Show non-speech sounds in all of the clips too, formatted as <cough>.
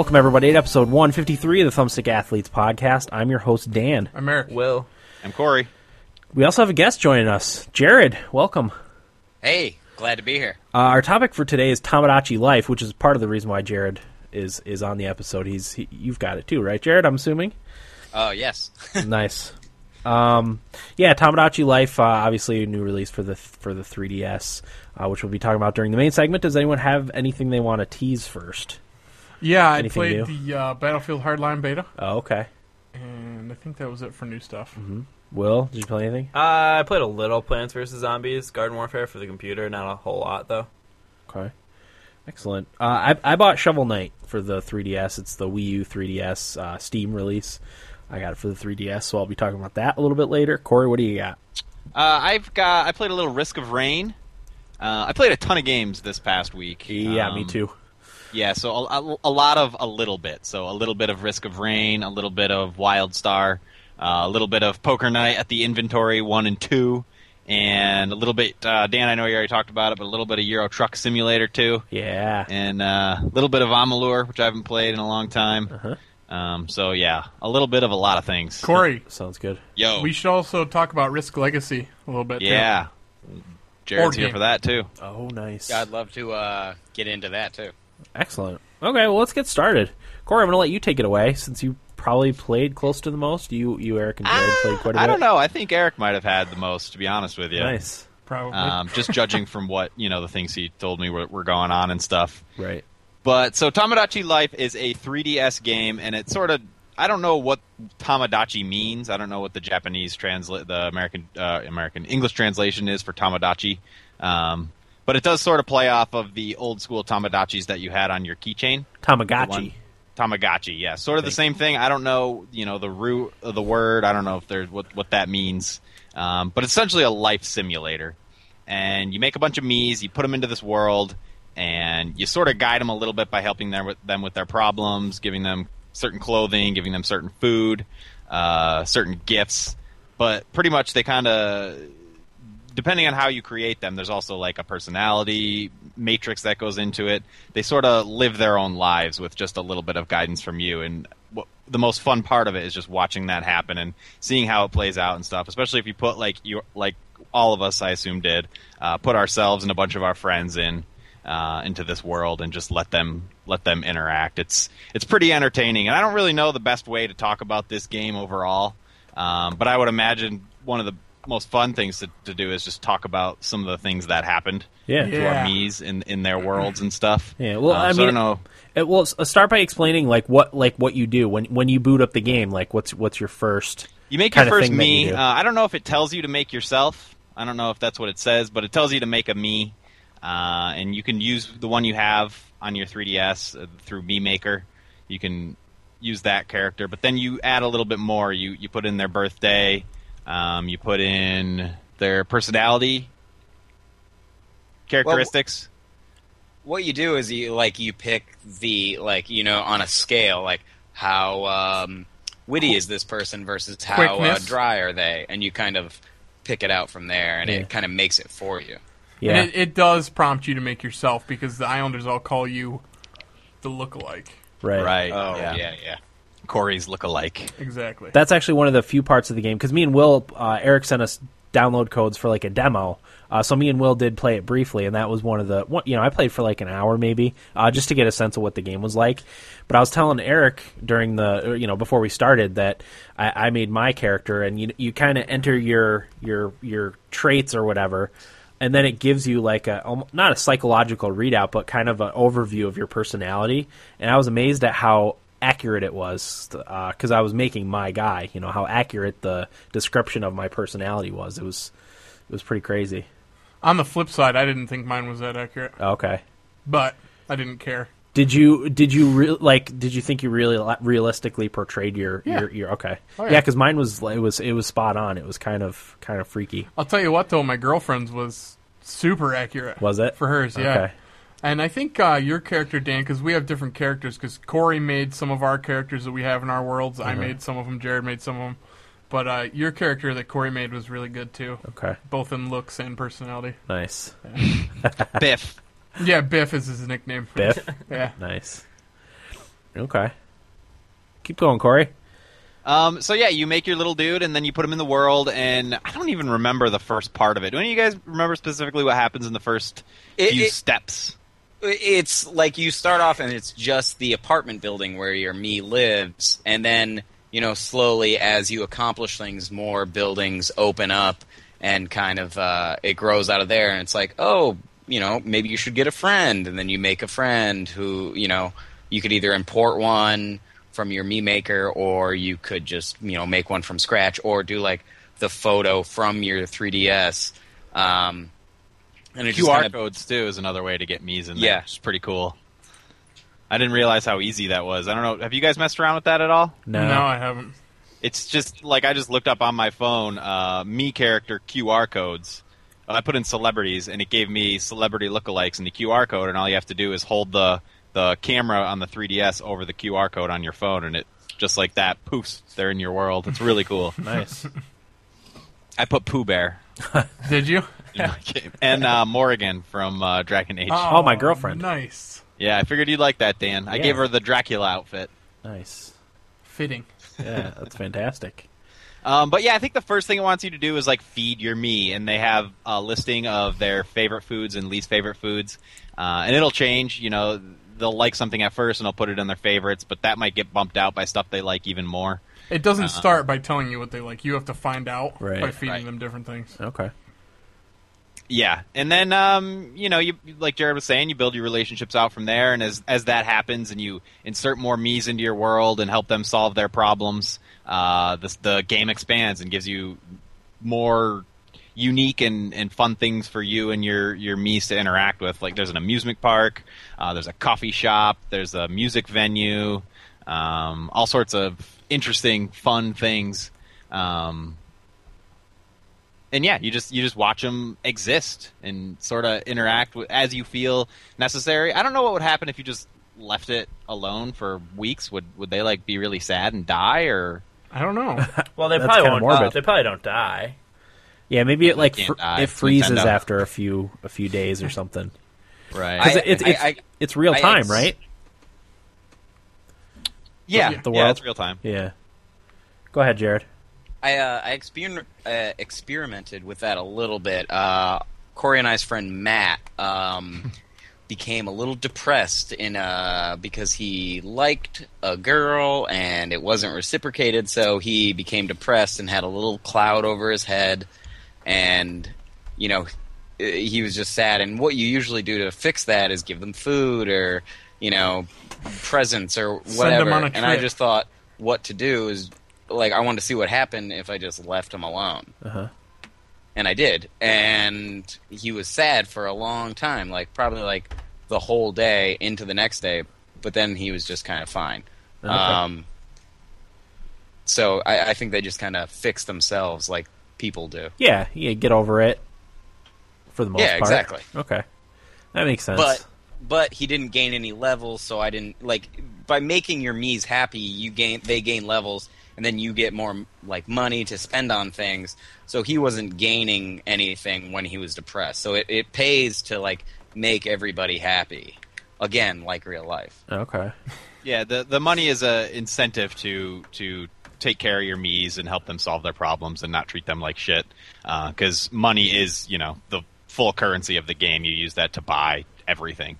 Welcome, everybody, to episode 153 of the Thumbstick Athletes podcast. I'm your host, Dan. I'm Eric. Will. I'm Corey. We also have a guest joining us, Jared. Welcome. Hey, glad to be here. Uh, our topic for today is Tomodachi life, which is part of the reason why Jared is is on the episode. He's he, you've got it too, right, Jared? I'm assuming. Oh, yes. <laughs> nice. Um, yeah, Tomodachi Life, uh, obviously a new release for the for the 3DS, uh, which we'll be talking about during the main segment. Does anyone have anything they want to tease first? Yeah, I Anything played new? the uh, Battlefield Hardline beta, Oh, okay. and I think that was it for new stuff. Will, did you play anything? Uh, I played a little Plants vs Zombies Garden Warfare for the computer, not a whole lot though. Okay. Excellent. Uh, I, I bought Shovel Knight for the 3DS. It's the Wii U 3DS uh, Steam release. I got it for the 3DS, so I'll be talking about that a little bit later. Corey, what do you got? Uh, I've got. I played a little Risk of Rain. Uh, I played a ton of games this past week. Yeah, me Um, too. Yeah, so a, a, a lot of a little bit. So a little bit of Risk of Rain, a little bit of WildStar, uh, a little bit of Poker Night at the Inventory one and two, and a little bit. Uh, Dan, I know you already talked about it, but a little bit of Euro Truck Simulator two, Yeah. and uh, a little bit of Amalur, which I haven't played in a long time. Uh-huh. Um, so yeah, a little bit of a lot of things. Corey, Sounds good. Yo, we should also talk about Risk Legacy a little bit. too. yeah, Jared's Board here game. for that too. Oh, nice. I'd love to uh, get into that, too. Excellent. Okay, well, let's get started. Corey, I'm going to let you take it away since you probably played close to the most. You, you Eric, and Jared played quite a bit. I don't know. I think Eric might have had the most, to be honest with you. Nice. probably. Um, just <laughs> judging from what you know, the things he told me were, were going on and stuff. Right. But so Tomodachi Life is a 3DS game, and it's sort of I don't know what Tomodachi means. I don't know what the Japanese translate, the American uh, American English translation is for Tomodachi. Um, but it does sort of play off of the old school Tamagotchis that you had on your keychain. Tamagotchi. Tamagotchi, yeah, sort of the same thing. I don't know, you know, the root of the word. I don't know if there's what what that means, um, but it's essentially a life simulator. And you make a bunch of Mii's, you put them into this world, and you sort of guide them a little bit by helping them with them with their problems, giving them certain clothing, giving them certain food, uh, certain gifts. But pretty much they kind of depending on how you create them, there's also like a personality matrix that goes into it. They sort of live their own lives with just a little bit of guidance from you. And what, the most fun part of it is just watching that happen and seeing how it plays out and stuff. Especially if you put like you like all of us, I assume, did uh, put ourselves and a bunch of our friends in. Uh, into this world and just let them let them interact. It's it's pretty entertaining, and I don't really know the best way to talk about this game overall. Um, but I would imagine one of the most fun things to, to do is just talk about some of the things that happened Yeah. to Yeah. our Mii's in, in their worlds and stuff. Yeah, well, Um, I so mean- don't know. Uh, well, uh, start by explaining like what like what you do when when you boot up the game. Like, what's what's your first? You make your first thing that you me. do. Uh, I don't know if it tells you to make yourself. I don't know if that's what it says, but it tells you to make a me, uh, and you can use the one you have on your 3DS uh, through Mii Maker. You can use that character, but then you add a little bit more. You you put in their birthday, um, you put in their personality characteristics. What you do is you, like, you pick the, like, you know, on a scale, like, how um, witty is this person versus how uh, dry are they? And you kind of pick it out from there, and Yeah. it kind of makes it for you. Yeah. And it, it does prompt you to make yourself because the Islanders all call you the lookalike. right. right? Oh, yeah. yeah, yeah. Corey's look alike. Exactly. That's actually one of the few parts of the game because me and Will, uh, Eric sent us download codes for like a demo. Uh, so me and Will did play it briefly, and that was one of the one, you know I played for like an hour maybe uh, just to get a sense of what the game was like. But I was telling Eric during the you know before we started that I, I made my character, and you you kind of enter your your your traits or whatever. And then it gives you like a not a psychological readout, but kind of an overview of your personality. And I was amazed at how accurate it was uh, because I was making my guy. You know how accurate the description of my personality was. It was it was pretty crazy. On the flip side, I didn't think mine was that accurate, oh, Okay. but I didn't care. Did you did you re- like did you think you really realistically portrayed your Yeah. your, your okay Oh, yeah yeah. because mine was it was it was spot on it was kind of kind of freaky I'll tell you what, though, my girlfriend's was super accurate. Was it? for hers? Yeah. Okay. And I think uh, your character, Dan, because we have different characters. Because Corey made some of our characters that we have in our worlds. I Uh-huh. made some of them. Jared made some of them. But uh, your character that Corey made was really good too, okay both in looks and personality. nice <laughs> Biff. Yeah, Biff is his nickname. Biff <laughs> Yeah. nice Okay. Keep going, Corey. Um, so yeah, you make your little dude, and then you put him in the world. And I don't even remember the first part of it. Do any of you guys remember specifically what happens in the first It- few it- steps? It's like you start off and it's just the apartment building where your Mii lives, and then you know slowly as you accomplish things, more buildings open up, and kind of uh, it grows out of there. And it's like, oh, you know, maybe you should get a friend, and then you make a friend who you know you could either import one from your Mii Maker, or you could just you know make one from scratch, or do like the photo from your 3ds. Um, and it QR kinda- codes too is another way to get Mii's in there. Yeah. which is pretty cool. I didn't realize how easy that was. I don't know. Have you guys messed around with that at all? No. No, I haven't. It's just like I just looked up on my phone uh, Mii character QR codes. I put in celebrities and it gave me celebrity lookalikes in the QR code, and all you have to do is hold the the camera on the 3DS over the QR code on your phone, and it just like that poofs. They're in your world. It's really cool. <laughs> Nice. I put Pooh Bear <laughs> Did you? In my game. and uh, Morrigan from uh, Dragon Age. Oh, my girlfriend. Nice. Yeah, I figured you'd like that, Dan. I Yeah. gave her the Dracula outfit. nice. Fitting. Yeah, that's fantastic. Um, but yeah, I think the first thing it wants you to do is like feed your Mii, and they have a listing of their favorite foods and least favorite foods, uh, and it'll change. You know, they'll like something at first and they'll put it in their favorites, but that might get bumped out by stuff they like even more. It doesn't start by telling you what they like. You have to find out Right. by feeding Right. them different things. Okay. Yeah, and then um, you know, you like Jared was saying, you build your relationships out from there, and as as that happens, and you insert more Mii's into your world and help them solve their problems, uh, the the game expands and gives you more unique and, and fun things for you and your your Mii's to interact with. Like there's an amusement park, uh, there's a coffee shop, there's a music venue, um, all sorts of interesting, fun things. Um, and yeah, you just you just watch them exist and sort of interact with, as you feel necessary. I don't know what would happen if you just left it alone for weeks. Would would they like be really sad and die or? I don't know. <laughs> Well, they That's probably won't. morbid. they probably don't die. Yeah, maybe it like fr- it freezes Nintendo. after a few a few days or something. <laughs> Right. 'Cause I- it- it's I- it's, it's real I time, ex- right? yeah, the yeah, world? it's real time. Yeah. Go ahead, Jared. I uh, I exper- uh, experimented with that a little bit. Uh, Corey and I's friend Matt um, <laughs> became a little depressed in uh, because he liked a girl and it wasn't reciprocated, so he became depressed and had a little cloud over his head, and you know he was just sad. And what you usually do to fix that is give them food or you know presents or whatever. them on a and I just thought what to do is like I wanted to see what happened if I just left him alone. Uh-huh. And I did. And he was sad for a long time, like probably like the whole day into the next day, but then he was just kind of fine. Okay. Um so I, I think they just kind of fix themselves like people do. Yeah, yeah, get over it. For the most Yeah, part. exactly. Okay. That makes sense. But but he didn't gain any levels, so I didn't like by making your Mii's happy, you gain they gain levels and then you get more like money to spend on things. So he wasn't gaining anything when he was depressed. So it, it pays to like make everybody happy. Again, like real life. okay. Yeah, the the money is a incentive to to take care of your Mii's and help them solve their problems and not treat them like shit. Because money is, you know, the full currency of the game. You use that to buy everything.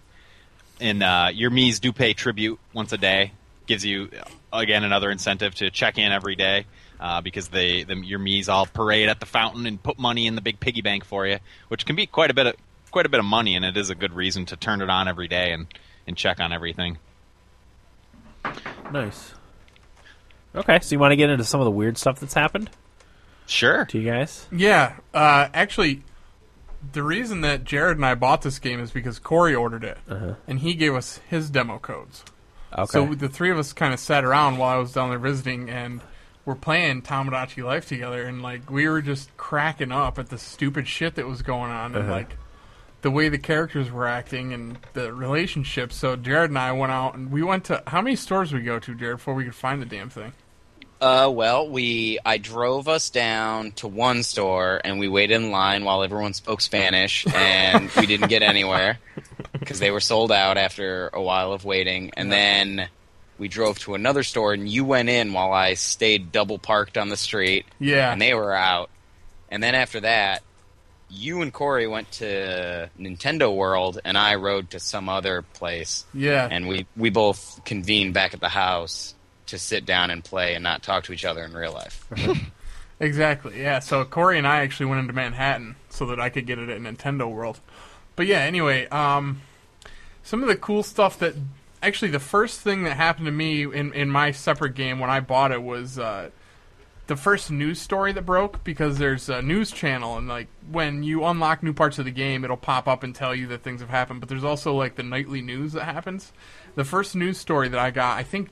And uh, your Mii's do pay tribute once a day. Gives you again another incentive to check in every day. Uh, because they, the, your Mii's all parade at the fountain and put money in the big piggy bank for you, which can be quite a bit of quite a bit of money, and it is a good reason to turn it on every day and, and check on everything. Nice. Okay, so you want to get into some of the weird stuff that's happened Sure. to you guys? Yeah, uh, actually, the reason that Jared and I bought this game is because Corey ordered it, and he gave us his demo codes. Okay. So the three of us kind of sat around while I was down there visiting, and we're playing Tomodachi Life together, and like we were just cracking up at the stupid shit that was going on, and Uh-huh. like the way the characters were acting and the relationships. So Jared and I went out, and we went to how many stores we go to, Jared, before we could find the damn thing. Uh, well, we I drove us down to one store and we waited in line while everyone spoke Spanish, <laughs> and we didn't get anywhere because they were sold out after a while of waiting. And then we drove to another store, and you went in while I stayed double parked on the street, Yeah. and they were out. And then after that, you and Corey went to Nintendo World, and I rode to some other place, yeah. and we we both convened back at the house to sit down and play and not talk to each other in real life. <laughs> Exactly. Yeah. So Corey and I actually went into Manhattan so that I could get it at Nintendo World. But yeah. Anyway, um, some of the cool stuff that actually the first thing that happened to me in in my separate game when I bought it was uh, the first news story that broke because there's a news channel and like when you unlock new parts of the game, it'll pop up and tell you that things have happened. But there's also like the nightly news that happens. The first news story that I got, I think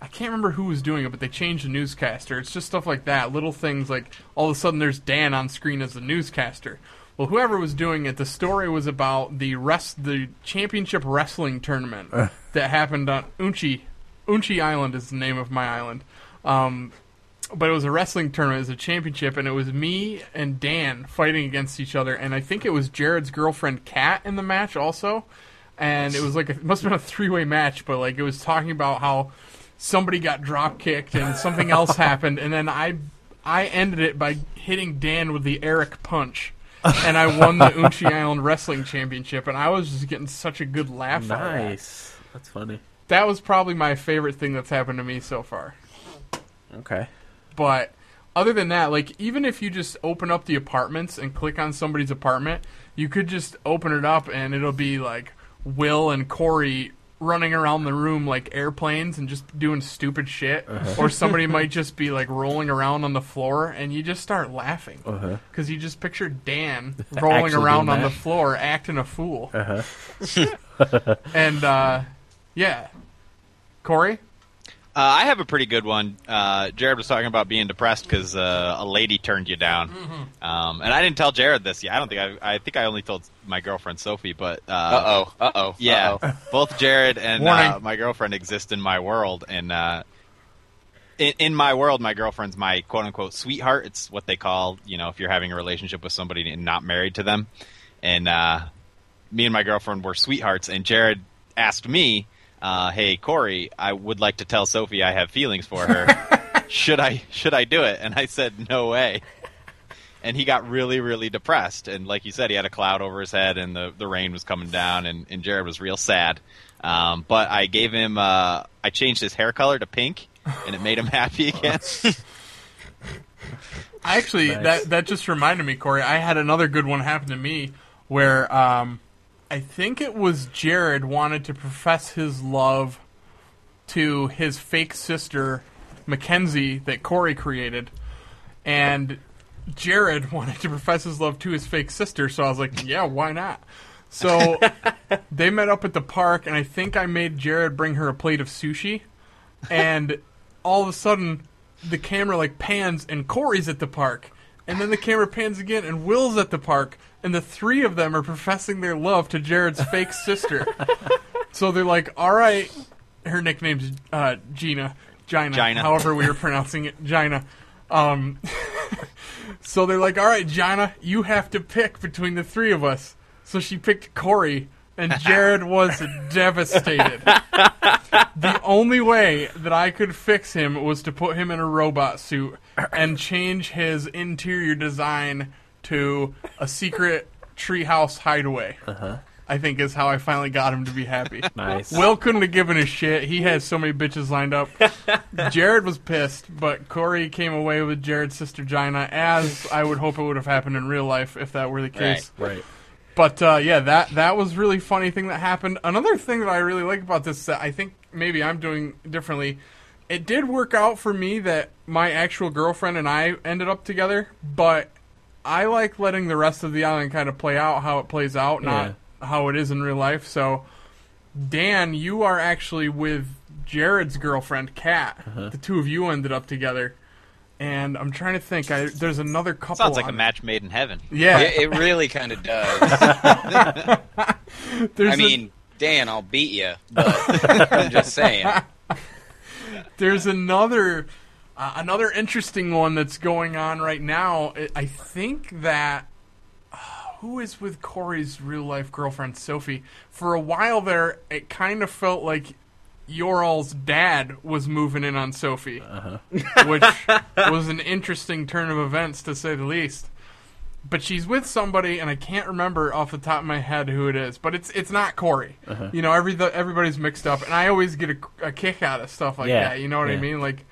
I can't remember who was doing it, but they changed the newscaster. It's just stuff like that, little things like all of a sudden there's Dan on screen as the newscaster. Well, whoever was doing it, the story was about the rest, the championship wrestling tournament that happened on Unchi. Unchi Island is the name of my island. Um, but it was a wrestling tournament, it was a championship, and it was me and Dan fighting against each other, and I think it was Jared's girlfriend Kat in the match also, and it was like a, it must have been a three way match, but like it was talking about how somebody got drop kicked and something else <laughs> happened, and then I I ended it by hitting Dan with the Eric punch. <laughs> and I won the Unchi Island Wrestling Championship, and I was just getting such a good laugh. out of that. Nice. That's funny. That was probably my favorite thing that's happened to me so far. Okay. But other than that, like even if you just open up the apartments and click on somebody's apartment, you could just open it up and it'll be like Will and Corey running around the room like airplanes and just doing stupid shit. Or somebody <laughs> might just be like rolling around on the floor and you just start laughing. Uh-huh. Because you just picture Dan <laughs> rolling around on the floor acting a fool. Uh-huh. <laughs> And uh, yeah. Corey? Uh, I have a pretty good one. Uh, Jared was talking about being depressed because uh, a lady turned you down, Mm-hmm. um, and I didn't tell Jared this yet. I don't think I. I think I only told my girlfriend Sophie, but uh, Uh oh. Uh oh. yeah, <laughs> both Jared and uh, my girlfriend exist in my world, and uh, in, in my world, my girlfriend's my quote unquote sweetheart. It's what they call you know if you're having a relationship with somebody and not married to them, and uh, me and my girlfriend were sweethearts, and Jared asked me, uh, "Hey Corey, I would like to tell Sophie I have feelings for her. <laughs> should I should I do it?" And I said, "No way." And he got really, really depressed. And like you said, he had a cloud over his head, and the, the rain was coming down, and, and Jared was real sad. Um, but I gave him, uh, I changed his hair color to pink, and it made him happy again. <laughs> Actually, Nice. that that just reminded me, Corey. I had another good one happen to me where um, I think it was Jared wanted to profess his love to his fake sister Mackenzie that Corey created, and Jared <laughs> wanted to profess his love to his fake sister. So I was like, yeah, why not? So <laughs> they met up at the park, and I think I made Jared bring her a plate of sushi, and all of a sudden the camera like pans and Corey's at the park. And then the camera pans again and Will's at the park. And the three of them are professing their love to Jared's fake sister. <laughs> so they're like, all right. Her nickname's uh, Gina. Gina. Gina. However we were pronouncing it. Gina. Um, <laughs> so they're like, all right, Gina, you have to pick between the three of us. So she picked Corey. And Jared <laughs> was devastated the only way that I could fix him was to put him in a robot suit and change his interior design to a secret treehouse hideaway. I think is how I finally got him to be happy. <laughs> Nice. Will couldn't have given a shit. He had so many bitches lined up. <laughs> Jared was pissed, but Corey came away with Jared's sister Gina, as I would hope it would have happened in real life if that were the case. Right. But uh, yeah, that that was really funny thing that happened. Another thing that I really like about this that I think maybe I'm doing differently. It did work out for me that my actual girlfriend and I ended up together, but I like letting the rest of the island kind of play out how it plays out, not how it is in real life. So, Dan, you are actually with Jared's girlfriend, Kat. Uh-huh. The two of you ended up together, and I'm trying to think. I, there's another couple. Sounds like a it. match made in heaven. Yeah, It, it really kind of does. <laughs> <laughs> there's I a- mean, Dan, I'll beat you, but I'm just saying. <laughs> there's another uh, another interesting one that's going on right now. I- think that uh, <sighs> who is with Corey's real life girlfriend Sophie. For a while there, it kind of felt like Yoral's dad was moving in on Sophie, Uh-huh. which <laughs> was an interesting turn of events to say the least. But she's with somebody, and I can't remember off the top of my head who it is. But it's it's not Corey. Uh-huh. You know, every everybody's mixed up, and I always get a, a kick out of stuff like Yeah, that. You know what I mean? Like,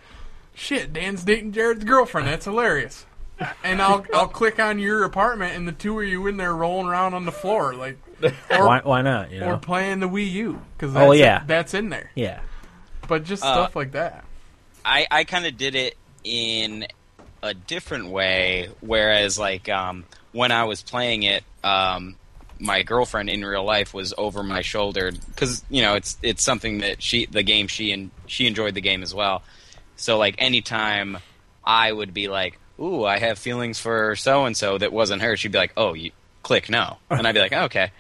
shit, Dan's dating Jared's girlfriend. That's hilarious. And I'll I'll click on your apartment, and the two of you in there rolling around on the floor, like, or, Why, why not? You or playing the Wii U because Oh, yeah. that's in there. Yeah. But just Uh, stuff like that. I, I kind of did it in a different way. Whereas, like, um, when I was playing it, um, my girlfriend in real life was over my shoulder because you know it's it's something that she the game she and she enjoyed the game as well. So like anytime I would be like, "Ooh, I have feelings for so and so," that wasn't her. She'd be like, "Oh, you click no," and I'd be like, "Okay."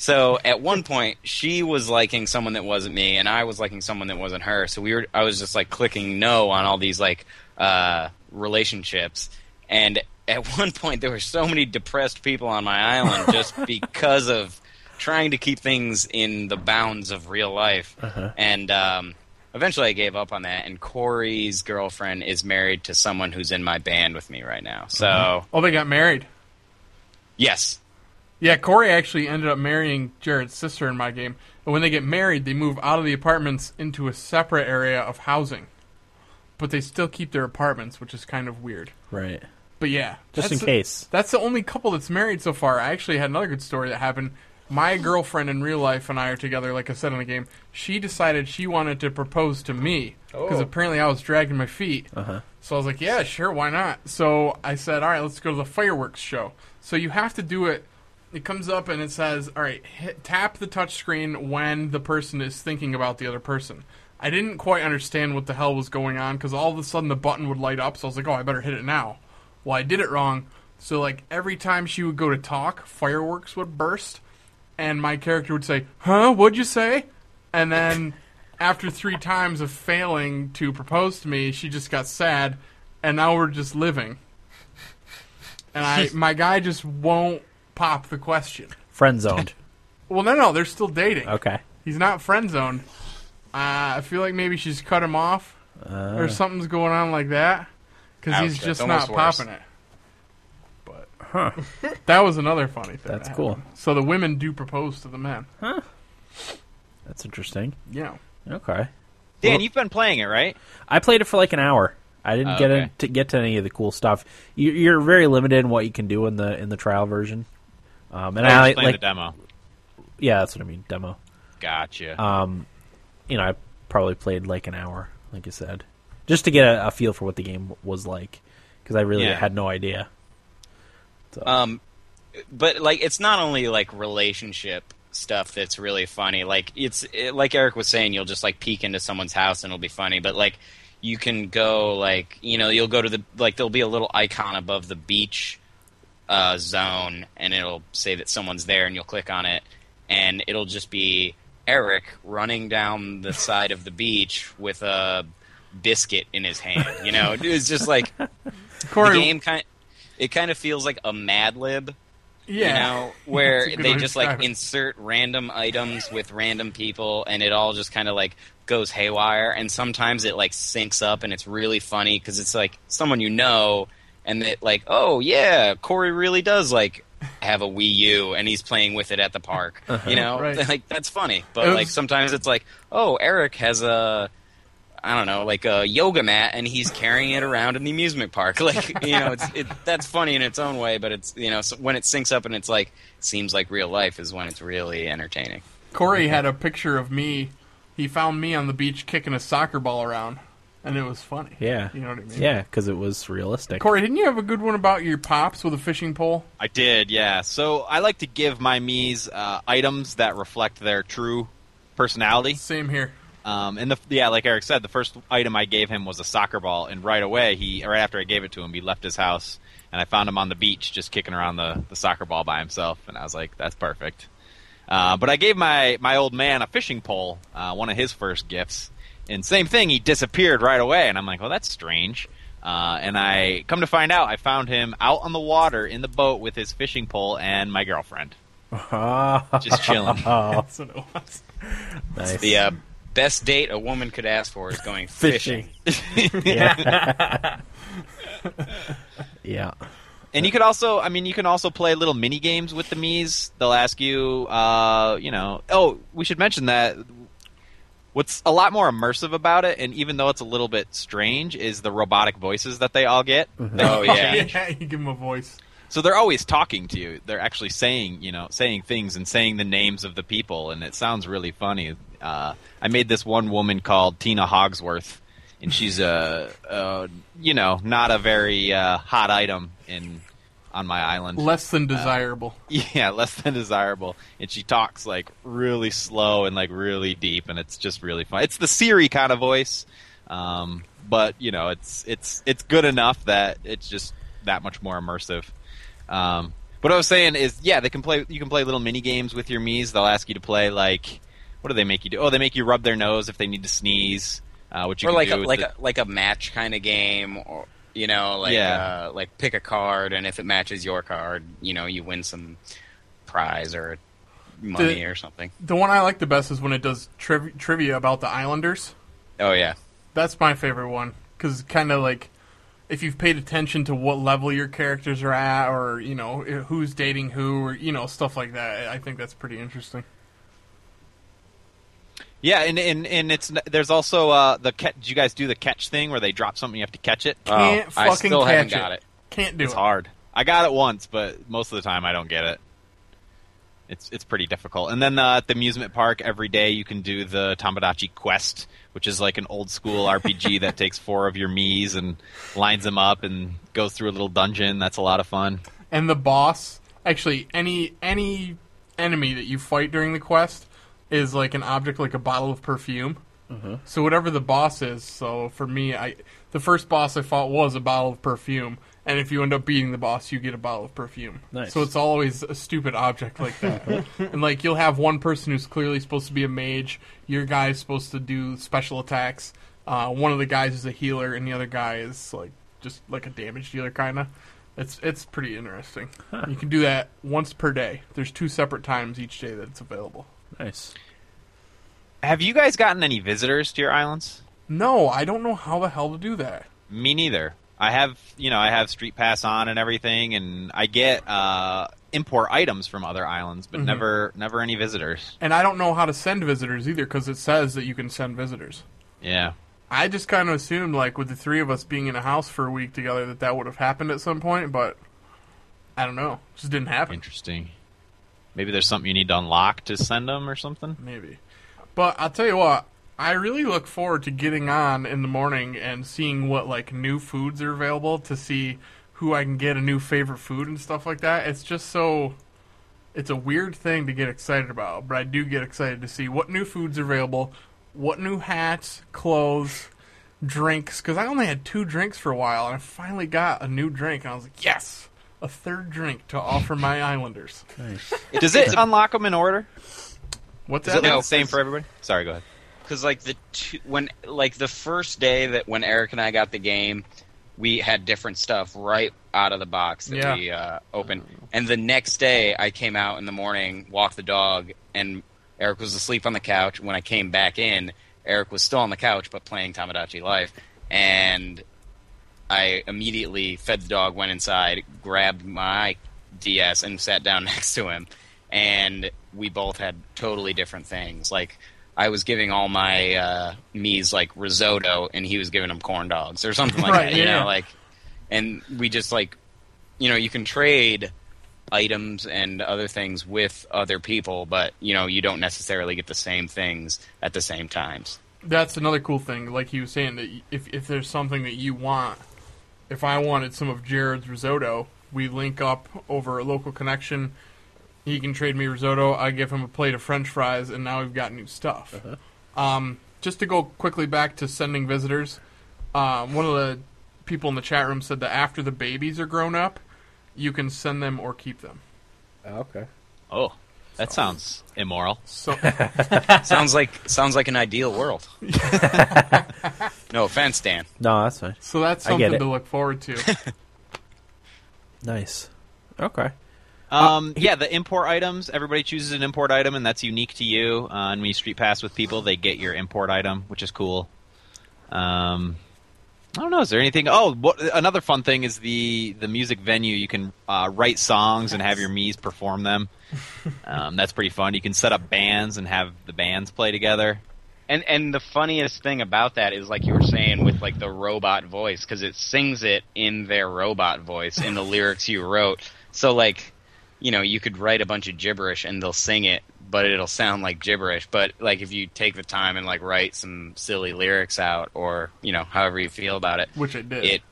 So at one point, she was liking someone that wasn't me, and I was liking someone that wasn't her. So we were, I was just like clicking no on all these like uh, relationships, and at <laughs> one point there were so many depressed people on my island <laughs> just because of trying to keep things in the bounds of real life, and um, eventually I gave up on that. And Corey's girlfriend is married to someone who's in my band with me right now. So mm-hmm. Oh, they got married. yes, Yeah, Corey actually ended up marrying Jared's sister in my game. And when they get married, they move out of the apartments into a separate area of housing. But they still keep their apartments, which is kind of weird. Right. But yeah, Just in the- case. That's the only couple that's married so far. I actually had another good story that happened. My girlfriend in real life and I are together, like I said in the game. She decided she wanted to propose to me because Oh. apparently I was dragging my feet. Uh-huh. So I was like, yeah, sure, why not? So I said, all right, let's go to the fireworks show. So you have to do it. It comes up and it says, all right, hit, tap the touch screen when the person is thinking about the other person. I didn't quite understand what the hell was going on because all of a sudden the button would light up. So I was like, oh, I better hit it now. Well, I did it wrong. So like every time she would go to talk, fireworks would burst, and my character would say, "Huh? What'd you say?" And then after three times of failing to propose to me, she just got sad, and now we're just living. And I, <laughs> my guy just won't pop the question. Friend zoned. <laughs> Well, no, no, they're still dating. Okay. He's not friend zoned. Uh, I feel like maybe she's cut him off, Uh, or something's going on like that, because Ouch, he's that's just almost not worse. popping it. But that was another funny thing. That's that cool. So the women do propose to the men. Huh. That's interesting. Yeah. Okay. Dan, Well- you've been playing it, right? I played it for like an hour. I didn't Oh, get okay. to get to any of the cool stuff. You, you're very limited in what you can do in the in the trial version. Um, and I I like, the demo. yeah, that's what I mean, demo. Gotcha. Um, you know, I probably played like an hour, like you said, just to get a, a feel for what the game was like, because I really Yeah. had no idea. So, Um, but like it's not only like relationship stuff that's really funny. Like it's it, like Eric was saying, you'll just like peek into someone's house and it'll be funny. But like you can go like you know you'll go to the like there'll be a little icon above the beach uh, zone and it'll say that someone's there and you'll click on it and it'll just be Eric running down the <laughs> side of the beach with a biscuit in his hand. You know, it's just like Corey, the game kind. It kind of feels like a Mad Lib yeah. you know, <laughs> where That's a good they just like it. insert random items with random people, and it all just kind of like goes haywire. And sometimes it like syncs up, and it's really funny because it's like someone you know, and it like, oh yeah, Corey really does like have a Wii U, and he's playing with it at the park. Uh-huh. You know, Right. <laughs> like that's funny. But It like sometimes it's like, oh, Eric has a. I don't know, like a yoga mat, and he's carrying it around in the amusement park. <laughs> Like, you know, it's it, that's funny in its own way, but it's you know, so when it syncs up and it's like seems like real life is when it's really entertaining. Corey had a picture of me. He found me on the beach kicking a soccer ball around, and it was funny. yeah, You know what I mean? yeah, because it was realistic. Corey, didn't you have a good one about your pops with a fishing pole? I did, yeah. So I like to give my Mii's uh, items that reflect their true personality. Same here. Um, and the yeah, like Eric said, the first item I gave him was a soccer ball, and right away he, right after I gave it to him, he left his house, and I found him on the beach just kicking around the, the soccer ball by himself, and I was like, that's perfect. Uh, but I gave my my old man a fishing pole, uh, one of his first gifts, and same thing, he disappeared right away, and I'm like, well, that's strange. Uh, and I come to find out, I found him out on the water in the boat with his fishing pole and my girlfriend, <laughs> just chilling. <laughs> That's what it was. nice. The uh, best date a woman could ask for is going <laughs> fishing. Fishing. <laughs> yeah. <laughs> yeah. And you could also, I mean, you can also play little mini games with the Mii's. They'll ask you, uh, you know, oh, we should mention that what's a lot more immersive about it, and even though it's a little bit strange, is the robotic voices that they all get. Oh yeah. yeah, you give them a voice. So they're always talking to you. They're actually saying, you know, saying things and saying the names of the people, and it sounds really funny. Uh, I made this one woman called Tina Hogsworth, and she's a, a you know, not a very uh, hot item in on my island. Less than desirable. <laughs> Yeah, less than desirable. And she talks like really slow and like really deep, and it's just really fun. It's the Siri kind of voice, um, but you know, it's it's it's good enough that it's just that much more immersive. Um, what I was saying is, yeah, they can play. You can play little mini games with your Mii's. They'll ask you to play like, what do they make you do? Oh, they make you rub their nose if they need to sneeze. Uh, which you or can like do a, like the- a like a match kind of game, or you know, like Yeah. uh, like pick a card, and if it matches your card, you know, you win some prize or money The- or something. The one I like the best is when it does triv- trivia about the Islanders. Oh yeah, That's my favorite one because kind of like if you've paid attention to what level your characters are at, or you know who's dating who, or you know stuff like that. I think that's pretty interesting. yeah, and, and and it's there's also uh, the catch. Did you guys do the catch thing where they drop something, you have to catch it? Can't oh, I fucking still haven't catch got it. it. Can't do It's it. It's hard. I got it once, but most of the time I don't get it. It's it's pretty difficult. And then uh, at the amusement park, every day you can do the Tomodachi Quest, which is like an old school <laughs> RPG that takes four of your Mii's and lines them up and goes through a little dungeon. That's a lot of fun. and the boss actually any any enemy that you fight during the quest is like an object like a bottle of perfume so whatever the boss is so for me i the first boss i fought was a bottle of perfume and if you end up beating the boss you get a bottle of perfume Nice. so it's always a stupid object like that <laughs> and like you'll have one person who's clearly supposed to be a mage your guy's supposed to do special attacks uh, one of the guys is a healer and the other guy is like just like a damage dealer kind of it's it's pretty interesting. You can do that once per day. There's two separate times each day that it's available. Nice. Have you guys gotten any visitors to your islands? No, I don't know how the hell to do that. Me neither. I have, you know, I have Street Pass on and everything, and I get uh, import items from other islands, but never, never any visitors. And I don't know how to send visitors either because it says that you can send visitors. Yeah. I just kind of assumed, like, with the three of us being in a house for a week together, that that would have happened at some point, but I don't know. It just didn't happen. Interesting. Maybe there's something you need to unlock to send them or something. Maybe. But I'll tell you what, I really look forward to getting on in the morning and seeing what like new foods are available to see who I can get a new favorite food and stuff like that. It's just so it's a weird thing to get excited about, but I do get excited to see what new foods are available, what new hats, clothes, drinks cuz I only had two drinks for a while and I finally got a new drink and I was like, "Yes, a third drink to offer my islanders." Nice. Does it unlock them in order? What's Is that? it like No, the same 'cause- for everybody? Sorry, go ahead. Because like the two, when like the first day that when Eric and I got the game, we had different stuff right out of the box that Yeah. we uh, opened, and the next day I came out in the morning, walked the dog, and Eric was asleep on the couch. When I came back in, Eric was still on the couch but playing Tomodachi Life, and I immediately fed the dog, went inside, grabbed my DS, and sat down <laughs> next to him. And we both had totally different things. Like I was giving all my uh, Mii's like risotto, and he was giving them corn dogs or something like Right, that. You yeah. know, like, and we just like, you know, you can trade items and other things with other people, but you know, you don't necessarily get the same things at the same times. That's another cool thing. Like he was saying that if if there's something that you want, if I wanted some of Jared's risotto, we link up over a local connection. He can trade me risotto. I give him a plate of French fries, and now we've got new stuff. Um, just to go quickly back to sending visitors, um, one of the people in the chat room said that after the babies are grown up, you can send them or keep them. Okay. Oh, that sounds immoral. So <laughs> sounds like sounds like an ideal world. <laughs> no offense, Dan. No, that's fine. so that's something to look forward to. <laughs> Nice. Okay. Um, yeah, the import items. Everybody chooses an import item, and that's unique to you. Uh, and when you street pass with people, they get your import item, which is cool. Um, I don't know. Is there anything? Oh, what, another fun thing is the the music venue. You can uh, write songs and have your Mii's perform them. <laughs> Um, that's pretty fun. You can set up bands and have the bands play together. And and the funniest thing about that is like you were saying with like the robot voice because it sings it in their robot voice in the <laughs> lyrics you wrote. So like, you know, you could write a bunch of gibberish and they'll sing it, but it'll sound like gibberish. But like if you take the time and like write some silly lyrics out or you know however you feel about it, Which it did. it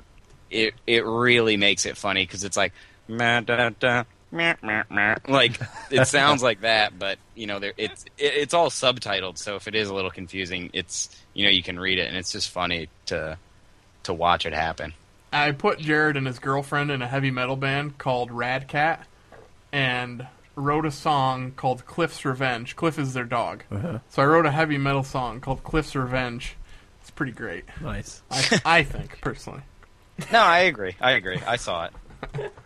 it it really makes it funny because it's like meh, da, da, meh, meh, meh. like it <laughs> sounds like that, but you know there it's it, it's all subtitled, so if it is a little confusing, it's you know you can read it and it's just funny to to watch it happen. I put Jared and his girlfriend in a heavy metal band called Rad Cat and wrote a song called Cliff's Revenge. Cliff is their dog. So I wrote a heavy metal song called Cliff's Revenge. It's pretty great. Nice. I, <laughs> I think, personally. No, I agree. I agree. I saw it. <laughs>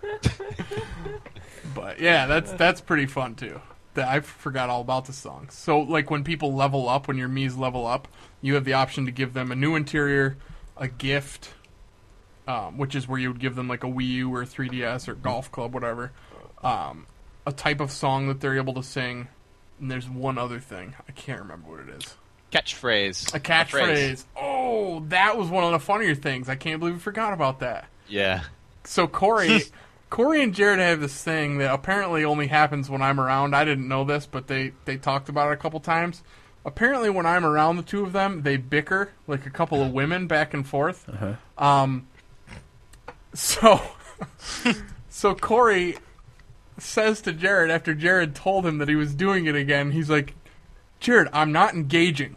But yeah, that's that's pretty fun too. That I forgot all about the song. So like when people level up, when your Mii's level up, you have the option to give them a new interior, a gift, um, which is where you would give them like a Wii U or 3DS or golf club, whatever. Um, a type of song that they're able to sing, and there's one other thing I can't remember what it is. Catchphrase. A catchphrase. Oh, that was one of the funnier things. I can't believe we forgot about that. Yeah. So Corey, <laughs> Corey and Jared have this thing that apparently only happens when I'm around. I didn't know this, but they they talked about it a couple times. Apparently, when I'm around the two of them, they bicker like a couple of women back and forth. Um, so, <laughs> so Corey says to Jared after Jared told him that he was doing it again. He's like, Jared, I'm not engaging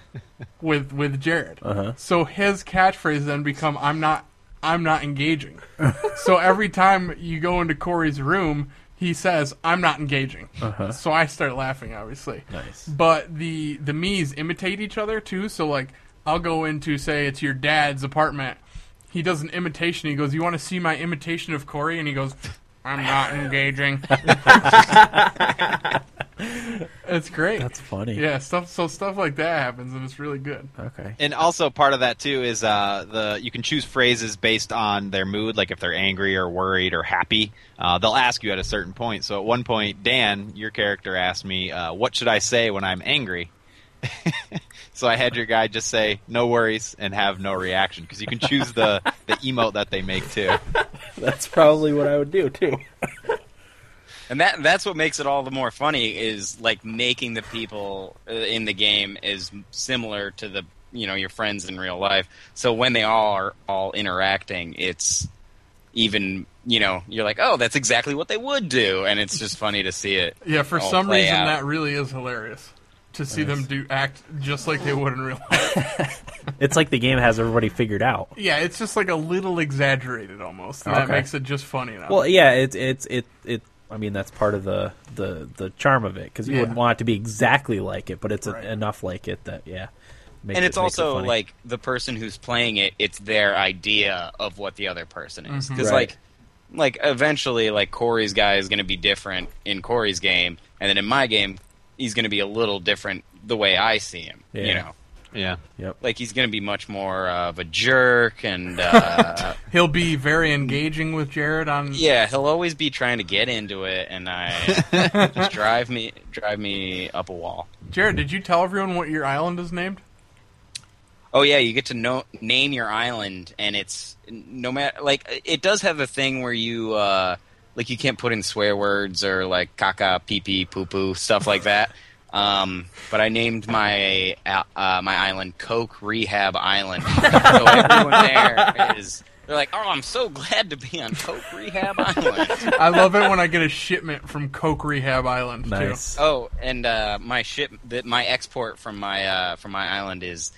<laughs> with with Jared. Uh-huh. So his catchphrase then become I'm not I'm not engaging. <laughs> so every time you go into Corey's room, he says I'm not engaging. Uh-huh. So I start laughing, obviously. Nice. But the the Mii's imitate each other too. So like I'll go into say it's your dad's apartment. He does an imitation. He goes, "You want to see my imitation of Corey?" And he goes, "I'm not engaging." <laughs> it's great. That's funny. yeah, stuff. So stuff like that happens, and it's really good. Okay. And also part of that too is uh, the you can choose phrases based on their mood, like if they're angry or worried or happy. Uh, they'll ask you at a certain point. So at one point, Dan, your character asked me, uh, "What should I say when I'm angry?" <laughs> so I had your guy just say "No worries" and have no reaction because you can choose the the emote that they make too. <laughs> That's probably what I would do too. <laughs> And that that's what makes it all the more funny is like making the people uh, in the game is similar to the you know your friends in real life. So when they all are all interacting, it's even you know you're like, oh, that's exactly what they would do, and it's just funny to see it. Yeah, for some reason out. that really is hilarious to see them do act just like they would in real life. <laughs> It's like the game has everybody figured out. yeah, it's just like a little exaggerated almost. And That Okay. makes it just funny enough. Well, yeah, it's it's it it. I mean, that's part of the the the charm of it because you Yeah. wouldn't want it to be exactly like it, but it's Right. enough like it that yeah. Makes and it- it's makes it also funny. like the person who's playing it it's their idea of what the other person is mm-hmm. because Right. like like eventually like corey's guy is going to be different in corey's game and then in my game he's going to be a little different the way i see him you Yeah. know Yeah. Yep. like he's going to be much more of a jerk and uh, <laughs> He'll be very engaging with Jared on. yeah he'll always be trying to get into it and i just <laughs> drive me drive me up a wall Jared, did you tell everyone what your island is named? Oh yeah, you get to know, name your island, and it's no matter like it does have a thing where you uh, like you can't put in swear words or like caca, pee pee, poo poo, stuff like that. Um, but I named my uh, uh, my island Coke Rehab Island, so everyone there is they're like, "Oh, I'm so glad to be on Coke Rehab Island." I love it when I get a shipment from Coke Rehab Island. too. nice. Oh, and uh, my ship, that my export from my uh, from my island is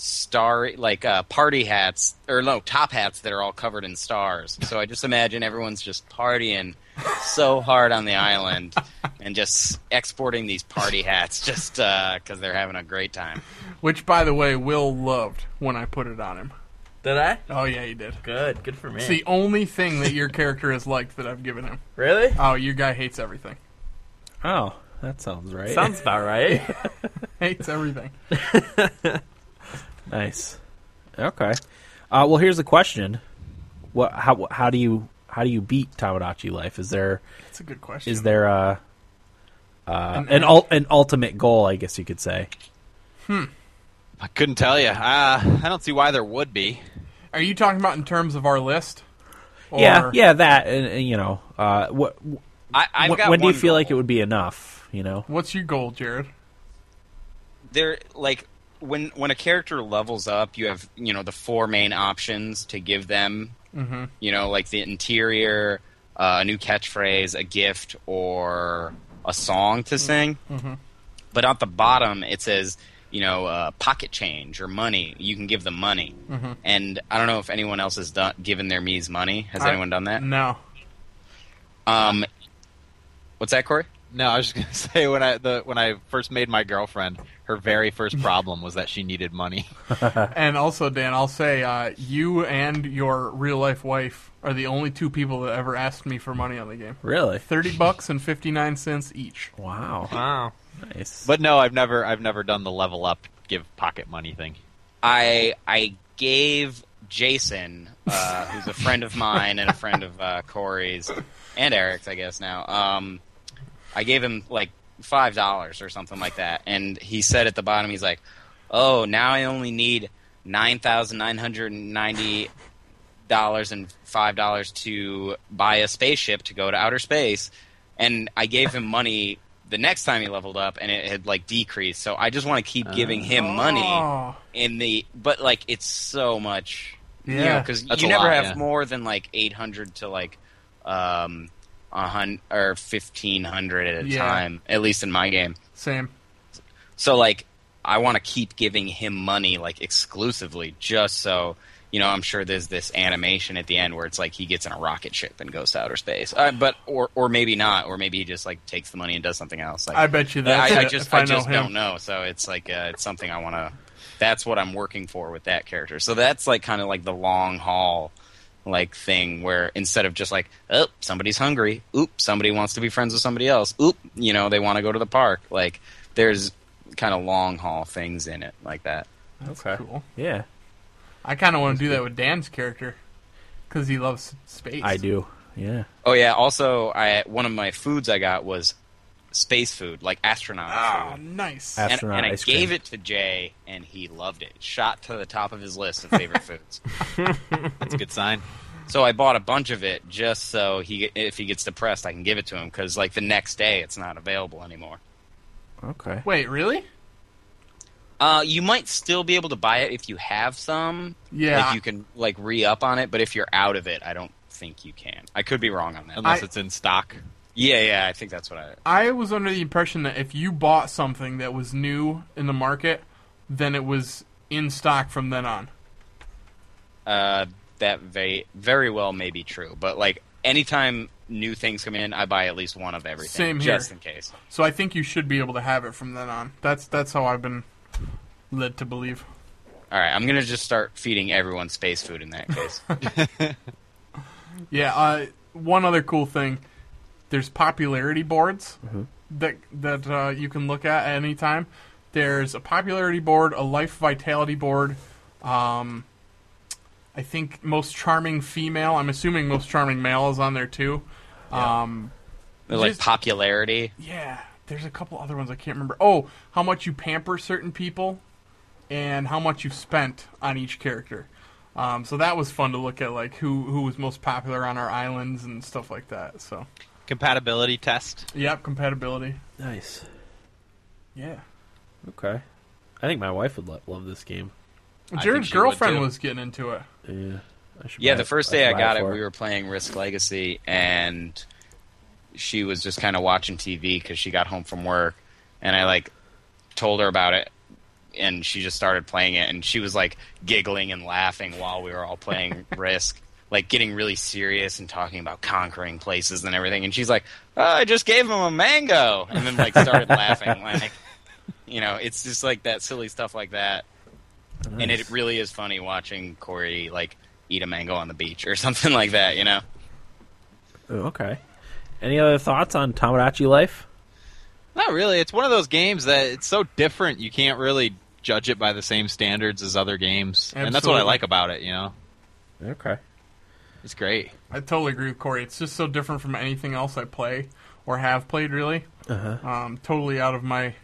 star like uh, party hats or no top hats that are all covered in stars. So I just imagine everyone's just partying so hard on the island and just exporting these party hats just because they're having a great time. Which, by the way, Will loved when I put it on him. Did I? Oh yeah, you did. Good. Good for me. It's the only thing that your character has liked that I've given him. really? Oh, your guy hates everything. Oh, that sounds right. Sounds about right. <laughs> Hates everything. <laughs> nice. Okay. Uh, well, here's the question: What? How? How do you? How do you beat Tomodachi life? Is there? That's a good question. Is there a? Uh, An- an ul- an ultimate goal, I guess you could say. Hmm. I couldn't tell you. Uh, I don't see why there would be. Are you talking about in terms of our list? Or yeah, yeah, that and, and, you know, uh, what? I, I've when got when do you one feel like it would be enough? You know. What's your goal, Jared? there like when when a character levels up you have you know the four main options to give them Mm-hmm. you know like the interior uh, a new catchphrase a gift or a song to sing Mhm. but at the bottom it says you know uh, pocket change or money you can give them money Mhm. and i don't know if anyone else has done given their Miis money has I- anyone done that No. um what's that corey No, I was just gonna <laughs> say when I the when I first made my girlfriend, her very first <laughs> problem was that she needed money. <laughs> And also, Dan, I'll say uh, you and your real life wife are the only two people that ever asked me for money on the game. Really? Thirty bucks and fifty nine cents each. Wow. wow. Nice. But no, I've never I've never done the level up give pocket money thing. I I gave Jason, uh, who's a friend of mine and a friend of uh, Corey's and Eric's, I guess now. Um, I gave him like five dollars or something like that, and he said at the bottom, he's like, "Oh, now I only need nine thousand nine hundred ninety dollars and five dollars to buy a spaceship to go to outer space." And I gave him money the next time he leveled up, and it had like decreased. So I just want to keep giving him money Oh, in the but like it's so much Yeah. because That's you never lot, have yeah. more than like 800 to like um a hundred or 1500 at a Yeah. time at least in my game same. so like i want to keep giving him money like exclusively just so you know i'm sure there's this animation at the end where it's like he gets in a rocket ship and goes to outer space uh, but or or maybe not or maybe he just like takes the money and does something else like I bet you that. I, I just I, I, just him. don't know. So it's like uh, it's something I want to. That's what I'm working for with that character. So that's like kind of like the long haul like thing where instead of just like oh somebody's hungry, oop somebody wants to be friends with somebody else, oop you know they want to go to the park. Like there's kind of long haul things in it like that. okay. Cool. Yeah, I kind of want to do that with Dan's character because he loves space. I do. Yeah. Oh yeah. Also, I one of my foods I got was space food, like astronaut Ah, food. nice. Ah. and, and I ice cream. gave it to Jay, and he loved it. Shot to the top of his list of favorite <laughs> foods. That's a good sign. So I bought a bunch of it just so he, if he gets depressed, I can give it to him because like the next day it's not available anymore. Okay. Wait, really? Uh, you might still be able to buy it if you have some. Yeah. Like you can like re up on it, but if you're out of it, I don't think you can. I could be wrong on that. Unless I- it's in stock. Yeah, yeah, I think that's what I. I was under the impression that if you bought something that was new in the market, then it was in stock from then on. Uh, that very very well may be true, but like anytime new things come in, I buy at least one of everything, Same here. just in case. So I think you should be able to have it from then on. That's that's how I've been led to believe. All right, I'm gonna just start feeding everyone space food in that case. <laughs> Yeah. Uh, one other cool thing: there's popularity boards that that uh, you can look at at any time. There's a popularity board, a life vitality board. Um, I think most charming female. I'm assuming most charming male is on there too. Um, like Just- popularity. Yeah, there's a couple other ones I can't remember. Oh, how much you pamper certain people, and how much you've spent on each character. Um, so that was fun to look at, like who who was most popular on our islands and stuff like that. So, Compatibility test. yep, compatibility. Nice. Yeah, Okay. I think my wife would lo- love this game. think Jared's she would, girlfriend too. was getting into it. Yeah. I should Yeah, buy the first day I buy got it, for we were playing Risk Legacy, and she was just kind of watching TV because she got home from work, and I like told her about it, and she just started playing it, and she was like giggling and laughing while we were all playing <laughs> Risk, like getting really serious and talking about conquering places and everything, and she's like, oh, "I just gave him a mango," and then like started <laughs> laughing, like you know, it's just like that silly stuff like that. and it really is funny watching Corey like eat a mango on the beach or <laughs> something like that. You know. Oh, okay. Any other thoughts on Tomodachi Life? Not really. It's one of those games that it's so different. You can't really judge it by the same standards as other games, and that's what I like about it. You know, Okay. It's great. I totally agree with Corey. It's just so different from anything else I play or have played. Really, Uh-huh. um, totally out of my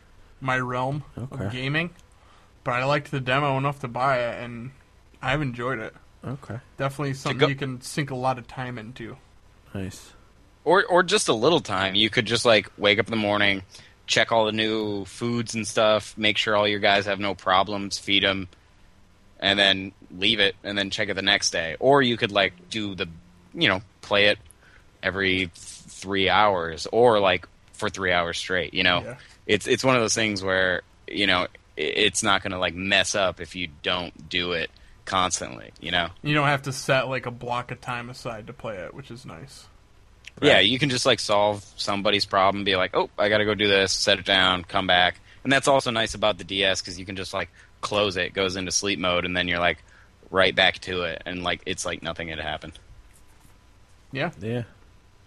my realm Okay. of gaming. But I liked the demo enough to buy it, and I've enjoyed it. Okay. Definitely something go- you can sink a lot of time into. Nice. or or just a little time. You could just like wake up in the morning, check all the new foods and stuff, make sure all your guys have no problems, feed them, and then leave it, and then check it the next day. Or you could like do the, you know, play it every three hours, or like for three hours straight. You know, Yeah. it's it's one of those things where you know it's not going to like mess up if you don't do it constantly. You know. You don't have to set like a block of time aside to play it, which is nice. Yeah, you can just like solve somebody's problem, be like, oh, I got to go do this, set it down, come back. And that's also nice about the DS because you can just like close it, goes into sleep mode, and then you're like right back to it, and like it's like nothing had happened. Yeah, Yeah.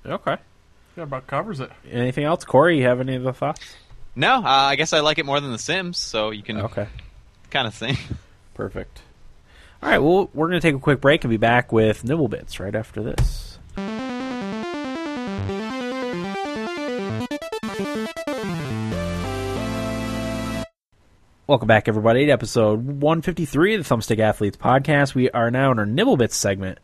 Okay. that about covers it. Anything else, Corey? You have any other thoughts? No, uh, I guess I like it more than The Sims, so you can Okay. kind of think. Perfect. All right. Well, we're going to take a quick break and be back with Nibble Bits right after this. Welcome back, everybody, to episode 153 of the Thumbstick Athletes podcast. We are now in our Nibble Bits segment.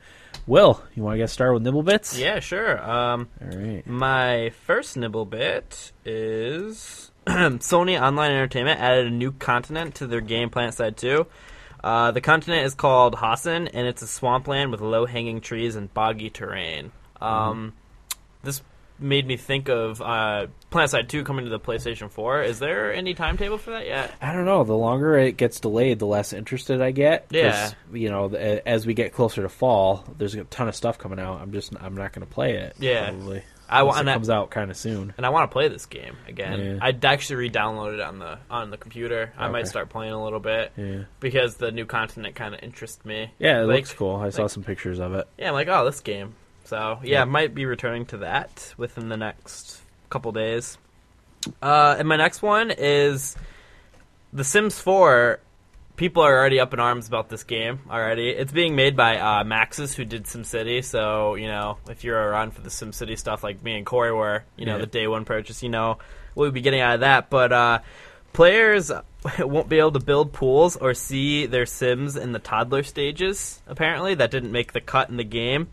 Will, you want to get started with Nibble Bits? Yeah, sure. Um, All right. my first nibble bit is <clears throat> Sony Online Entertainment added a new continent to their game PlanetSide 2. Uh, the continent is called Hossin, and it's a swampland with low-hanging trees and boggy terrain. Um, This made me think of uh, PlanetSide 2 coming to the PlayStation 4. Is there any timetable for that yet? I don't know. The longer it gets delayed, the less interested I get. Yeah. You know, as we get closer to fall, there's a ton of stuff coming out. I'm just, I'm not going to play it. Yeah. Probably. I want it comes out kind of soon. and I want to play this game again. Yeah. I'd actually re-download it on the on the computer. I might start playing a little bit Yeah. because the new continent kind of interests me. Yeah, it Like- looks cool. I saw some pictures of it. Yeah, I'm like, oh, this game. So yeah, I might be returning to that within the next couple days. Uh, and my next one is The Sims 4. People are already up in arms about this game already. It's being made by uh, Maxis, who did SimCity. So you know, if you're around for the SimCity stuff, like me and Corey were, you know, Yeah. the day one purchase, you know, we'll be getting out of that. But uh, players <laughs> won't be able to build pools or see their Sims in the toddler stages. Apparently, that didn't make the cut in the game.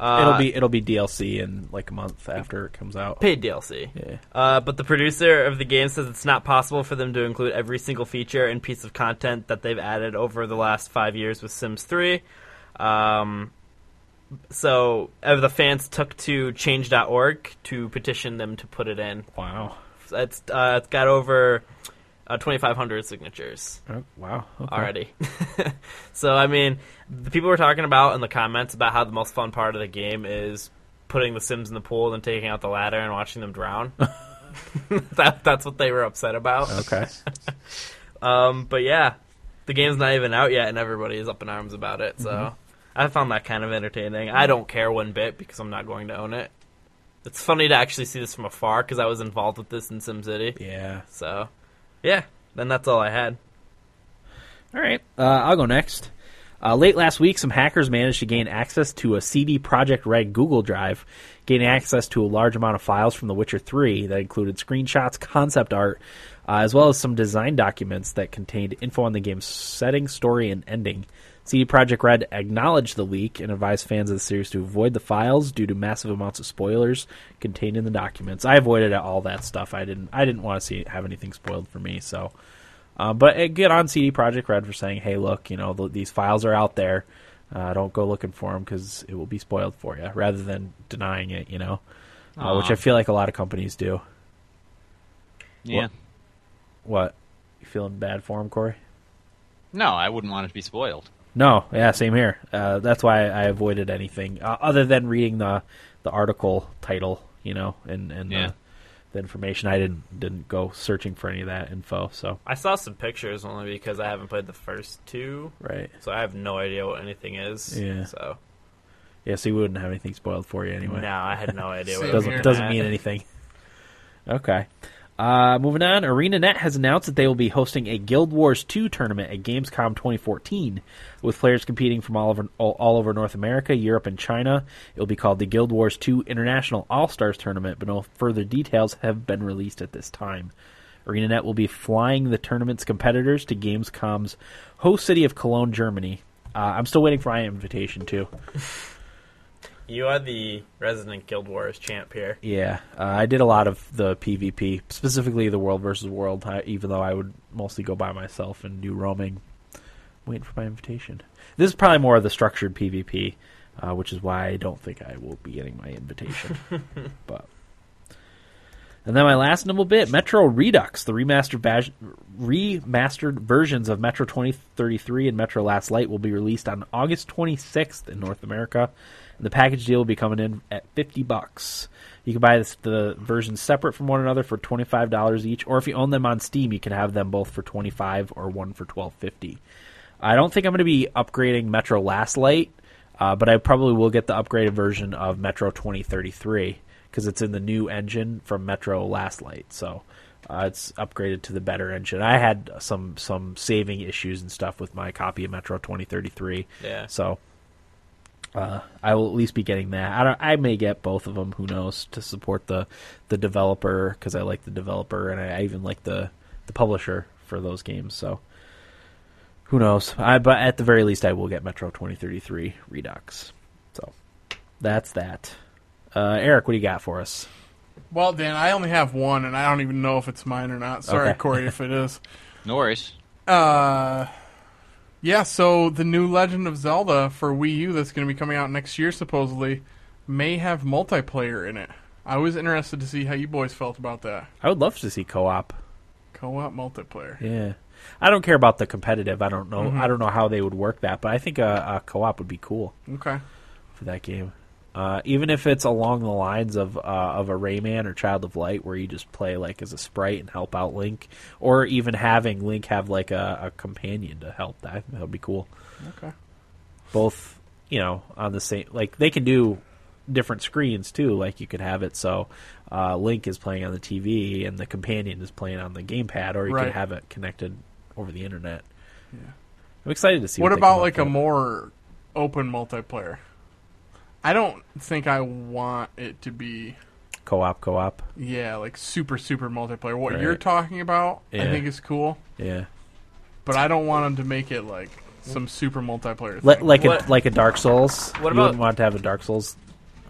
Uh, it'll be, it'll be DLC in like a month after it comes out. paid DLC. Yeah. Uh, but the producer of the game says it's not possible for them to include every single feature and piece of content that they've added over the last five years with Sims 3. Um, so uh, the fans took to change.org to petition them to put it in. Wow. It's, uh, it's got over uh, 2,500 signatures Oh, wow. Okay. already. <laughs> so I mean, the people were talking about in the comments about how the most fun part of the game is putting the Sims in the pool and taking out the ladder and watching them drown. <laughs> <laughs> that that's what they were upset about. Okay. Um, but yeah, the game's not even out yet, and everybody is up in arms about it. So I found that kind of entertaining. I don't care one bit because I'm not going to own it. It's funny to actually see this from afar because I was involved with this in SimCity. Yeah. So yeah, then that's all I had. All right. Uh, I'll go next. Uh, late last week, some hackers managed to gain access to a CD Projekt Red Google Drive, gaining access to a large amount of files from The Witcher 3 that included screenshots, concept art, uh, as well as some design documents that contained info on the game's setting, story, and ending. CD Projekt Red acknowledged the leak and advised fans of the series to avoid the files due to massive amounts of spoilers contained in the documents. I avoided all that stuff. I didn't. I didn't want to see have anything spoiled for me. So. Uh, but get on CD Projekt Red for saying, "Hey, look, you know th- these files are out there. Uh, don't go looking for them because it will be spoiled for you." Rather than denying it, you know, uh, which I feel like a lot of companies do. Yeah. What? You feeling bad for them, Corey? No, I wouldn't want it to be spoiled. No, yeah, same here. Uh, that's why I avoided anything uh, other than reading the the article title, you know, and and Yeah. the, the information. I didn't didn't go searching for any of that info. So I saw some pictures only because I haven't played the first two, right, so I have no idea what anything is. Yeah. So yeah. So you wouldn't have anything spoiled for you anyway. no, I had no idea <laughs> what it doesn't doesn't mean anything. Okay. Uh, moving on, ArenaNet has announced that they will be hosting a Guild Wars 2 tournament at Gamescom 2014, with players competing from all over all, over North America, Europe, and China. It will be called the Guild Wars 2 International All Stars Tournament, but no further details have been released at this time. ArenaNet will be flying the tournament's competitors to Gamescom's host city of Cologne, Germany. Uh, I'm still waiting for my invitation too. <laughs> You are the resident Guild Wars champ here. Yeah, uh, I did a lot of the PvP, specifically the World versus World. Even though I would mostly go by myself and do roaming. waiting for my invitation. This is probably more of the structured PvP, uh, which is why I don't think I will be getting my invitation. <laughs> but and then my last nibble bit, Metro Redux, the remastered bas- remastered versions of Metro 2033 and Metro Last Light will be released on August 26th in North America. The package deal will be coming in at 50 bucks. You can buy this, the versions separate from one another for $25 each, or if you own them on Steam, you can have them both for 25 or one for 12.50. I don't think I'm going to be upgrading Metro Last Light, uh, but I probably will get the upgraded version of Metro 2033 because it's in the new engine from Metro Last Light. So uh, it's upgraded to the better engine. I had some some saving issues and stuff with my copy of Metro 2033. Yeah. So uh, I will at least be getting that. I don't, I may get both of them. Who knows? To support the the developer because I like the developer and I, I even like the the publisher for those games. So who knows? I but at the very least I will get Metro 2033 Redux. So that's that. Uh, Eric, what do you got for us? Well, Dan, I only have one, and I don't even know if it's mine or not. Sorry, Okay. Corey, if <laughs> it is. No worries. Uh, yeah. So the new Legend of Zelda for Wii U that's going to be coming out next year, supposedly, may have multiplayer in it. I was interested to see how you boys felt about that I would love to see co-op. co-op multiplayer. Yeah, I don't care about the competitive. I don't know. Mhm. I don't know how they would work that, but I think a, a co-op would be cool Okay. for that game. Uh, even if it's along the lines of uh, of a Rayman or Child of Light, where you just play like as a sprite and help out Link, or even having Link have like a, a companion to help. That that would be cool. Okay. Both, you know, on the same like they can do different screens too. Like you could have it so uh, Link is playing on the TV and the companion is playing on the gamepad, or you Right. could have it connected over the internet. Yeah. I'm excited to see. What What, about like a more open multiplayer? I don't think I want it to be co-op? Co-op. yeah, like super super multiplayer. What Right. you're talking about, I think is cool, Yeah, but I don't want them to make it like some super multiplayer. Thing. like What- a like a Dark Souls. What you about- wouldn't want to have a Dark Souls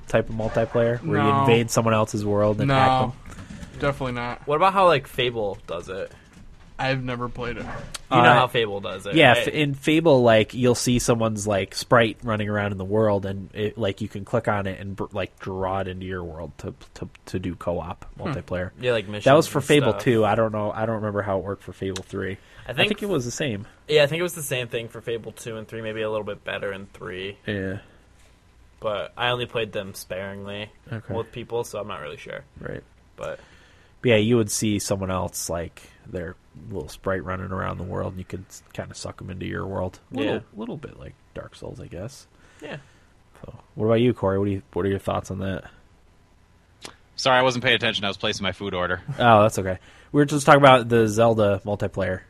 type of multiplayer where you invade someone else's world and hack them. definitely not. What about how like Fable does it? I've never played it. You know Uh, how Fable does it. Yeah, right? f- in Fable, like you'll see someone's like sprite running around in the world, and it, like you can click on it and br- like draw it into your world to to, to do co-op multiplayer. yeah, like missions. That was for and Fable stuff. two. I don't know. I don't remember how it worked for Fable three. I I think, think it was the same. Yeah, I think it was the same thing for Fable two and three. Maybe a little bit better in three, Yeah. but I only played them sparingly Okay. with people, so I'm not really sure. Right. But But yeah, you would see someone else like their little sprite running around the world, and you can kind of suck them into your world. Little, Yeah. little bit like Dark Souls, I guess. yeah, So, what about you, Corey? What do you What are your thoughts on that? Sorry, I wasn't paying attention. I was placing my food order. <laughs> Oh, that's okay. We were just talking about the Zelda multiplayer.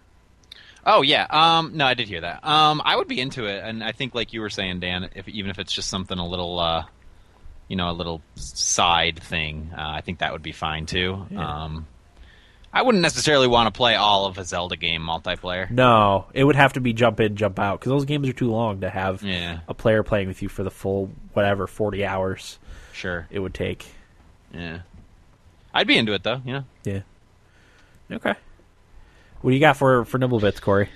Oh yeah. Um, no, I did hear that. Um, I would be into it, and I think, like you were saying, Dan, if even if it's just something a little, uh, you know, a little side thing, uh, I think that would be fine too. Yeah. Um, I wouldn't necessarily want to play all of a Zelda game multiplayer. No, it would have to be jump in, jump out because those games are too long to have Yeah, a player playing with you for the full whatever forty hours sure. it would take. Yeah, I'd be into it though. You know, Yeah. Okay. What do you got for for Nibblebits, Corey?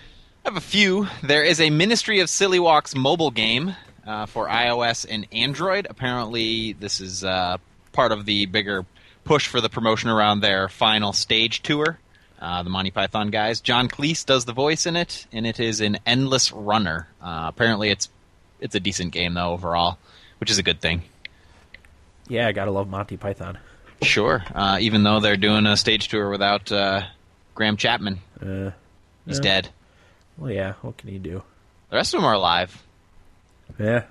I have a few. There is a Ministry of Silly Walks mobile game uh, for iOS and Android. Apparently, this is uh, part of the bigger push for the promotion around their final stage tour. Uh, the Monty Python guys. John Cleese does the voice in it, and it is an endless runner. Uh, apparently, it's it's a decent game though overall, which is a good thing. Yeah, I gotta love Monty Python. Sure. Uh, even though they're doing a stage tour without uh, Graham Chapman, Uh, he's Yeah. dead. well, yeah. What can he do? The rest of them are alive. Yeah.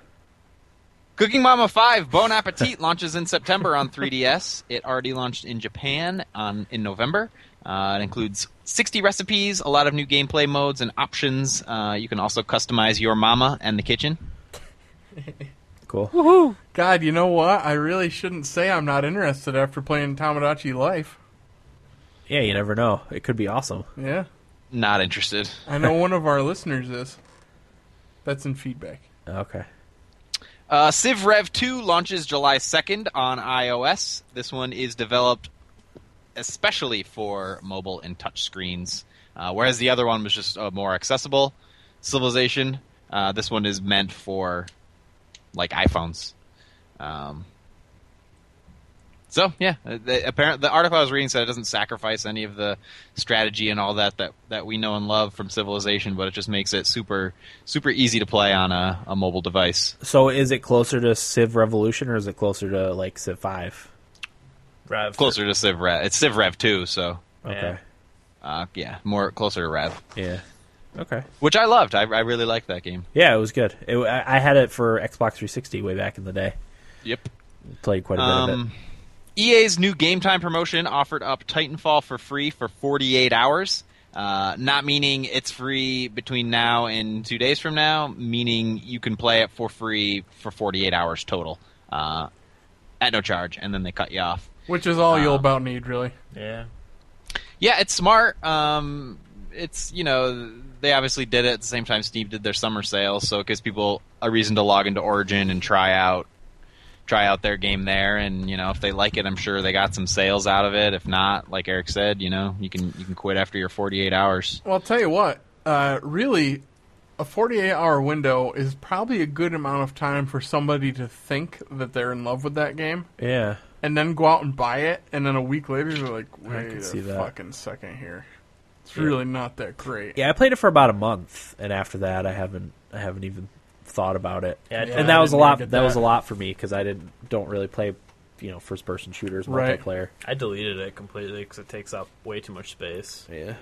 Cooking Mama 5 Bon Appetit <laughs> launches in September on 3DS. It already launched in Japan on in November. Uh, it includes 60 recipes, a lot of new gameplay modes and options. Uh, you can also customize your mama and the kitchen. <laughs> Cool. Woohoo! God, you know what? I really shouldn't say I'm not interested after playing Tomodachi Life. Yeah, you never know. It could be awesome. Yeah, Not interested. I know <laughs> one of our listeners is. That's in feedback. Okay. Uh, Civ Rev 2 launches July 2nd on iOS. This one is developed especially for mobile and touch screens, uh, whereas the other one was just a more accessible civilization. Uh, this one is meant for like iPhones. Um, so yeah, uh, the, apparent the article I was reading said it doesn't sacrifice any of the strategy and all that that, that we know and love from Civilization, but it just makes it super super easy to play on a, a mobile device. So is it closer to Civ Revolution or is it closer to like Civ Five? Rev. closer to Civ Rev. It's Civ Rev 2, so Okay. uh, yeah, more closer to Rev, Yeah. Okay. which I loved. I, I really liked that game. Yeah, it was good. It, I, I had it for Xbox 360 way back in the day. Yep. Played quite a bit of Um, EA's new game time promotion offered up Titanfall for free for 48 hours. Uh, not meaning it's free between now and two days from now, meaning you can play it for free for 48 hours total uh, at no charge, and then they cut you off. Which is all you'll Uh, about need, really. Yeah. Yeah, it's smart. Um, it's you know they obviously did it at the same time Steam did their summer sale, so it gives people a reason to log into Origin and try out try out their game there. And you know if they like it, I'm sure they got some sales out of it. If not, like Eric said, you know you can you can quit after your 48 hours. Well, I'll tell you what. Uh, really, a 48 hour window is probably a good amount of time for somebody to think that they're in love with that game. Yeah. and then go out and buy it, and then a week later they're like, wait can a see that. fucking second here. It's really not that great. Yeah, I played it for about a month, and after that, I haven't I haven't even thought about it. Yeah, Yeah, and that was a lot. really That. was a lot for me because I didn't don't really play, you know, first person shooters Right. multiplayer. I deleted it completely because it takes up way too much space. Yeah.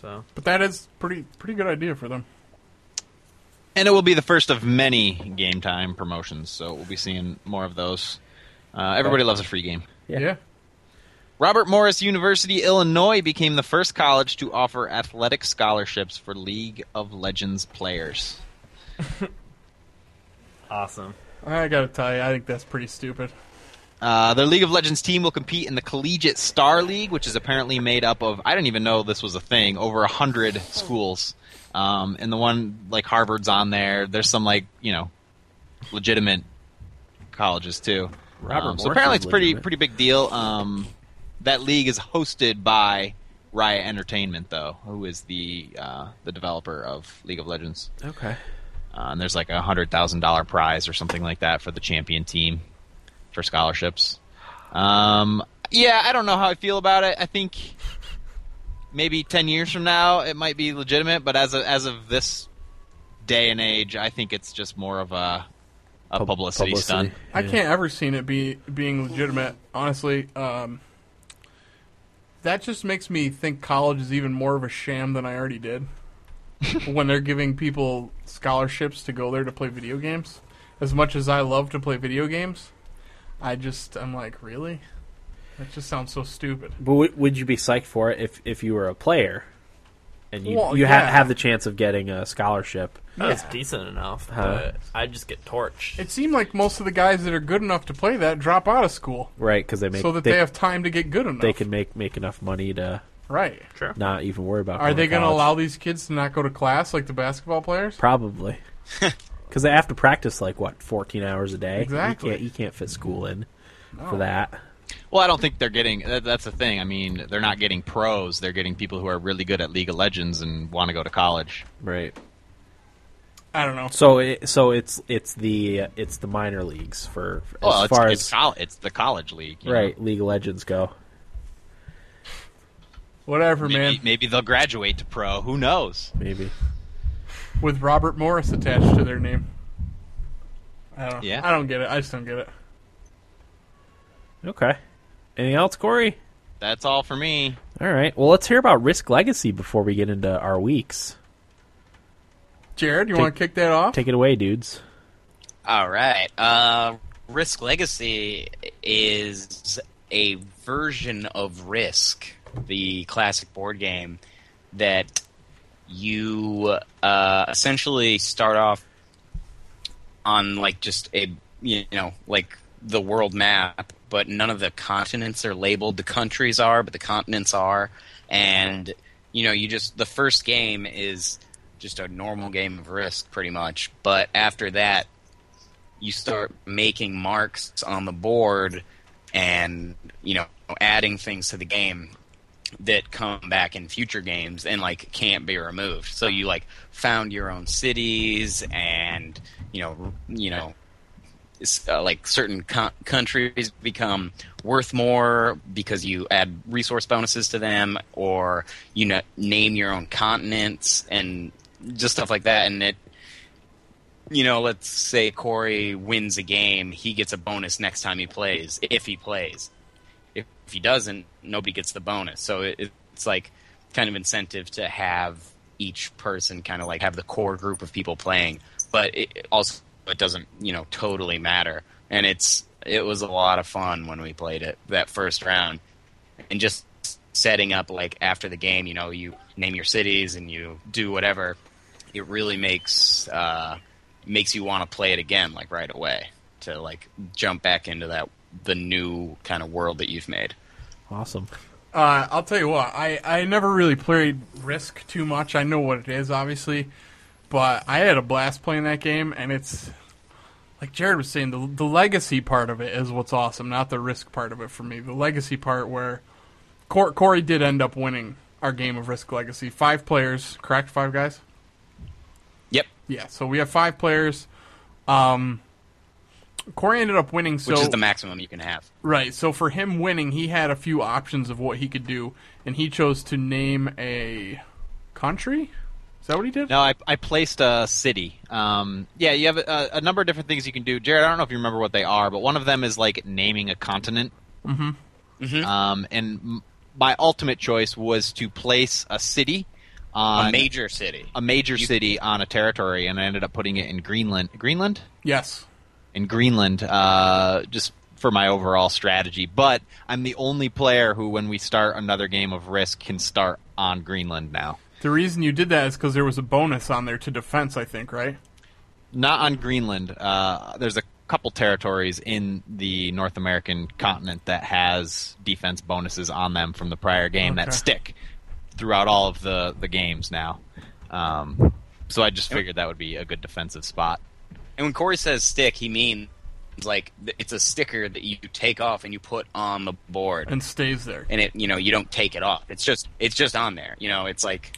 So But that is pretty pretty good idea for them. And it will be the first of many game time promotions, so we'll be seeing more of those. Uh, everybody loves a free game. Yeah. yeah. Robert Morris University, Illinois became the first college to offer athletic scholarships for League of Legends players. <laughs> awesome. I gotta tell you, I think that's pretty stupid. Uh, their League of Legends team will compete in the Collegiate Star League, which is apparently made up of I didn't even know this was a thing over a hundred schools. Um, and the one like Harvard's on there. There's some like you know legitimate colleges too. Robert Um, so apparently is it's pretty legitimate. pretty big deal. Um, that league is hosted by Riot Entertainment, though, who is the uh, the developer of League of Legends. Okay. Uh, and there's like a hundred thousand dollar prize or something like that for the champion team for scholarships. Um, yeah, I don't know how I feel about it. I think maybe ten years from now it might be legitimate, but as of, as of this day and age, I think it's just more of a a Pub- publicity, stunt. I can't ever see it be being legitimate. Honestly, um, that just makes me think college is even more of a sham than I already did. <laughs> when they're giving people scholarships to go there to play video games, as much as I love to play video games, I just I'm like, really? That just sounds so stupid. But w- would you be psyched for it if if you were a player, and you Well, you ha- have the chance of getting a scholarship? That's decent enough, Huh. but I just get torched. It seemed like most of the guys that are good enough to play that drop out of school Right, because they make so that they, they, have time to get good enough. they can make make enough money to right. Sure. not even worry about. That. Are going they to going to college. allow these kids to not go to class like the basketball players? Probably. <laughs> Because they have to practice like what, fourteen hours a day. Exactly. You can't, you can't fit school in No. for that. Well, I don't think they're getting. That, that's the thing. I mean, they're not getting pros. They're getting people who are really good at League of Legends and want to go to college. Right. I don't know. So it, so it's it's the it's the minor leagues for as Well, it's, far it's, as col- it's the college league. you right League of Legends go. Whatever, know? man. Maybe, maybe they'll graduate to pro. Who knows? Maybe. With Robert Morris attached to their name. I don't. Yeah. I don't get it. I just don't get it. Okay. Anything else, Corey? That's all for me. All right. Well, let's hear about Risk Legacy before we get into our weeks. Jared, you want to kick that off? Take it away, dudes. All right. Uh, Risk Legacy is a version of Risk, the classic board game that you uh, essentially start off on like just a you know like the world map, but none of the continents are labeled. The countries are, but the continents are, and you know you just the first game is just a normal game of Risk, pretty much. But after that, you start making marks on the board and you know adding things to the game that come back in future games and like can't be removed so you like found your own cities and you know you know uh, like certain co- countries become worth more because you add resource bonuses to them or you know name your own continents and just stuff like that and it you know, let's say Corey wins a game, he gets a bonus next time he plays, if he plays. If, if he doesn't, nobody gets the bonus. So it, it's like kind of incentive to have each person kind of like have the core group of people playing, but it also it doesn't you know totally matter. And it's it was a lot of fun when we played it that first round, and just setting up like after the game, you know, you name your cities and you do whatever. It really makes uh, makes you want to play it again like right away to like jump back into that the new kind of world that you've made. Awesome. Uh, I'll tell you what, I, I never really played Risk too much. I know what it is, obviously, but I had a blast playing that game, and it's like Jared was saying, the the legacy part of it is what's awesome, not the Risk part of it for me. The legacy part where Cor- Corey did end up winning our game of Risk Legacy. Five players, correct? Five guys. Yep, Yeah, so we have five players. Um, Corey ended up winning. So which is the maximum you can have. Right. So for him winning, he had a few options of what he could do, and he chose to name a country. Is that what he did? No, I, I placed a city. Um, yeah, you have a, a number of different things you can do. Jared, I don't know if you remember what they are, but one of them is like naming a continent. Mm-hmm. Um, and my ultimate choice was to place a city on a major city. a major You- city on a territory, and I ended up putting it in Greenland. Greenland? Yes. In Greenland, uh, just for my overall strategy. But I'm the only player who, when we start another game of Risk, can start on Greenland now. The reason you did that is because there was a bonus on there to defense. I think, right? Not on Greenland. Uh, there's a couple territories in the North American continent that has defense bonuses on them from the prior game Okay. that stick throughout all of the, the games now. Um, so I just figured that would be a good defensive spot. And when Corey says stick, he means like it's a sticker that you take off and you put on the board, And stays there. and it you know you don't take it off. It's just it's just on there. You know, it's like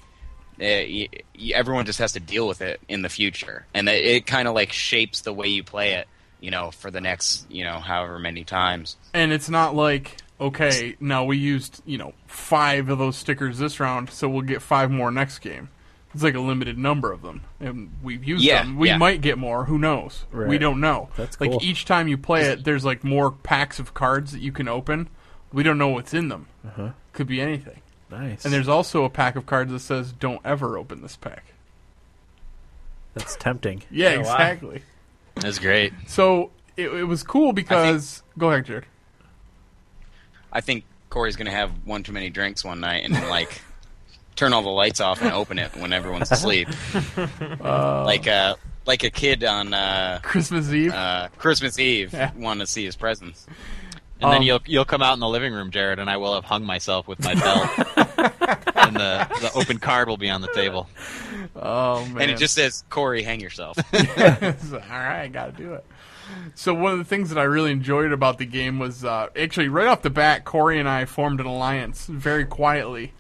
uh, y- y- everyone just has to deal with it in the future, and it, it kind of like shapes the way you play it. You know, for the next you know however many times. And it's not like okay, now we used you know five of those stickers this round, so we'll get five more next game. It's like a limited number of them, and we've used Yeah, them. We yeah. might get more. Who knows? We don't know. That's cool. like each time you play it, there's like more packs of cards that you can open. We don't know what's in them. Uh-huh. Could be anything. Nice. And there's also a pack of cards that says "Don't ever open this pack." That's tempting. <laughs> Yeah, Oh, wow. exactly. That's great. So it, it was cool because go ahead, Jared. I think Corey's gonna have one too many drinks one night and like turn all the lights off and open it when everyone's asleep, <laughs> like uh like a kid on uh, Christmas Eve. uh, Christmas Eve Yeah. want to see his presents. And then Um, you'll you'll come out in the living room, Jared, and I will have hung myself with my belt, <laughs> and the the open card will be on the table. oh man! And it just says, "Corey, hang yourself." <laughs> all right, I got to do it. So one of the things that I really enjoyed about the game was uh, actually right off the bat, Corey and I formed an alliance very quietly.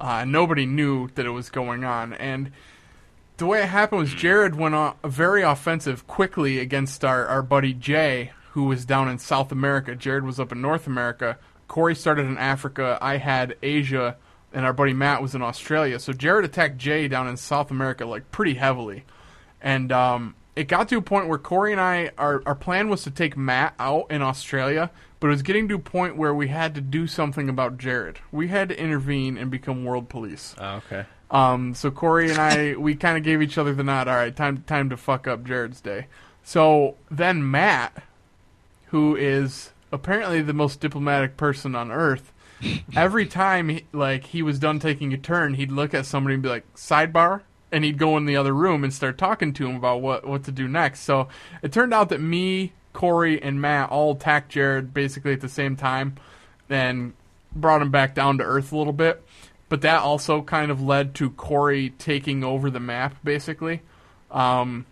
Uh, nobody knew that it was going on, and the way it happened was Jared went on very offensive quickly against our, our buddy Jay, who was down in South America. Jared was up in North America. Corey started in Africa. I had Asia, and our buddy Matt was in Australia. So Jared attacked Jay down in South America like pretty heavily, and um, it got to a point where Corey and I, our, our plan was to take Matt out in Australia, but it was getting to a point where we had to do something about Jared. We had to intervene and become world police. Oh, okay. Um, so Corey and I, <laughs> we kind of gave each other the nod. All right, time time to fuck up Jared's day. So then Matt, who is apparently the most diplomatic person on earth, <laughs> every time he, like he was done taking a turn, he'd look at somebody and be like sidebar, and he'd go in the other room and start talking to him about what what to do next. So it turned out that me, Corey, and Matt all attacked Jared basically at the same time, and brought him back down to earth a little bit. But that also kind of led to Corey taking over the map, basically. Um,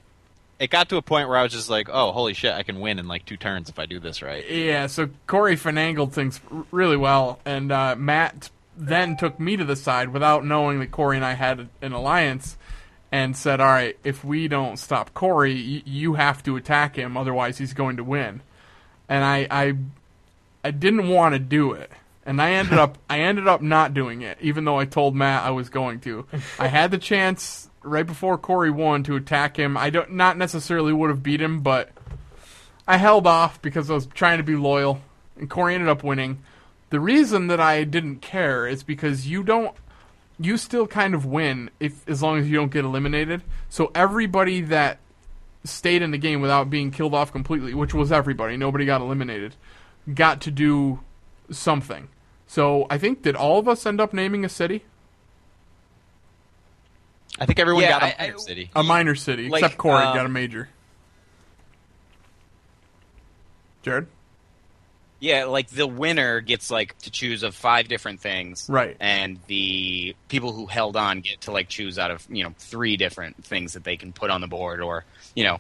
It got to a point where I was just like, "Oh, holy shit! I can win in like two turns if I do this right." Yeah, so Corey finagled things really well, and uh, Matt then took me to the side without knowing that Corey and I had an alliance, and said, "All right, if we don't stop Corey, y- you have to attack him, otherwise he's going to win." And I, I, I didn't want to do it, and I ended up, <laughs> I ended up not doing it, even though I told Matt I was going to. I had the chance right before Corey won to attack him. I don't, not necessarily would have beat him, but. I held off because I was trying to be loyal, and Corey ended up winning. The reason that I didn't care is because you don't, you still kind of win if as long as you don't get eliminated. So everybody that stayed in the game without being killed off completely, which was everybody, nobody got eliminated, got to do something. So I think did all of us end up naming a city, I think everyone Yeah, got a I- I- minor city. a minor city, Like, except Corey um, got a major. Jared, Yeah, like the winner gets like to choose of five different things, Right. And the people who held on get to like choose out of you know three different things that they can put on the board, or you know.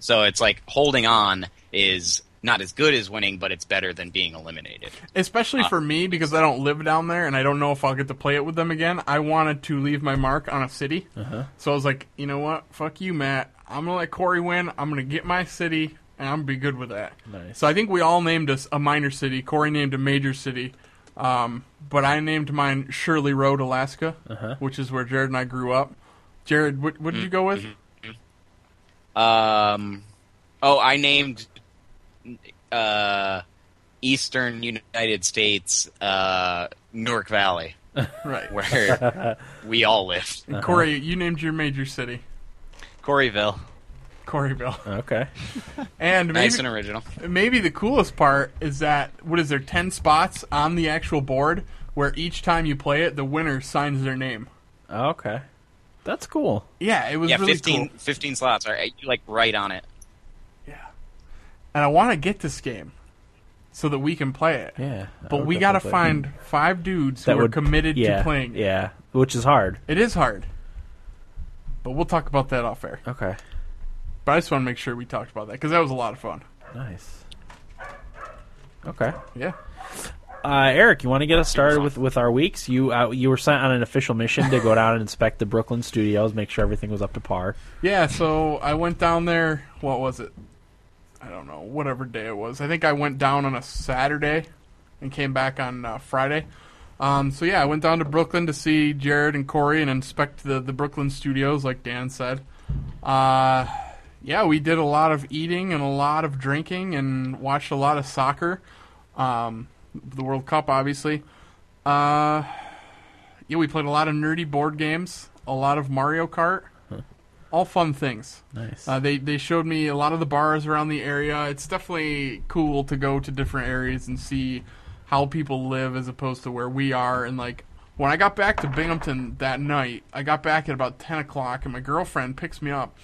So it's like holding on is not as good as winning, but it's better than being eliminated. especially uh. for me because I don't live down there and I don't know if I'll get to play it with them again. I wanted to leave my mark on a city, uh-huh. so I was like, you know what, fuck you, Matt. I'm gonna let Corey win. I'm gonna get my city, and I'm gonna be good with that. Nice. So I think we all named us a minor city. Corey named a major city, um, but I named mine Shirley Road, Alaska, which is where Jared and I grew up. Jared, what, what did you go with? Um, oh, I named uh, Eastern United States uh, Newark Valley, Right. <laughs> where we all lived. And Corey, you named your major city, Coreyville. Coreyville, Okay. <laughs> and maybe Nice and original. maybe the coolest part is that what is there 10 spots on the actual board where each time you play it the winner signs their name Okay. That's cool. yeah it was Yeah, really 15, cool 15 slots. All right, you like right on it. yeah and i want to get this game so that we can play it Yeah. But we gotta definitely- find five dudes who that are committed yeah, to playing. Yeah, which is hard. it is hard but we'll talk about that off air Okay. But i just want to make sure we talked about that because that was a lot of fun Nice. Okay. yeah Uh, Eric, you want to get us started with, with our weeks? You uh, you were sent on an official mission to go down and inspect the Brooklyn studios, make sure everything was up to par. Yeah, so I went down there. What was it? I don't know. Whatever day it was. I think I went down on a Saturday and came back on uh, Friday. Um, so yeah, I went down to Brooklyn to see Jared and Corey and inspect the the Brooklyn studios, like Dan said. Uh, yeah, we did a lot of eating and a lot of drinking and watched a lot of soccer. Um, the World Cup, obviously. Uh, yeah, we played a lot of nerdy board games, a lot of Mario Kart all fun things. Nice. Uh, they they showed me a lot of the bars around the area. It's definitely cool to go to different areas and see how people live as opposed to where we are. And like when I got back to Binghamton that night, I got back at about ten o'clock, and my girlfriend picks me up.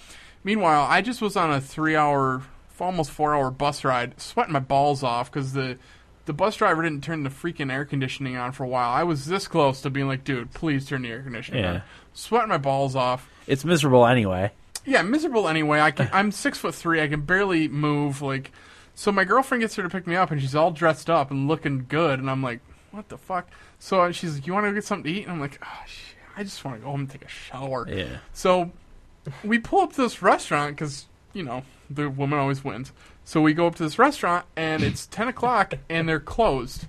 Meanwhile, I just was on a three-hour, almost four-hour bus ride, sweating my balls off because the the bus driver didn't turn the freaking air conditioning on for a while. I was this close to being like, dude, please turn the air conditioning Yeah. on. Sweating my balls off. it's miserable anyway. Yeah, miserable anyway. I can, <laughs> I'm six foot three. I can barely move. Like, so my girlfriend gets her to pick me up, and she's all dressed up and looking good, and I'm like, what the fuck? So she's like, you want to get something to eat? And I'm like, oh, shit, I just want to go home and take a shower. Yeah. So we pull up to this restaurant because you know the woman always wins. So we go up to this restaurant, and it's <laughs> ten o'clock, and they're closed.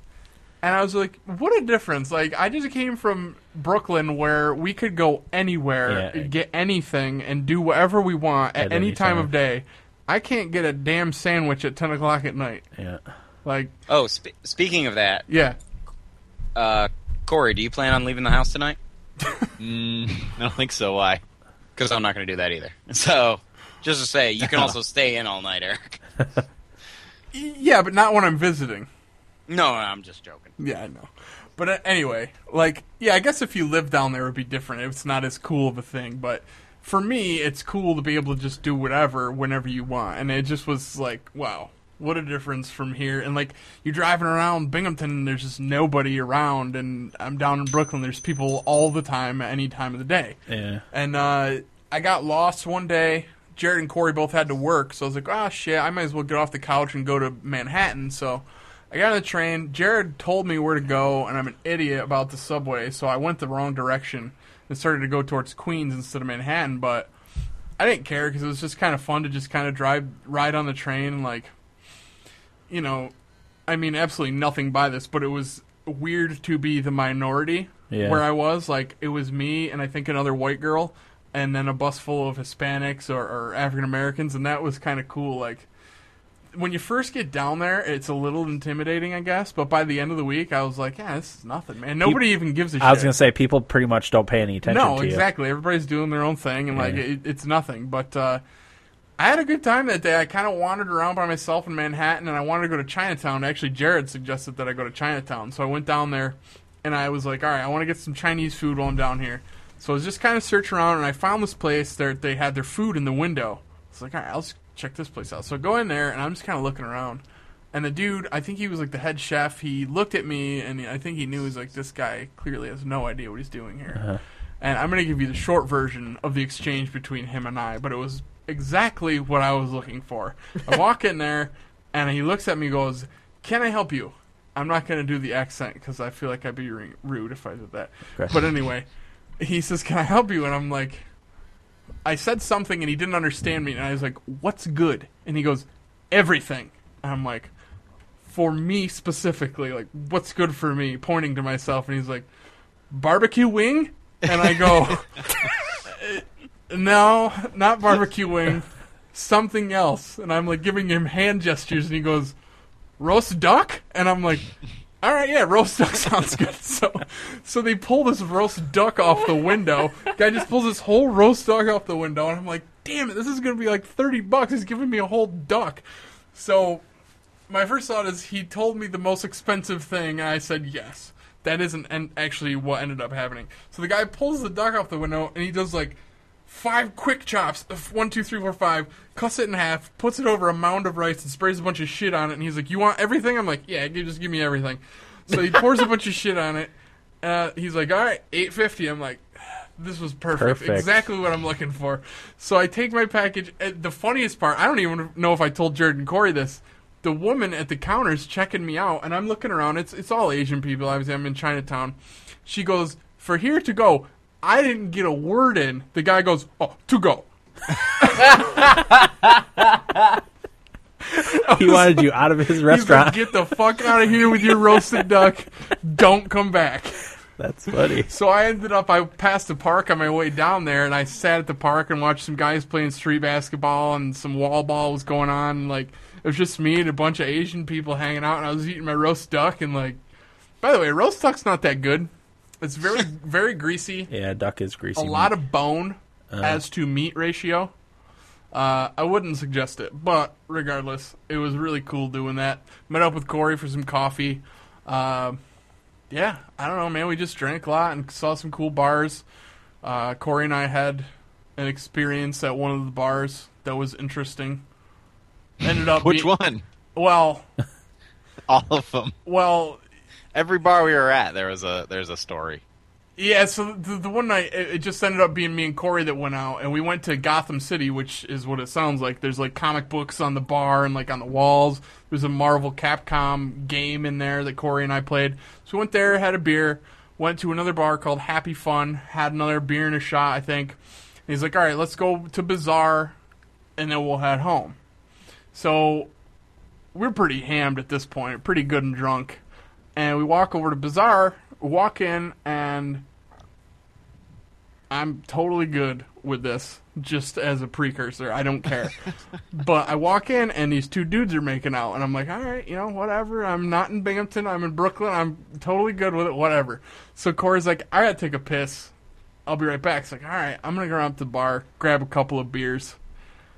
And I was like, what a difference. Like, I just came from Brooklyn where we could go anywhere, Yeah. get anything, and do whatever we want at, At any any time time. of day. I can't get a damn sandwich at 10 o'clock at night. Yeah. Like, Oh, sp- speaking of that, yeah. uh, Corey, do you plan on leaving the house tonight? <laughs> Mm, I don't think so. Why? Because I'm not going to do that either. <laughs> So, just to say, you can also <laughs> stay in all night, Eric. <laughs> Yeah, but not when I'm visiting. No, I'm just joking. Yeah, I know. But uh, anyway, like, yeah, I guess if you live down there, it would be different. It's not as cool of a thing. But for me, it's cool to be able to just do whatever whenever you want. And it just was like, wow, what a difference from here. And like, you're driving around Binghamton, and there's just nobody around. And I'm down in Brooklyn, there's people all the time at any time of the day. Yeah. And uh, I got lost one day. Jared and Corey both had to work, so I was like, "Ah, shit! I might as well get off the couch and go to Manhattan." So I got on the train. Jared told me where to go, and I'm an idiot about the subway, so I went the wrong direction and started to go towards Queens instead of Manhattan. But I didn't care because it was just kind of fun to just kind of drive, ride on the train, and like, you know, I mean, absolutely nothing by this, but it was weird to be the minority Yeah. where I was. Like, it was me and I think another white girl, and then a bus full of Hispanics or, or African Americans, and that was kind of cool. Like, when you first get down there, it's a little intimidating, I guess. But by the end of the week, I was like, yeah, this is nothing, man. Nobody even gives a shit. I was gonna say people pretty much don't pay any attention No, to you. exactly. Everybody's doing their own thing, and like it, it's nothing. But uh, I had a good time that day. I kind of wandered around by myself in Manhattan, and I wanted to go to Chinatown. Actually, Jared suggested that I go to Chinatown, so I went down there, and I was like, all right, I want to get some Chinese food while I'm down here. So I was just kind of searching around, and I found this place. There, they had their food in the window. I was like, all right, I'll just check this place out. So I go in there, and I'm just kind of looking around. And the dude, I think he was like the head chef. He looked at me, and I think he knew he was like, this guy clearly has no idea what he's doing here. Uh-huh. And I'm going to give you the short version of the exchange between him and I, but it was exactly what I was looking for. I <laughs> walk in there, and he looks at me and goes, Can I help you? I'm not going to do the accent because I feel like I'd be ru- rude if I did that. Okay. But anyway, he says, Can I help you? And I'm like, I said something and he didn't understand me. And I was like, What's good? And he goes, Everything. And I'm like, For me specifically, like, what's good for me? Pointing to myself. And he's like, Barbecue wing? And I go, <laughs> No, not barbecue wing. Something else. And I'm like giving him hand gestures. And he goes, Roast duck? And I'm like, all right, yeah, roast duck <laughs> sounds good. So, so they pull this roast duck off the window. Guy just pulls this whole roast duck off the window, and I'm like, damn it, this is gonna be like thirty bucks. He's giving me a whole duck. So, my first thought is he told me the most expensive thing, I said yes. That isn't actually what ended up happening. So the guy pulls the duck off the window, and he does like five quick chops. of One, two, three, four, five. Cuts it in half, puts it over a mound of rice, and sprays a bunch of shit on it. And he's like, "You want everything?" I'm like, "Yeah, just give me everything." So he pours a bunch of shit on it. Uh, he's like, "All right, eight fifty. I'm like, "This was perfect. Perfect. Exactly what I'm looking for." So I take my package. The funniest part, I don't even know if I told Jared and Corey this. The woman at the counter's checking me out, and I'm looking around. It's it's all Asian people. Obviously, I'm in Chinatown. She goes, "For here to go." I didn't get a word in. The guy goes, "Oh, to go." <laughs> He wanted you out of his <laughs> He's like, restaurant. "Get the fuck out of here with your roasted duck. Don't come back." That's funny. So I ended up, I passed the park on my way down there, and I sat at the park and watched some guys playing street basketball, and some wall ball was going on. And, like it was just me and a bunch of Asian people hanging out, and I was eating my roast duck. And like, by the way, roast duck's not that good. It's very, <laughs> very greasy. Yeah, duck is greasy. A lot of bone as to meat ratio. Uh, I wouldn't suggest it, but regardless, it was really cool doing that. Met up with Corey for some coffee. Um yeah, I don't know, man. We just drank a lot and saw some cool bars. Uh, Corey and I had an experience at one of the bars that was interesting. Ended up <laughs> Which be- one? Well, <laughs> All of them. well, Every bar we were at, there was a there's a story. Yeah, so the, the one night it, it just ended up being me and Corey that went out, and we went to Gotham City, which is what it sounds like. There's like comic books on the bar and like on the walls. There's a Marvel Capcom game in there that Corey and I played. So we went there, had a beer, went to another bar called Happy Fun, had another beer and a shot, I think. And he's like, "All right, let's go to Bazaar, and then we'll head home." So we're pretty hammed at this point, pretty good and drunk. And we walk over to Bazaar, walk in, and I'm totally good with this, just as a precursor. I don't care. <laughs> but I walk in, and these two dudes are making out, and I'm like, all right, you know, whatever. I'm not in Binghamton. I'm in Brooklyn. I'm totally good with it, whatever. So Corey's like, I gotta take a piss. I'll be right back. It's like, all right, I'm gonna go around to the bar, grab a couple of beers.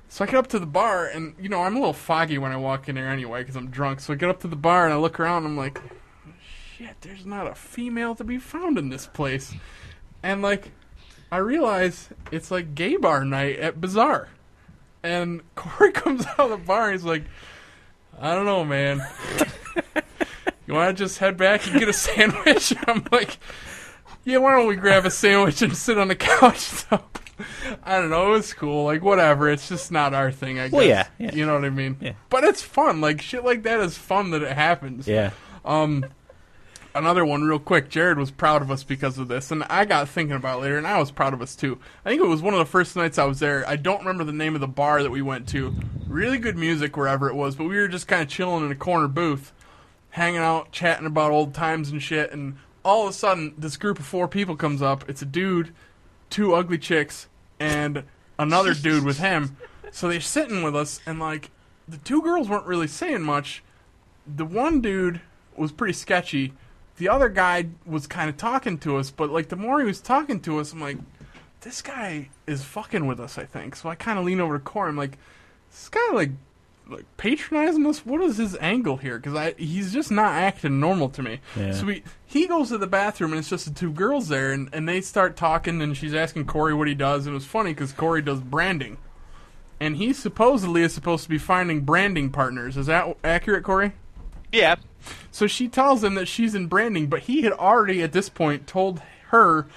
So I get up to the bar, and you know I'm a little foggy when I walk in there anyway because I'm drunk. So I get up to the bar and I look around. and I'm like, shit, there's not a female to be found in this place. And like, I realize it's like gay bar night at Bazaar. And <laughs> Corey comes out of the bar and he's like, I don't know, man. <laughs> you want to just head back and get a sandwich? <laughs> I'm like, yeah, why don't we grab a sandwich and sit on the couch? So, I don't know. It was cool. Like, whatever. It's just not our thing, I guess. Well, yeah, yeah. You know what I mean? Yeah. But it's fun. Like, shit like that is fun that it happens. Yeah. Um, another one, real quick. Jared was proud of us because of this, and I got thinking about it later, and I was proud of us too. I think it was one of the first nights I was there. I don't remember the name of the bar that we went to. Really good music wherever it was, but we were just kind of chilling in a corner booth, hanging out, chatting about old times and shit. And all of a sudden, this group of four people comes up. It's a dude, two ugly chicks, and another <laughs> dude with him. So they're sitting with us, and like the two girls weren't really saying much. The one dude was pretty sketchy. The other guy was kind of talking to us, but like the more he was talking to us, I'm like, this guy is fucking with us. I think so. I kind of lean over to Corey. I'm like, this guy like like patronizing us. What is his angle here? Because I he's just not acting normal to me. Yeah. So we he goes to the bathroom and it's just the two girls there, and and they start talking, and she's asking Corey what he does, and it was funny because Corey does branding. And he supposedly is supposed to be finding branding partners. Is that accurate, Corey? Yeah. So she tells him that she's in branding, but he had already at this point told her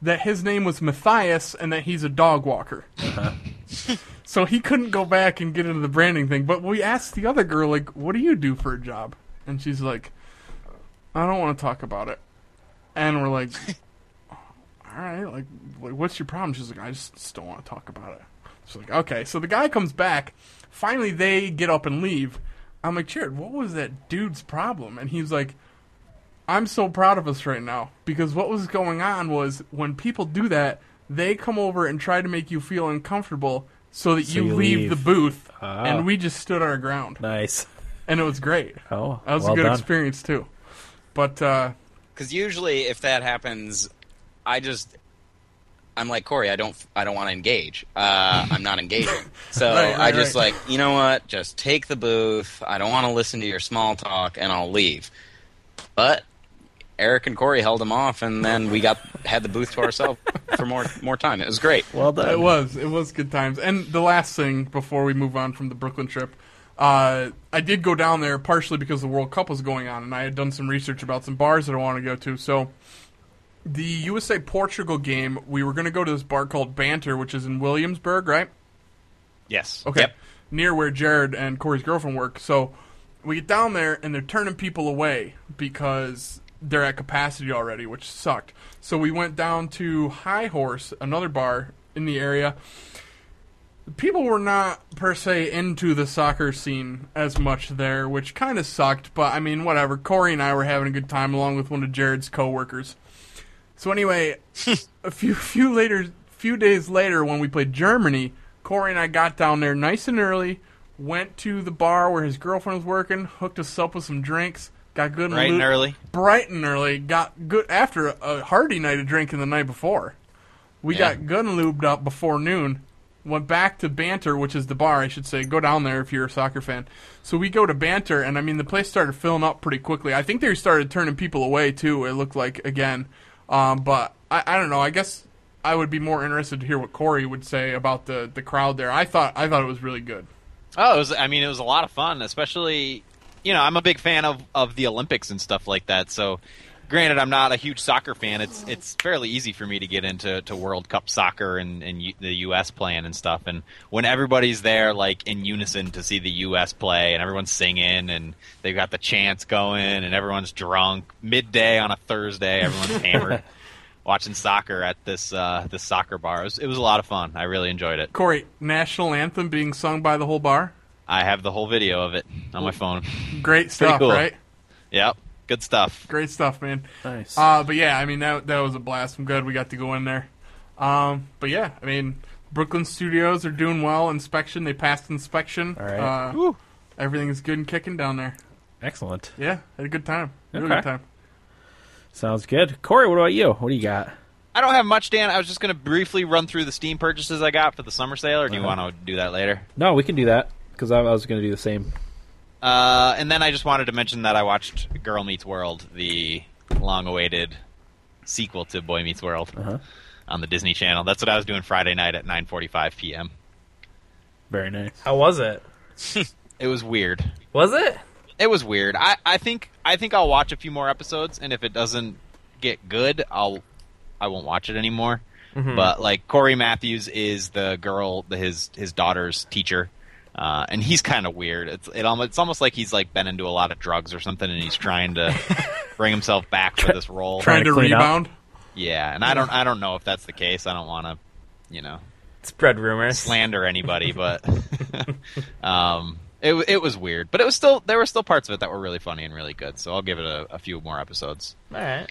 that his name was Matthias and that he's a dog walker. Uh-huh. so he couldn't go back and get into the branding thing. But we asked the other girl, like, what do you do for a job? And she's like, I don't want to talk about it. And we're like, <laughs> all right, like, like, what's your problem? She's like, I just, just don't want to talk about it. She's like, okay. So the guy comes back. Finally, they get up and leave. I'm like, Jared, what was that dude's problem? And he's like, I'm so proud of us right now because what was going on was when people do that, they come over and try to make you feel uncomfortable so that So you, you leave, leave. the booth, Ah. and we just stood our ground, Nice. and it was great. <laughs> Oh, That was well a good done. experience too. But uh, Because usually, if that happens, I just I'm like Corey. I don't I don't want to engage. Uh, <laughs> I'm not engaging. So Right, right, I just right. like you know what? Just take the booth. I don't want to listen to your small talk, and I'll leave. But Eric and Corey held him off, and then we got <laughs> had the booth to ourselves for more more time. It was great. Well done. It was. It was good times. And the last thing before we move on from the Brooklyn trip, uh, I did go down there partially because the World Cup was going on, and I had done some research about some bars that I want to go to. So, the USA Portugal game, we were going to go to this bar called Banter, which is in Williamsburg, right? Yes. Okay. Yep. Near where Jared and Corey's girlfriend work. So we get down there and they're turning people away because they're at capacity already, which sucked. So we went down to High Horse, another bar in the area. People were not per se into the soccer scene as much there, which kind of sucked. But I mean, whatever. Corey and I were having a good time along with one of Jared's coworkers. So anyway, <laughs> a few few later, few days later, when we played Germany, Corey and I got down there nice and early. Went to the bar where his girlfriend was working, hooked us up with some drinks, got good and Bright and early. bright and early. Got good after a hearty night of drinking the night before. We Yeah. got good and lubed up before noon. Went back to Banter, which is the bar, I should say. Go down there if you're a soccer fan. So we go to Banter, and I mean the place started filling up pretty quickly. I think they started turning people away too. It looked like again, um, but I, I don't know. I guess I would be more interested to hear what Corey would say about the the crowd there. I thought I thought it was really good. Oh, it was. I mean, it was a lot of fun, especially. You know, I'm a big fan of of the Olympics and stuff like that. So, granted, I'm not a huge soccer fan. It's it's fairly easy for me to get into to World Cup soccer and and U, the U.S. playing and stuff. And when everybody's there, like in unison to see the U.S. play, and everyone's singing, and they've got the chants going, and everyone's drunk midday on a Thursday, everyone's <laughs> hammered. Watching soccer at this uh, this soccer bar, it was, it was a lot of fun. I really enjoyed it. Corey, national anthem being sung by the whole bar. I have the whole video of it on my phone. Great stuff, cool. right? Yep. Good stuff. Great stuff, man. Nice. Uh, but yeah, I mean that that was a blast. I'm glad we got to go in there. Um, but yeah, I mean Brooklyn studios are doing well. Inspection, they passed inspection. All right. Uh, Woo. everything's good and kicking down there. Excellent. Yeah, had a good time. Really good time. Sounds good. Corey, what about you? What do you got? I don't have much, Dan. I was just going to briefly run through the Steam purchases I got for the summer sale, or do you Uh-huh. want to do that later? No, we can do that because I, I was going to do the same. Uh, and then I just wanted to mention that I watched Girl Meets World, the long-awaited sequel to Boy Meets World, Uh-huh. on the Disney Channel. That's what I was doing Friday night at 9:45 p.m. Very nice. How was it? <laughs> It was weird. Was it? It was weird. I, I think I think I'll watch a few more episodes, and if it doesn't get good, I'll I won't watch it anymore. But like Cory Matthews is the girl, the, his his daughter's teacher, uh, and he's kind of weird. It's it almost it's almost like he's like been into a lot of drugs or something, and he's trying to <laughs> bring himself back for this role. Trying Trying to to clean up. rebound. Yeah, and I don't I don't know if that's the case. I don't want to, you know, Spread rumors. slander anybody, <laughs> but <laughs> um, it it was weird. But it was still there were still parts of it that were really funny and really good. So I'll give it a, a few more episodes. All right.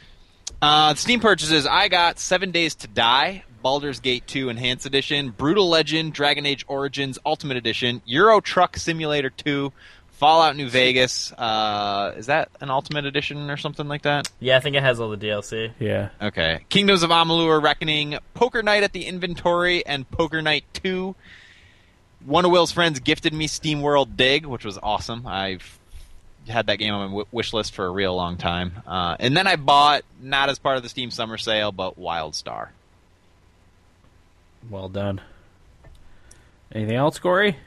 Uh, Steam purchases. I got Seven Days to Die, Baldur's Gate 2 Enhanced Edition, Brutal Legend, Dragon Age Origins Ultimate Edition, Euro Truck Simulator 2, Fallout New Vegas. Uh, is that an Ultimate Edition or something like that? Yeah, I think it has all the DLC. Yeah. Okay. Kingdoms of Amalur Reckoning, Poker Night at the Inventory, and Poker Night 2. One of Will's friends gifted me SteamWorld Dig, which was awesome. I've had that game on my w- wish list for a real long time. Uh, and then I bought, not as part of the Steam Summer Sale, but WildStar. Well done. Anything else, Corey?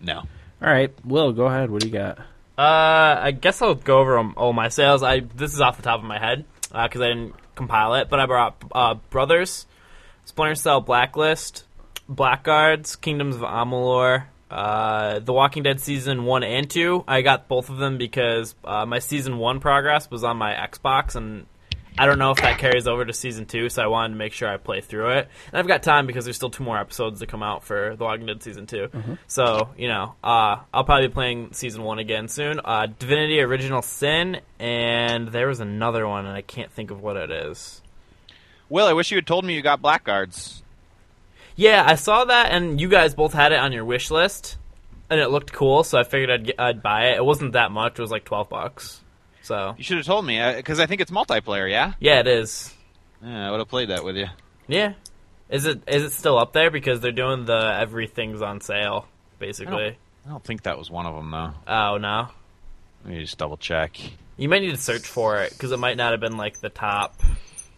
No. All right, Will, go ahead. What do you got? Uh, I guess I'll go over um, all my sales. I this is off the top of my head because I didn't compile it, but I brought uh, Brothers, Splinter Cell Blacklist, Blackguards, Kingdoms of Amalur, uh, The Walking Dead season one and two. I got both of them because uh, my season one progress was on my Xbox, and I don't know if that carries over to season two, so I wanted to make sure I play through it. And I've got time because there's still two more episodes to come out for The Walking Dead season 2 So you know, uh, I'll probably be playing season one again soon. Uh, Divinity: Original Sin, and there was another one, and I can't think of what it is. Will, I wish you had told me you got Blackguards. Yeah, I saw that, and you guys both had it on your wish list, and it looked cool, so I figured I'd get, I'd buy it. It wasn't that much; it was like twelve bucks. So You should have told me, uh, because I think it's multiplayer, yeah? yeah, it is. Yeah, I would have played that with you. Yeah, is it is it still up there because they're doing the everything's on sale basically? I don't think that was one of them, though. Oh no, Let me just double check. you might need to search for it because it might not have been like the top.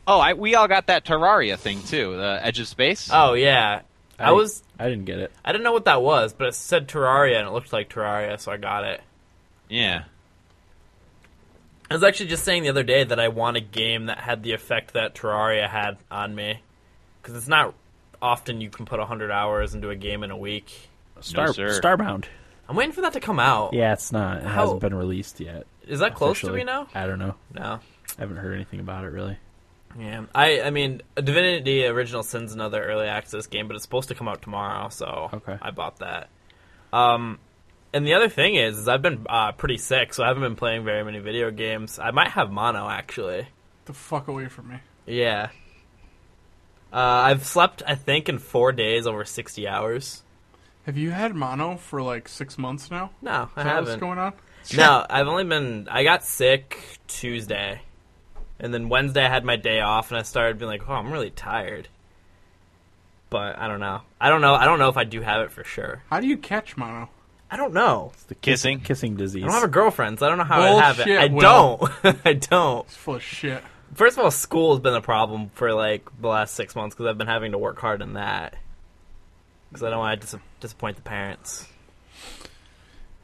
Oh, I, we all got that Terraria thing, too, the Edge of Space. Oh yeah, I, was I didn't get it. I didn't know what that was, but it said Terraria and it looked like Terraria, so I got it. Yeah. I was actually just saying the other day that I want a game that had the effect that Terraria had on me, because it's not often you can put hundred hours into a game in a week. Star sir. Starbound. I'm waiting for that to come out. Yeah, it's not. It How- hasn't been released yet. Is that close to officially. me now? I don't know. No. I haven't heard anything about it really. Yeah, I I mean, Divinity Original Sin's another early access game, but it's supposed to come out tomorrow, so Okay. I bought that. Um, and the other thing is, is I've been uh, pretty sick, so I haven't been playing very many video games. I might have mono actually. The fuck away from me. Yeah. Uh, I've slept, I think, in four days over sixty hours. Have you had mono for like six months now? No, I that what's haven't. going on? No, I've only been. I got sick Tuesday, and then Wednesday I had my day off, and I started being like, "Oh, I'm really tired." But I don't know. I don't know. I don't know if I do have it for sure. How do you catch mono? I don't know. It's the kiss- Kissing? kissing disease. I don't have a girlfriend, so I don't know how I have it. Bullshit, I Will. don't. <laughs> I don't. It's full of shit. First of all, school has been a problem for like the last six months because I've been having to work hard in that. Because I don't want to dis- disappoint the parents.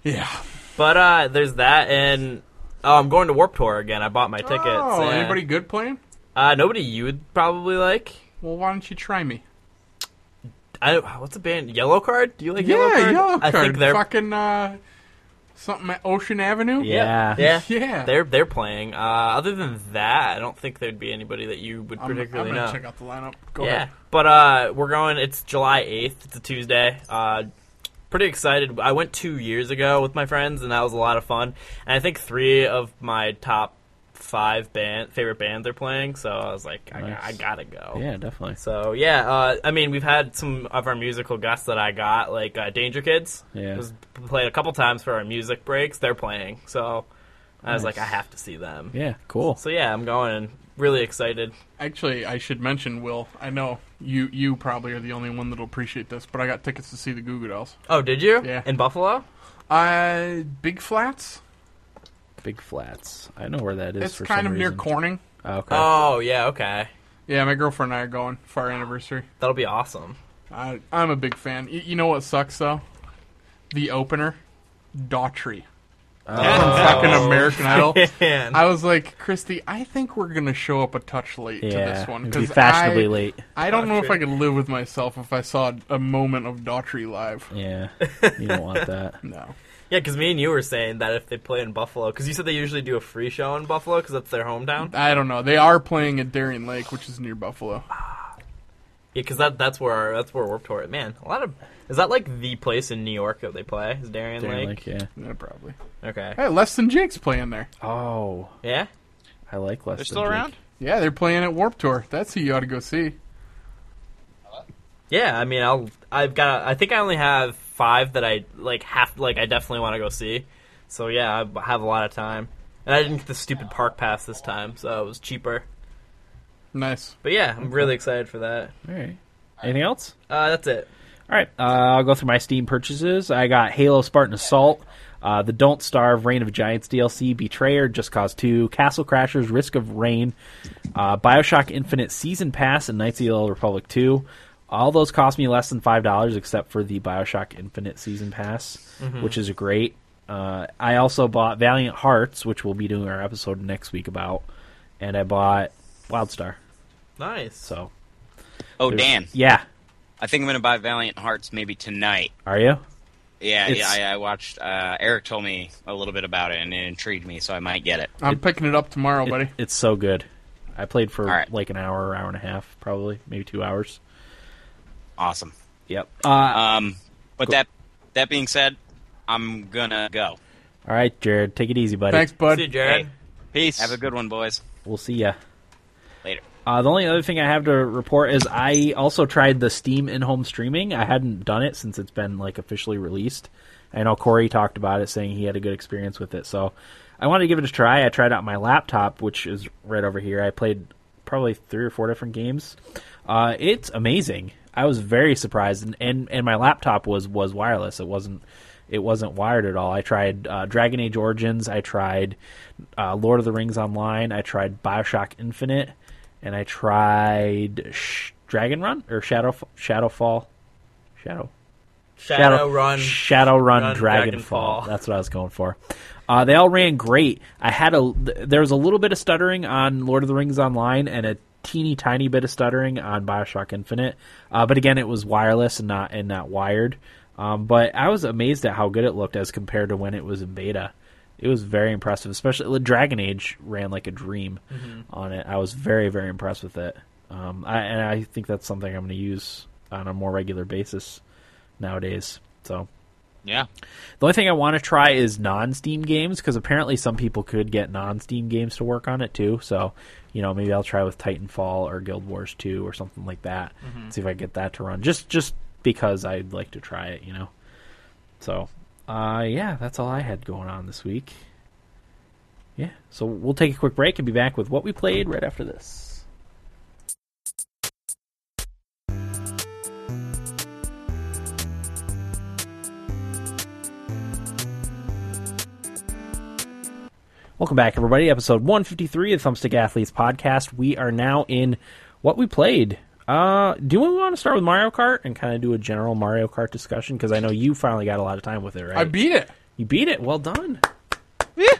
Yeah. But uh, there's that, and oh, I'm going to Warp Tour again. I bought my tickets. Oh, and- anybody good playing? Uh, nobody you would probably like. Well, why don't you try me? I what's the band? Yellowcard? Do you like yeah, Yellowcard? yellow I think they're fucking uh, something at Ocean Avenue. Yeah. yeah. Yeah. They're they're playing. Uh, other than that, I don't think there'd be anybody that you would I'm, I'm particularly gonna know. check out the lineup. Go yeah, ahead. but uh, we're going. It's July eighth. It's a Tuesday. Uh, pretty excited. I went two years ago with my friends, and that was a lot of fun. And I think three of my top five band favorite band they're playing. So I was like, I, Nice. I gotta go. Yeah, definitely. So yeah, uh, I mean, we've had some of our musical guests that I got, like uh, Danger Kids. Yeah. was played a couple times for our music breaks. They're playing, so I was Nice. like, I have to see them. Yeah, cool. So yeah, I'm going and really excited. Actually, I should mention, Will. I know you you probably are the only one that'll appreciate this, but I got tickets to see the Goo Goo Dolls. Oh, did you? Yeah. In Buffalo? Uh, Big Flats. Big Flats. I know where that is. It's for kind some of near reason. Corning. Oh, okay. Oh yeah, okay. Yeah, my girlfriend and I are going for our anniversary. That'll be awesome. I, I'm a big fan. Y- you know what sucks though? The opener, Daughtry. Oh. From fucking American <laughs> Idol. Man. I was like, Christy, I think we're gonna show up a touch late yeah, to this one it'd be 'cause fashionably I, late. I don't know if I could live with myself if I saw a moment of Daughtry live. Yeah, <laughs> you don't want that. No. Yeah, because me and you were saying that if they play in Buffalo, because you said they usually do a free show in Buffalo because that's their hometown. I don't know. They are playing at Darien Lake, which is near Buffalo. Yeah, because that that's where that's where Warped Tour. Man, a lot of is that like the place in New York that they play? Is Darien, Darien Lake? Lake, yeah. Yeah, probably. Okay. Hey, Less Than Jake's playing there. Oh, Yeah. I like less. They're Than still Jake. around. Yeah, they're playing at Warp Tour. That's who you ought to go see. Yeah, I mean, I'll. I've got. I think I only have five that I like. Have like I definitely want to go see. So yeah, I have a lot of time, and I didn't get the stupid park pass this time, so it was cheaper. Nice. But yeah, I'm really excited for that. All right. Anything else? Uh, that's it. All right, uh, I'll go through my Steam purchases. I got Halo Spartan Assault, uh, the Don't Starve Reign of Giants DLC, Betrayer, Just Cause 2, Castle Crashers, Risk of Rain, uh, Bioshock Infinite Season Pass, and Knights of the Old Republic 2. All those cost me less than $5 except for the Bioshock Infinite Season Pass, which is great. Uh, I also bought Valiant Hearts, which we'll be doing our episode next week about, and I bought WildStar. Nice. So, Oh, Dan, Yeah. I think I'm gonna buy Valiant Hearts maybe tonight. Are you? Yeah, It's- yeah. I, I watched. Uh, Eric told me a little bit about it, and it intrigued me, so I might get it. I'm picking it up tomorrow, It- buddy. it's so good. I played for All right. like an hour, hour and a half, probably, maybe two hours. Awesome. Yep. Uh, Um, but Cool. that that being said, I'm gonna go. all right, Jared, take it easy, buddy. Thanks, bud. See you, Jared. Hey. Peace. Have a good one, boys. We'll see ya. Later. Uh, the only other thing I have to report is I also tried the Steam in-home streaming. I hadn't done it since it's been like officially released. I know Corey talked about it, saying he had a good experience with it. So I wanted to give it a try. I tried out my laptop, which is right over here. I played probably three or four different games. Uh, it's amazing. I was very surprised, and, and, and my laptop was was wireless. It wasn't it wasn't wired at all. I tried uh, Dragon Age Origins. I tried uh, Lord of the Rings Online. I tried Bioshock Infinite, and I tried Sh- Dragon Run or Shadow Shadowfall. Shadow Shadow Run. Shadowrun Run Dragonfall. Dragonfall. That's what I was going for. Uh, they all ran great. I had a there was a little bit of stuttering on Lord of the Rings Online and a teeny tiny bit of stuttering on Bioshock Infinite. Uh, but again, it was wireless and not and not wired. Um, but I was amazed at how good it looked as compared to when it was in beta. It was very impressive, especially Dragon Age ran like a dream on it. I was very very impressed with it. Um, I, and I think that's something I'm going to use on a more regular basis nowadays. So Yeah. the only thing I want to try is non-Steam games because apparently some people could get non-Steam games to work on it too. So, you know, maybe I'll try with Titanfall or Guild Wars 2 or something like that. See if I get that to run. Just just because I'd like to try it, you know. So, uh yeah, that's all I had going on this week. Yeah. So, we'll take a quick break and be back with what we played right after this. Welcome back, everybody. Episode 153 of Thumbstick Athletes podcast. We are now in what we played. Uh, do we want to start with Mario Kart and kind of do a general Mario Kart discussion? Because I know you finally got a lot of time with it, right? I beat it. you beat it. Well done. Yeah.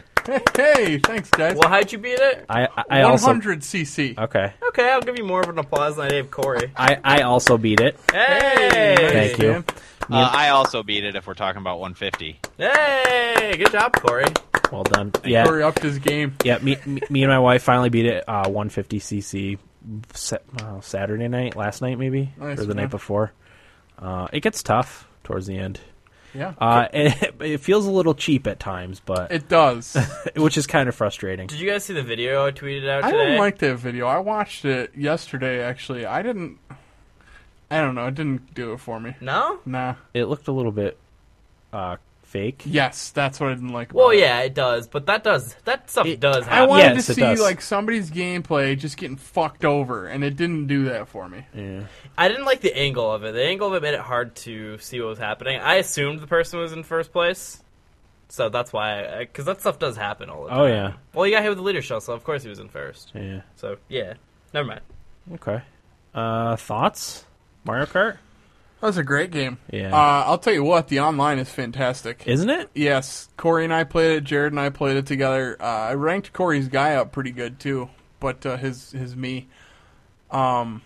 Hey, thanks, guys. Well, how'd you beat it? I I, I also 100 cc. okay. Okay, I'll give you more of an applause than I gave Corey. I I also beat it. Hey! Thank you. Uh, I also beat it if we're talking about 150. Hey! Good job, Corey. Well done. Yeah. Corey upped his game. Yeah, me, me, me and my wife finally beat it. Uh, 150cc uh, Saturday night, last night maybe, Nice, or the man. night before. Uh, it gets tough towards the end. Yeah, Uh, <laughs> it, it feels a little cheap at times, but it does. <laughs> which is kind of frustrating. Did you guys see the video I tweeted out I didn't like that video. I watched it yesterday. Actually, I didn't. I don't know. It didn't do it for me. no. Nah. It looked a little bit uh, fake. Yes, that's what I didn't like. Well, about it. yeah, it does, but that does that stuff It- does I happen. wanted Yes, to it see does. like somebody's gameplay just getting fucked over, and it didn't do that for me. Yeah. I didn't like the angle of it. The angle of it made it hard to see what was happening. I assumed the person was in first place, so that's why. Because that stuff does happen all the time. Oh yeah. Well, you got hit with the leader shell, so of course he was in first. Yeah. So yeah, never mind. Okay. Uh, thoughts? Mario Kart? That was a great game. Yeah. Uh, I'll tell you what, the online is fantastic. Isn't it? Yes, Corey and I played it. Jared and I played it together. Uh, I ranked Corey's guy up pretty good too, but uh, his his me. Um,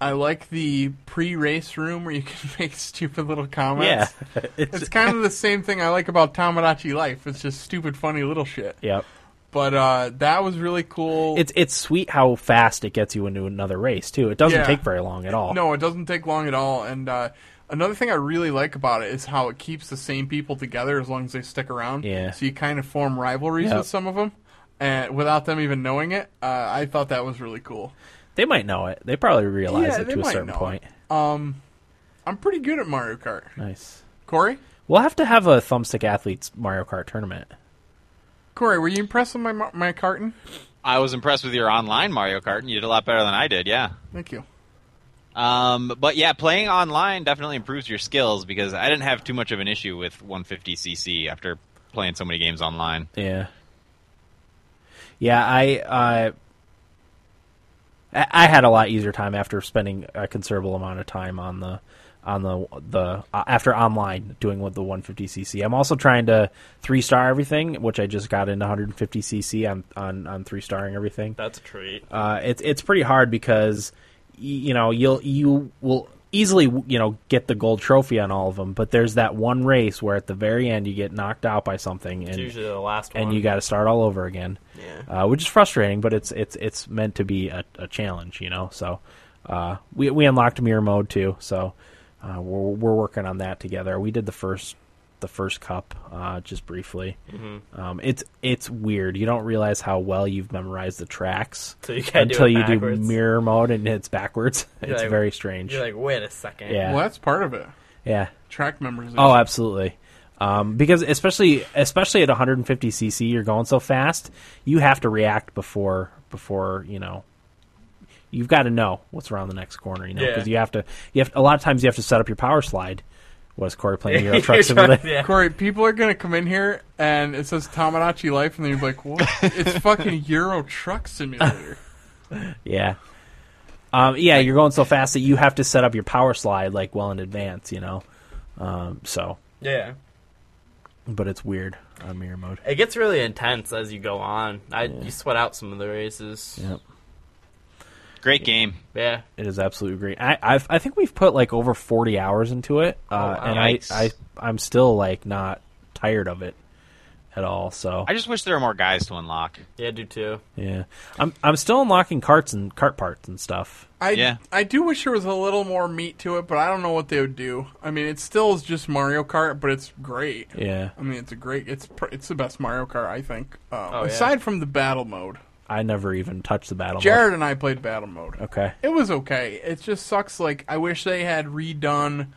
I like the pre-race room where you <laughs> can make stupid little comments. Yeah. It's kind of the same thing I like about Tomodachi Life. It's just stupid, funny little shit. Yep. But uh, that was really cool. It's it's sweet how fast it gets you into another race too. It doesn't Yeah. take very long at all. No, it doesn't take long at all. And uh, another thing I really like about it is how it keeps the same people together as long as they stick around. Yeah. So you kind of form rivalries Yep. with some of them, and without them even knowing it. Uh, I thought that was really cool. They might know it. They probably realize Yeah, it they to a might certain know point. Um, I'm pretty good at Mario Kart. Nice. Corey, We'll have to have a thumbstick athletes Mario Kart tournament. Corey, were you impressed with my mar- my karting? I was impressed with your online Mario Kart, and you did a lot better than I did. Yeah. Thank you. Um, but yeah, playing online definitely improves your skills because I didn't have too much of an issue with 150cc after playing so many games online. Yeah. Yeah, I uh, I I had a lot easier time after spending a considerable amount of time on the on the the uh, after online doing with the 150cc. I'm also trying to three star everything, which I just got into 150cc on on on three starring everything. That's a treat. Uh, it's it's pretty hard because y- you know you'll you will easily you know get the gold trophy on all of them, but there's that one race where at the very end you get knocked out by something It's and usually the last one. and you got to start all over again, Yeah. uh, which is frustrating. But it's it's it's meant to be a, a challenge, you know. So uh, we we unlocked mirror mode too, so uh, we're we're working on that together. We did the first the first cup uh, just briefly. Mm-hmm. Um, it's it's weird. You don't realize how well you've memorized the tracks <laughs> So you gotta do until you backwards. do mirror mode and it's backwards. <laughs> You're it's like- very strange. You're like, wait a second. Yeah. Well, that's part of it. yeah. Track memorization. Oh, absolutely. Um, because especially especially at 150 cc, you're going so fast. You have to react before before you know. You've got to know what's around the next corner, you know, Yeah. because you have to. You have a lot of times you have to set up your power slide. Was Corey playing <laughs> Euro Truck Simulator? yeah. Corey, people are gonna come in here and it says Tomodachi Life, and they're like, "What? <laughs> it's fucking Euro Truck Simulator." <laughs> Yeah. Um, yeah, you're going so fast that you have to set up your power slide like well in advance, you know. Um, so, Yeah. but it's weird on mirror mode. It gets really intense as you go on. I you sweat out some of the races. Yep. Great game. Yeah. It is absolutely great. I I've, I think we've put like over forty hours into it, uh, wow. and I, Yikes. I I'm still like not tired of it at all. So I just wish there were more guys to unlock. Yeah, I do too. yeah, I'm I'm still unlocking carts and cart parts and stuff. I Yeah. I do wish there was a little more meat to it, but I don't know what they would do. I mean, it still is just Mario Kart, but it's great. Yeah, I mean, it's a great. It's pr- it's the best Mario Kart, I think. Uh, Oh, yeah. aside from the battle mode, I never even touched the battle. mode. Jared and I played battle mode. Okay. It was okay. It just sucks. Like I wish they had redone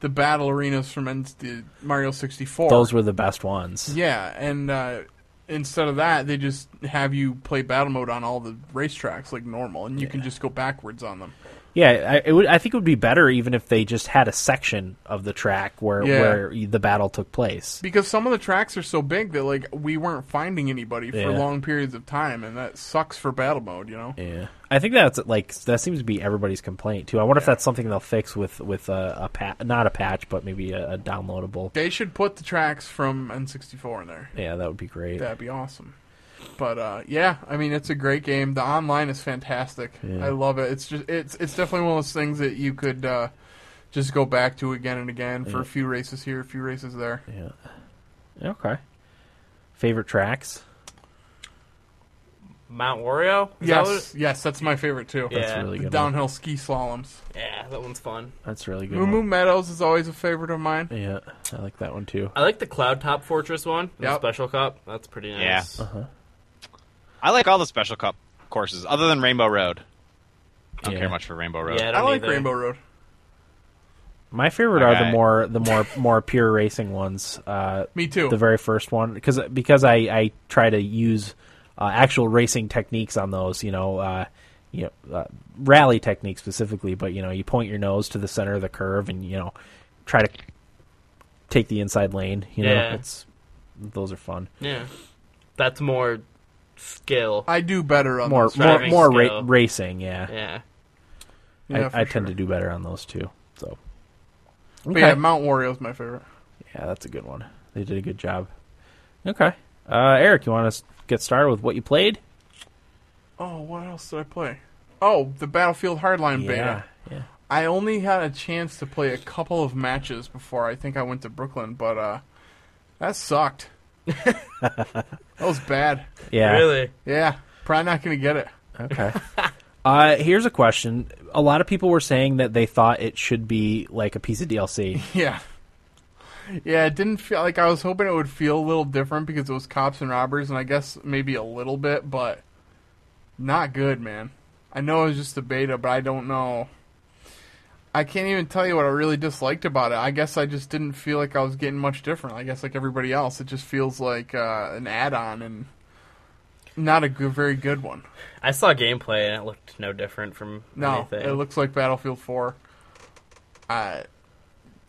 the battle arenas from the Mario sixty four. Those were the best ones. yeah, and uh, instead of that, they just have you play battle mode on all the racetracks like normal, and you can just go backwards on them. Yeah, I, it would, I think it would be better even if they just had a section of the track where Yeah. where the battle took place. Because some of the tracks are so big that like we weren't finding anybody for Yeah. long periods of time, and that sucks for battle mode. You know. Yeah, I think that's like that seems to be everybody's complaint too. I wonder if that's something they'll fix with with a, a pat, not a patch, but maybe a, a downloadable. They should put the tracks from N64 in there. Yeah, that would be great. That'd be awesome. But uh, yeah, I mean it's a great game. The online is fantastic. Yeah. I love it. It's just it's it's definitely one of those things that you could uh, just go back to again and again for Yeah. a few races here, a few races there. Yeah. Okay. Favorite tracks? Mount Wario. Is that Yes, what- yes, that's my favorite too. Yeah. That's really The good. One. downhill ski slaloms. yeah, that one's fun. That's really good. Moo Moo Meadows is always a favorite of mine. Yeah, I like that one too. I like the Cloud Top Fortress one, the Special Cup. That's pretty nice. Yeah. Uh-huh. I like all the special cup courses other than Rainbow Road. I don't Yeah. care much for Rainbow Road. Yeah, I I don't like either. Rainbow Road. My favorite are the Okay. more the more more pure racing ones. Uh, Me too. the very first one because because I, I try to use uh, actual racing techniques on those. You know, uh, you know, uh, rally techniques specifically. But you know, you point your nose to the center of the curve and you know try to take the inside lane. You know, Yeah. it's those are fun. Yeah, that's more skill. I do better on More those. more more ra- racing. Yeah, Yeah, Yeah, I, for I tend sure. to do better on those too. So. But Okay. yeah, Mount Wario is my favorite. Yeah, that's a good one. They did a good job. Okay. Uh, Eric, you want to get started with what you played? Oh, what else did I play? Oh, the Battlefield Hardline yeah. beta. Yeah. I only had a chance to play a couple of matches before I think I went to Brooklyn, but uh, that sucked. That was bad. Yeah. really. Yeah, probably not gonna get it. Okay. <laughs> uh, here's a question. A lot of people were saying that they thought it should be like a piece of DLC. <laughs> Yeah. Yeah, it didn't feel like I was hoping it would feel a little different because it was cops and robbers, and I guess maybe a little bit, but not good, man. I know it was just a beta, but I don't know. I can't even tell you what I really disliked about it. I guess I just didn't feel like I was getting much different. I guess like everybody else, it just feels like uh, an add-on and not a good, very good one. I saw gameplay and it looked no different from No, anything. it looks like Battlefield 4. I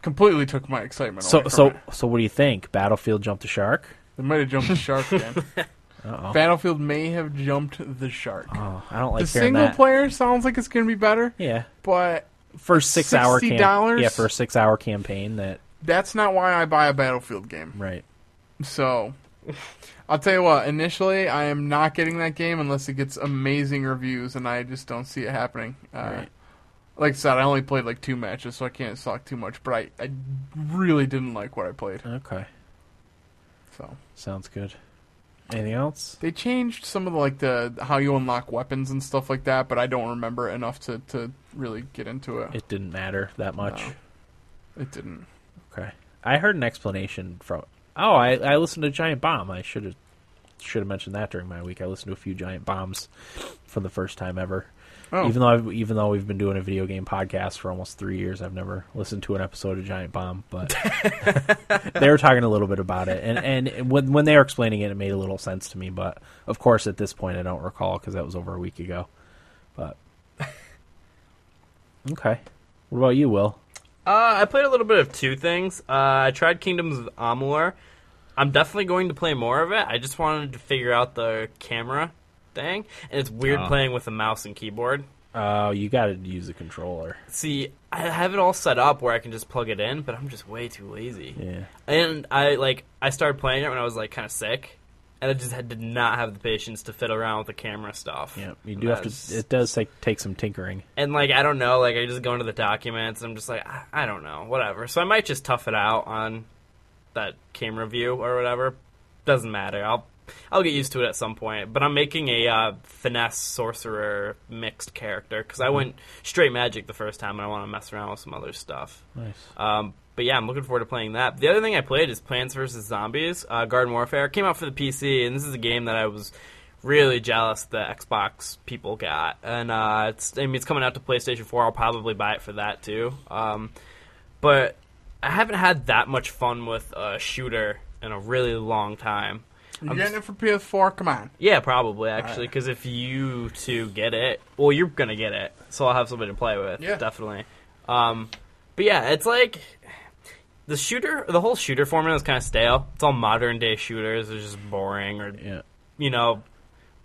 completely took my excitement so from so it. so what do you think? Battlefield jumped the shark? They might have jumped the shark <laughs> again. Uh-oh. Battlefield may have jumped the shark. Oh, I don't like the single that. player sounds like it's going to be better, yeah. but For 6 hour cam- $60? Yeah, for a 6 hour campaign that that's not why I buy a Battlefield game. right. So, I'll tell you what, initially, I am not getting that game unless it gets amazing reviews, and I just don't see it happening. Uh, Right. Like I said, I only played like two matches, so I can't talk too much, but I, I really didn't like what I played. Okay. So Sounds good. Anything else? They changed some of the, like the how you unlock weapons and stuff like that, but I don't remember it enough to, to really get into it. It didn't matter that much. No. It didn't. Okay. I heard an explanation from. Oh, I, I listened to Giant Bomb. I should have should have mentioned that during my week. I listened to a few Giant Bombs for the first time ever. Oh, Even though I've, even though we've been doing a video game podcast for almost three years, I've never listened to an episode of Giant Bomb. But <laughs> they were talking a little bit about it, and and when when they were explaining it, it made a little sense to me. But of course, at this point, I don't recall because that was over a week ago. But <laughs> okay, what about you, Will? Uh, I played a little bit of two things. Uh, I tried Kingdoms of Amalur. I'm definitely going to play more of it. I just wanted to figure out the camera thing, and it's weird Oh. playing with a mouse and keyboard. Oh, you got to use a controller. See, I have it all set up where I can just plug it in, but I'm just way too lazy. Yeah. And I like I started playing it when I was like kind of sick, and I just had, did not have the patience to fiddle around with the camera stuff. Yeah, you do have to. It does take take some tinkering. And like I don't know, like I just go into the documents and I'm just like I, I don't know, whatever. So I might just tough it out on that camera view or whatever. Doesn't matter. I'll I'll get used to it at some point. But I'm making a uh, finesse sorcerer mixed character because I went straight magic the first time and I want to mess around with some other stuff. Nice. Um, but yeah, I'm looking forward to playing that. The other thing I played is Plants vs Zombies: uh, Garden Warfare. It came out for the PC, and this is a game that I was really jealous the Xbox people got. And uh, it's I mean it's coming out to PlayStation 4. I'll probably buy it for that too. Um, but I haven't had that much fun with a shooter in a really long time. You I'm getting it for PS4? Come on. Yeah, probably actually, because if you two get it, well, you're gonna get it, so I'll have somebody to play with. Yeah. definitely. Um, but yeah, it's like the shooter, the whole shooter formula is kind of stale. It's all modern day shooters. It's just boring, or Yeah. you know,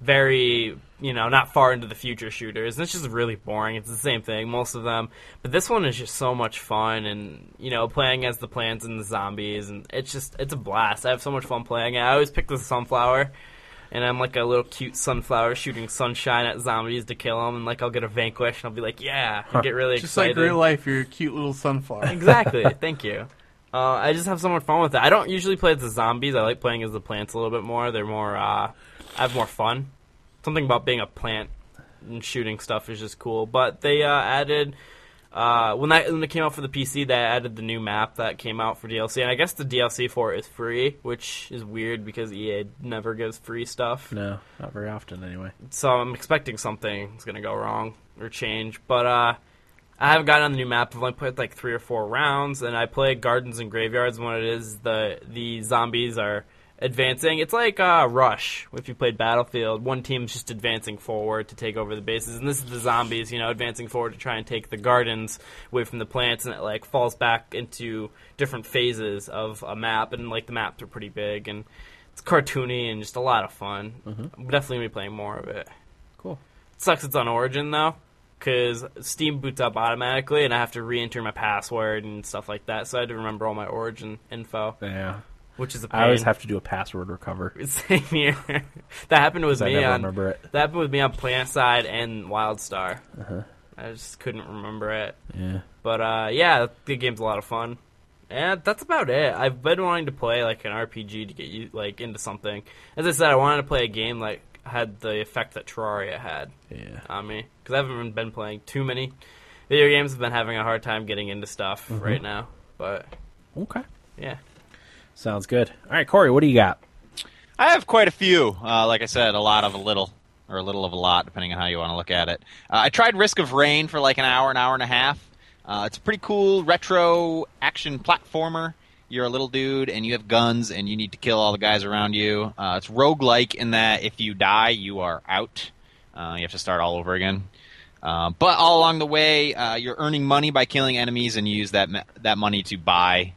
very you know not far into the future shooters. And it's just really boring. It's the same thing, most of them. But this one is just so much fun, and you know, playing as the plants and the zombies, and it's just it's a blast. I have so much fun playing it. I always pick the sunflower. And I'm like a little cute sunflower shooting sunshine at zombies to kill them, and like I'll get a vanquish, and I'll be like, "Yeah!" and get really Just excited. like real life, you're a cute little sunflower. exactly. <laughs> Thank you. Uh, I just have so much fun with it. I don't usually play as the zombies. I like playing as the plants a little bit more. They're more. Uh, I have more fun. something about being a plant and shooting stuff is just cool. But they uh, added uh, when that when it came out for the PC, they added the new map that came out for DLC, and I guess the DLC for it is free, which is weird because EA never gives free stuff. No, not very often anyway. So I'm expecting something is gonna go wrong or change. But uh, I haven't gotten on the new map. I've only played like three or four rounds, and I play Gardens and Graveyards. And what it is, the the zombies are advancing. It's like uh, Rush. If you played Battlefield, one team's just advancing forward to take over the bases, and this is the zombies, you know, advancing forward to try and take the gardens away from the plants, and it like falls back into different phases of a map, and like the maps are pretty big, and it's cartoony and just a lot of fun. I'm definitely gonna be playing more of it. Cool. sucks it's on Origin though, because Steam boots up automatically, and I have to re-enter my password and stuff like that. So I had to remember all my Origin info, Yeah. Which is a pain. I always have to do a password recover. <laughs> Same here. that happened with I me never on remember it. that happened with me on PlanetSide and WildStar. Uh-huh. I just couldn't remember it. Yeah. But uh, yeah, the game's a lot of fun. And that's about it. I've been wanting to play like an RPG to get you like into something. As I said, I wanted to play a game like had the effect that Terraria had Yeah. on me because I haven't been playing too many video games. I've been having a hard time getting into stuff Mm-hmm. right now. But Okay. yeah, Sounds good. All right, Corey, what do you got? I have quite a few. Uh, like I said, a lot of a little, or a little of a lot, depending on how you want to look at it. Uh, I tried Risk of Rain for like an hour, an hour and a half. Uh, it's a pretty cool retro action platformer. You're a little dude and you have guns and you need to kill all the guys around you. Uh, it's roguelike in that if you die, you are out. Uh, you have to start all over again. Uh, but all along the way, uh, you're earning money by killing enemies, and you use that me- that money to buy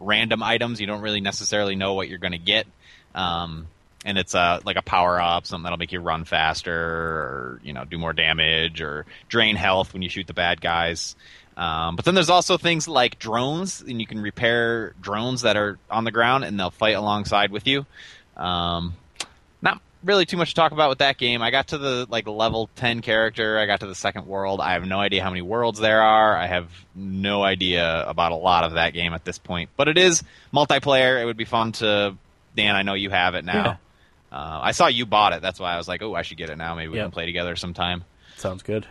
random items. You don't really necessarily know what you're going to get. Um, and it's uh, like a power up, something that'll make you run faster, or you know, do more damage, or drain health when you shoot the bad guys. Um, but then there's also things like drones, and you can repair drones that are on the ground, and they'll fight alongside with you. Um, really too much to talk about with that game. I got to the like level 10 character. I got to the second world. I have no idea how many worlds there are. I have no idea about a lot of that game at this point. But it is multiplayer. It would be fun to Dan, I know you have it now. Uh, I saw you bought it. That's why I was like, "Oh, I should get it now. Maybe we Yep. can play together sometime." Sounds good.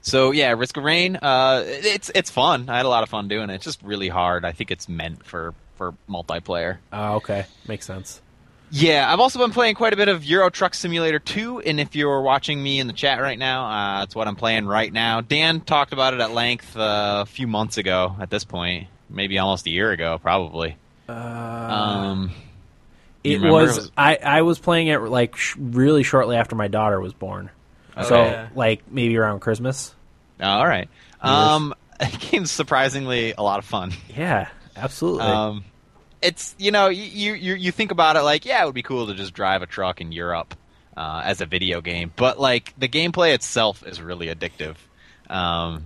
So yeah, Risk of Rain. Uh, it's it's fun. I had a lot of fun doing it. It's just really hard. I think it's meant for for multiplayer. Uh, okay, makes sense. Yeah, I've also been playing quite a bit of Euro Truck Simulator 2, and if you're watching me in the chat right now, uh, it's what I'm playing right now. Dan talked about it at length uh, a few months ago. At this point, maybe almost a year ago, probably. Uh, Um, it was, It was- I I was playing it like sh- really shortly after my daughter was born. so like maybe around Christmas. all right. Um, <laughs> the game's surprisingly a lot of fun. Yeah, absolutely. Um, it's you know you, you you think about it like yeah it would be cool to just drive a truck in Europe uh, as a video game, but like the gameplay itself is really addictive. Um,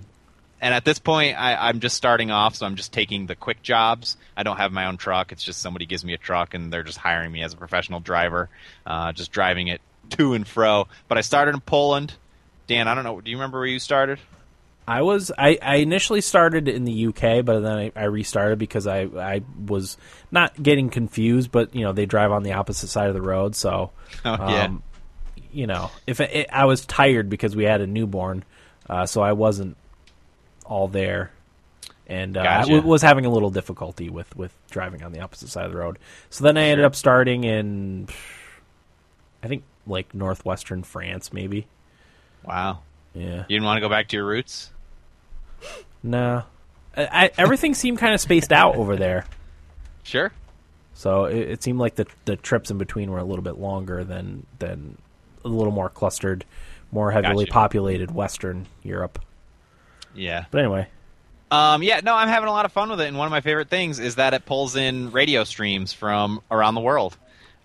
and at this point, I, I'm just starting off, so I'm just taking the quick jobs. I don't have my own truck. It's just somebody gives me a truck, and they're just hiring me as a professional driver, uh, just driving it to and fro. But I started in Poland. Dan, I don't know. Do you remember where you started? I was I, I initially started in the UK, but then I, I restarted because I I was not getting confused, but you know they drive on the opposite side of the road, so <laughs> Oh yeah. um, you know if it, it, I was tired because we had a newborn, uh, so I wasn't all there, and uh, Gotcha. w- was having a little difficulty with with driving on the opposite side of the road. So then I ended Sure. up starting in, I think like northwestern France, maybe. wow. Yeah. You didn't want to go back to your roots? No, I, I, everything seemed kind of spaced out over there. Sure. So it, it seemed like the the trips in between were a little bit longer than than a little more clustered, more heavily Gotcha. populated Western Europe. Yeah. But anyway, Um, yeah, no, I'm having a lot of fun with it, and one of my favorite things is that it pulls in radio streams from around the world.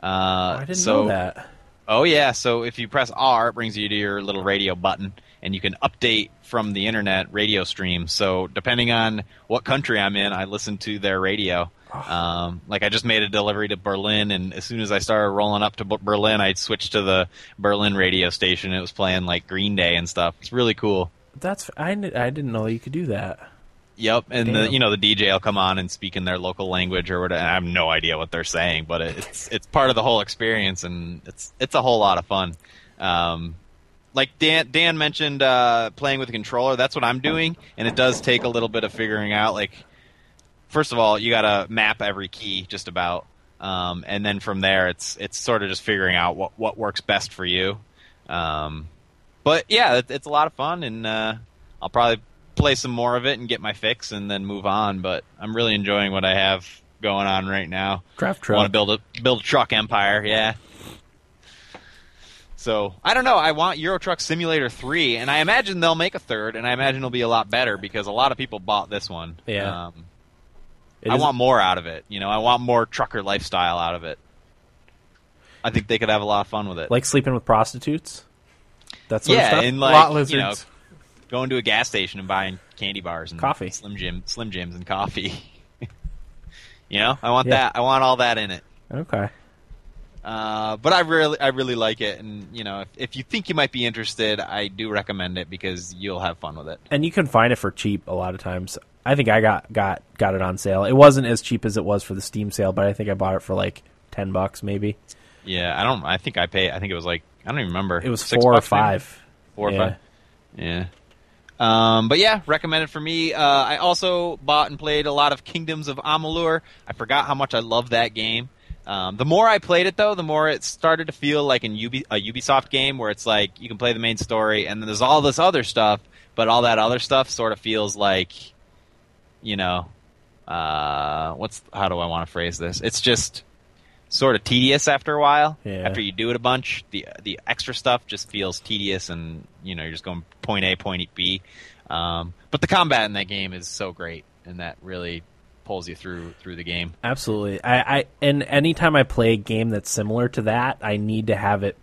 Uh, I didn't so, know that. Oh yeah, so if you press R, it brings you to your little radio button, and you can update from the internet radio stream. So depending on what country I'm in, I listen to their radio. Um, like I just made a delivery to Berlin, and as soon as I started rolling up to B- Berlin, I switched to the Berlin radio station. It was playing like Green Day and stuff. It's really cool. That's I, I didn't know you could do that. Yep, and the you know the DJ will come on and speak in their local language or whatever. I have no idea what they're saying, but it's it's part of the whole experience, and it's it's a whole lot of fun. Um, like Dan Dan mentioned, uh, playing with a controller. That's what I'm doing, and it does take a little bit of figuring out. Like, first of all, you got to map every key just about, um, and then from there, it's it's sort of just figuring out what what works best for you. Um, but yeah, it, it's a lot of fun, and uh, I'll probably play some more of it and get my fix, and then move on. But I'm really enjoying what I have going on right now. Draft I want to build a build a truck empire. Yeah. So I don't know. I want Euro Truck Simulator three, and I imagine they'll make a third, and I imagine it'll be a lot better because a lot of people bought this one. Yeah. Um, I want more out of it. You know, I want more trucker lifestyle out of it. I think they could have a lot of fun with it. like sleeping with prostitutes. That's sort yeah, of stuff. and like Lot you know, going to a gas station and buying candy bars and Coffee. Slim Jim, Slim Jims, and coffee. <laughs> you know, I want Yeah. that. I want all that in it. okay. Uh, but I really, I really like it, and you know, if, if you think you might be interested, I do recommend it because you'll have fun with it. and you can find it for cheap a lot of times. I think I got got got it on sale. It wasn't as cheap as it was for the Steam sale, but I think I bought it for like ten bucks maybe. Yeah, I don't. I think I pay. I think it was like I don't even remember. It was Six four or bucks maybe? five. Four Yeah. or five. Yeah. Um, but yeah, recommended for me. Uh, I also bought and played a lot of Kingdoms of Amalur. I forgot how much I love that game. Um, the more I played it, though, the more it started to feel like an Ubi- a Ubisoft game where it's like you can play the main story and then there's all this other stuff, but all that other stuff sort of feels like, you know, uh, what's how do I want to phrase this? It's just sort of tedious after a while. Yeah. After you do it a bunch, the the extra stuff just feels tedious, and you know you're just going point A, point B. Um, but the combat in that game is so great, and that really pulls you through through the game. Absolutely. I, I and anytime I play a game that's similar to that, I need to have it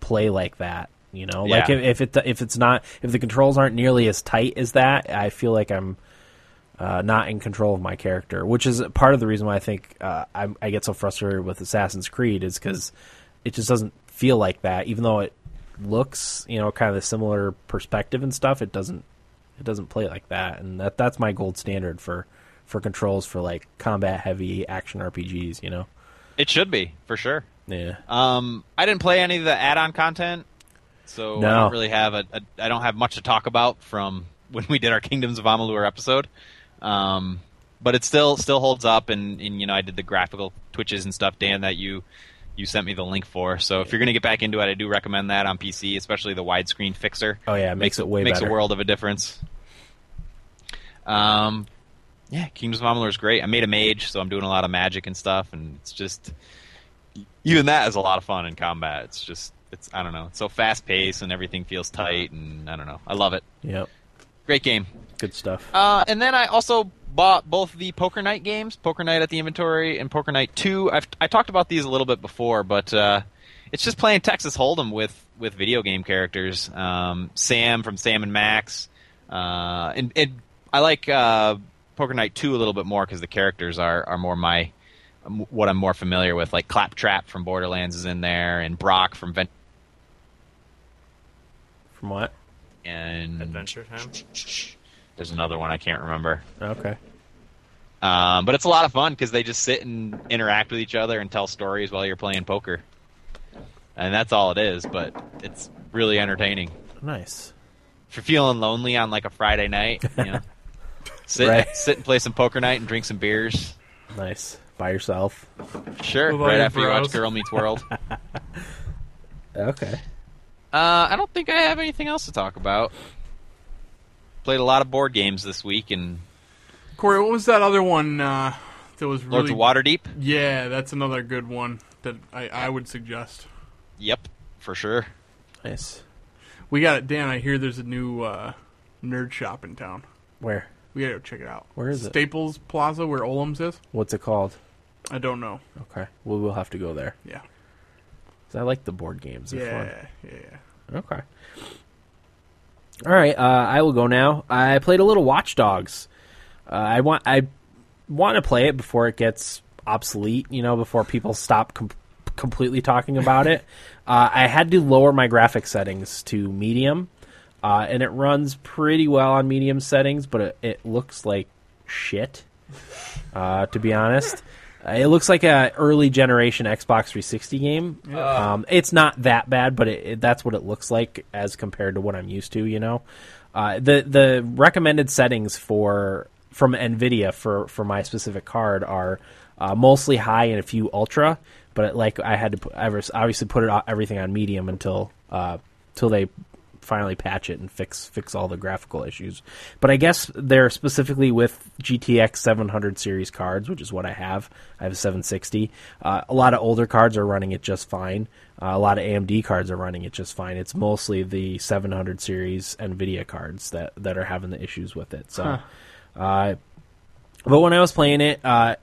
play like that. You know, like if, if it if it's not if the controls aren't nearly as tight as that, I feel like I'm uh, not in control of my character, which is part of the reason why I think uh, I, I get so frustrated with Assassin's Creed is because it just doesn't feel like that. Even though it looks, you know, kind of a similar perspective and stuff, it doesn't it doesn't play like that, and that that's my gold standard for for controls for like combat heavy action RPGs. You know, It should be for sure. yeah, Um, I didn't play any of the add-on content, so I don't really have a, a. I don't have much to talk about from <laughs> when we did our Kingdoms of Amalur episode. Um, but it still still holds up, and, and you know I did the graphical twitches and stuff, Dan, that you you sent me the link for. So if you're gonna get back into it, I do recommend that on PC, especially the widescreen fixer. Oh, yeah, it makes it way makes better. a world of a difference. Um, yeah, Kingdoms of Amalur is great. I made a mage, so I'm doing a lot of magic and stuff, and it's just even that is a lot of fun in combat. It's just it's I don't know, it's so fast paced and everything feels tight, and I don't know, I love it. yep, Great game. good stuff. Uh, and then I also bought both the Poker Night games, Poker Night at the Inventory and Poker Night Two. I've I talked about these a little bit before, but uh, it's just playing Texas Hold'em with with video game characters. Um, Sam from Sam and Max, uh, and, and I like uh, Poker Night Two a little bit more because the characters are are more my what I'm more familiar with. Like Claptrap from Borderlands is in there, and Brock from Vent From what? and Adventure Time. there's another one I can't remember. Okay, Um, but it's a lot of fun because they just sit and interact with each other and tell stories while you're playing poker. And that's all it is, but it's really entertaining. nice. If you're feeling lonely on like a Friday night, you know, <laughs> sit Right. <laughs> sit and play some poker night and drink some beers. Nice by yourself. Sure, With all right your after you watch. Girl Meets World. <laughs> Okay. Uh, I don't think I have anything else to talk about. Played a lot of board games this week, and Corey, what was that other one uh, that was really? Lords of Waterdeep. Yeah, that's another good one that I, I would suggest. Yep, for sure. Nice. We got it, Dan. I hear there's a new uh, nerd shop in town. Where? We gotta go check it out. Where is it? Staples Plaza, where Olam's is. What's it called? I don't know. Okay. Well, we'll have to go there. Yeah, 'Cause I like the board games. They're yeah, yeah, yeah. Okay. All right, uh, I will go now. I played a little Watch Dogs. Uh, I want I want to play it before it gets obsolete. You know, before people stop com- completely talking about it. <laughs> Uh, I had to lower my graphic settings to medium, uh, and it runs pretty well on medium settings, but it, it looks like shit. Uh, to be honest, Uh, <laughs> It looks like a early generation Xbox 360 game. Um, it's not that bad, but it, it, that's what it looks like as compared to what I'm used to. You know, uh, the the recommended settings for from Nvidia for for my specific card are uh, mostly high and a few ultra. But like I had to put, obviously put it everything on medium until uh, till they finally patch it and fix fix all the graphical issues. But I guess they're specifically with GTX 700 series cards, which is what I have. I have a 760. Uh, a lot of older cards are running it just fine. Uh, a lot of AMD cards are running it just fine. It's mostly the 700 series Nvidia cards that that are having the issues with it. So, uh, but when I was playing it, uh,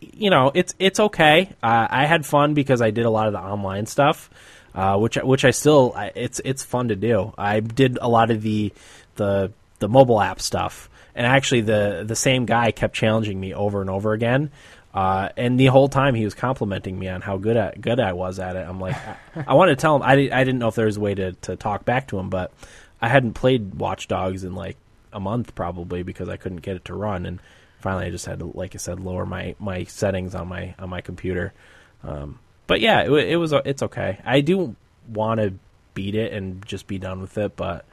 you know, it's it's okay. Uh, I had fun because I did a lot of the online stuff, uh, which which I still I, it's it's fun to do. I did a lot of the the the mobile app stuff, and actually the the same guy kept challenging me over and over again. Uh, and the whole time he was complimenting me on how good at, good I was at it. I'm like, I, I wanted to tell him I, I didn't know if there was a way to, to talk back to him, but I hadn't played Watch Dogs in like a month probably because I couldn't get it to run. And finally, I just had to, like I said, lower my, my settings on my on my computer. Um, but yeah, it, it was it's okay. I do want to beat it and just be done with it, but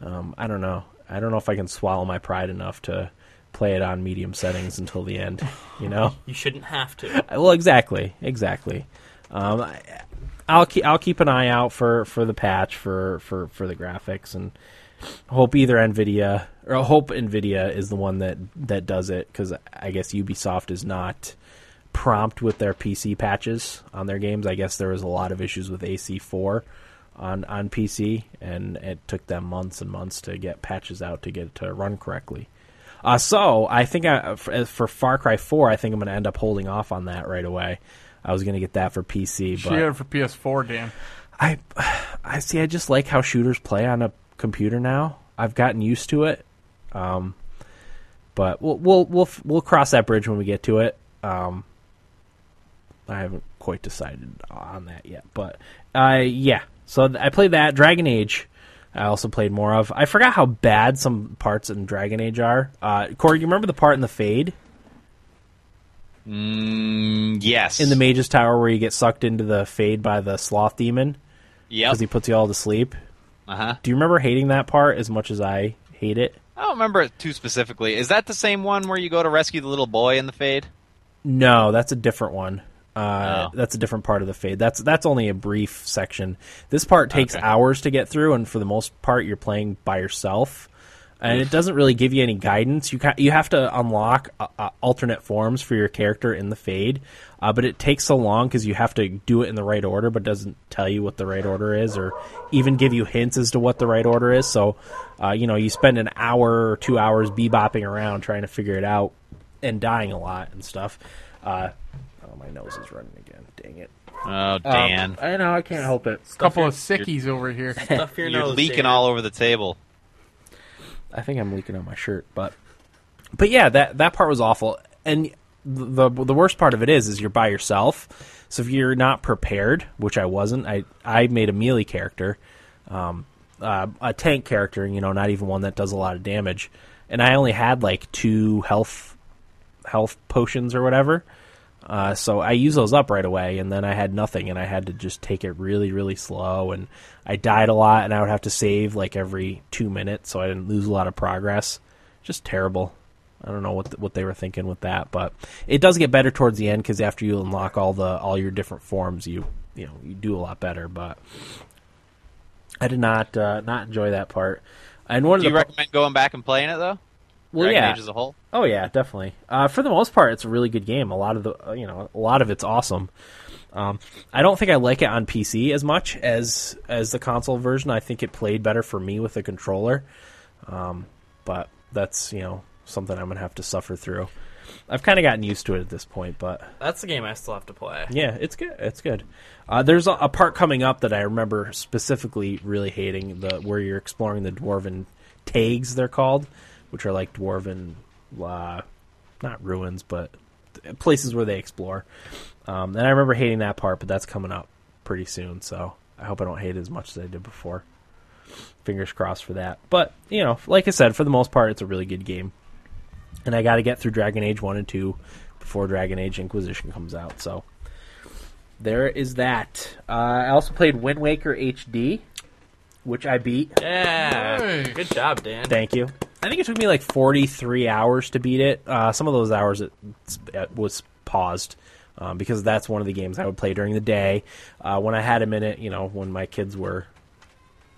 um, I don't know. I don't know if I can swallow my pride enough to play it on medium settings until the end. You know. <laughs> You shouldn't have to. <laughs> Well, exactly, exactly. Um, I, I'll keep I'll keep an eye out for, for the patch for, for, for the graphics and hope either Nvidia or hope Nvidia is the one that that does it because I guess Ubisoft is not prompt with their PC patches on their games. I guess there was a lot of issues with AC4 on on PC, and it took them months and months to get patches out to get it to run correctly. Uh, so I think I, for, for Far Cry 4, I think I'm going to end up holding off on that right away. I was going to get that for PC, She but it for PS4, Dan. I, I see. I just like how shooters play on a computer now. I've gotten used to it. Um, but we'll we'll we'll we'll cross that bridge when we get to it. Um, I haven't quite decided on that yet, but uh, yeah. So th- I played that Dragon Age. I also played more of. I forgot how bad some parts in Dragon Age are. Uh, Corey, you remember the part in the Fade Mm, yes. in the Mage's Tower where you get sucked into the Fade by the Sloth Demon Yep. because he puts you all to sleep? Uh huh. Do you remember hating that part as much as I hate it? I don't remember it too specifically. Is that the same one where you go to rescue the little boy in the fade? No, that's a different one. Uh, Oh. That's a different part of the fade. That's that's only a brief section. This part takes Okay. hours to get through, and for the most part, you're playing by yourself, and it doesn't really give you any guidance. You ca- you have to unlock uh, uh, alternate forms for your character in the fade, uh, but it takes so long because you have to do it in the right order, but doesn't tell you what the right order is, or even give you hints as to what the right order is. So, uh, you know, you spend an hour or two hours bebopping around trying to figure it out and dying a lot and stuff. My nose is running again. Dang it. Oh, Dan. I know. I can't help it. A couple of sickies over here. Stuff your <laughs> You're nose, leaking Dan. all over the table. I think I'm leaking on my shirt, but but yeah, that that part was awful. And the the worst part of it is, is you're by yourself. So if you're not prepared, which I wasn't, I I made a melee character, um, uh, a tank character. You know, not even one that does a lot of damage. And I only had like two health health potions or whatever. Uh, so I used those up right away, and then I had nothing, and I had to just take it really, really slow. And I died a lot, and I would have to save like every two minutes, so I didn't lose a lot of progress. Just terrible. I don't know what th- what they were thinking with that, but it does get better towards the end because after you unlock all the all your different forms, you you know you do a lot better. But I did not uh, not enjoy that part. And one Do of you the recommend going back and playing it though? Well, Dragon yeah, Age as a whole. Oh yeah, definitely. Uh, for the most part, it's a really good game. A lot of the, uh, you know, a lot of it's awesome. Um, I don't think I like it on PC as much as as the console version. I think it played better for me with the controller. Um, but that's you know something I'm gonna have to suffer through. I've kind of gotten used to it at this point, but That's the game I still have to play. yeah, it's good. It's good. Uh, there's a, a part coming up that I remember specifically really hating the where you're exploring the dwarven thaigs. They're called, which are like dwarven, uh, not ruins, but places where they explore. Um, and I remember hating that part, but that's coming up pretty soon. So I hope I don't hate it as much as I did before. Fingers crossed for that. But you know, like I said, for the most part, it's a really good game. And I got to get through Dragon Age one and two before Dragon Age Inquisition comes out. So there is that. Uh, I also played Wind Waker HD, which I beat. Yeah. Hey. Good job, Dan. Thank you. I think it took me like 43 hours to beat it. Uh, some of those hours it, it was paused um, because that's one of the games I would play during the day uh, when I had a minute. You know, when my kids were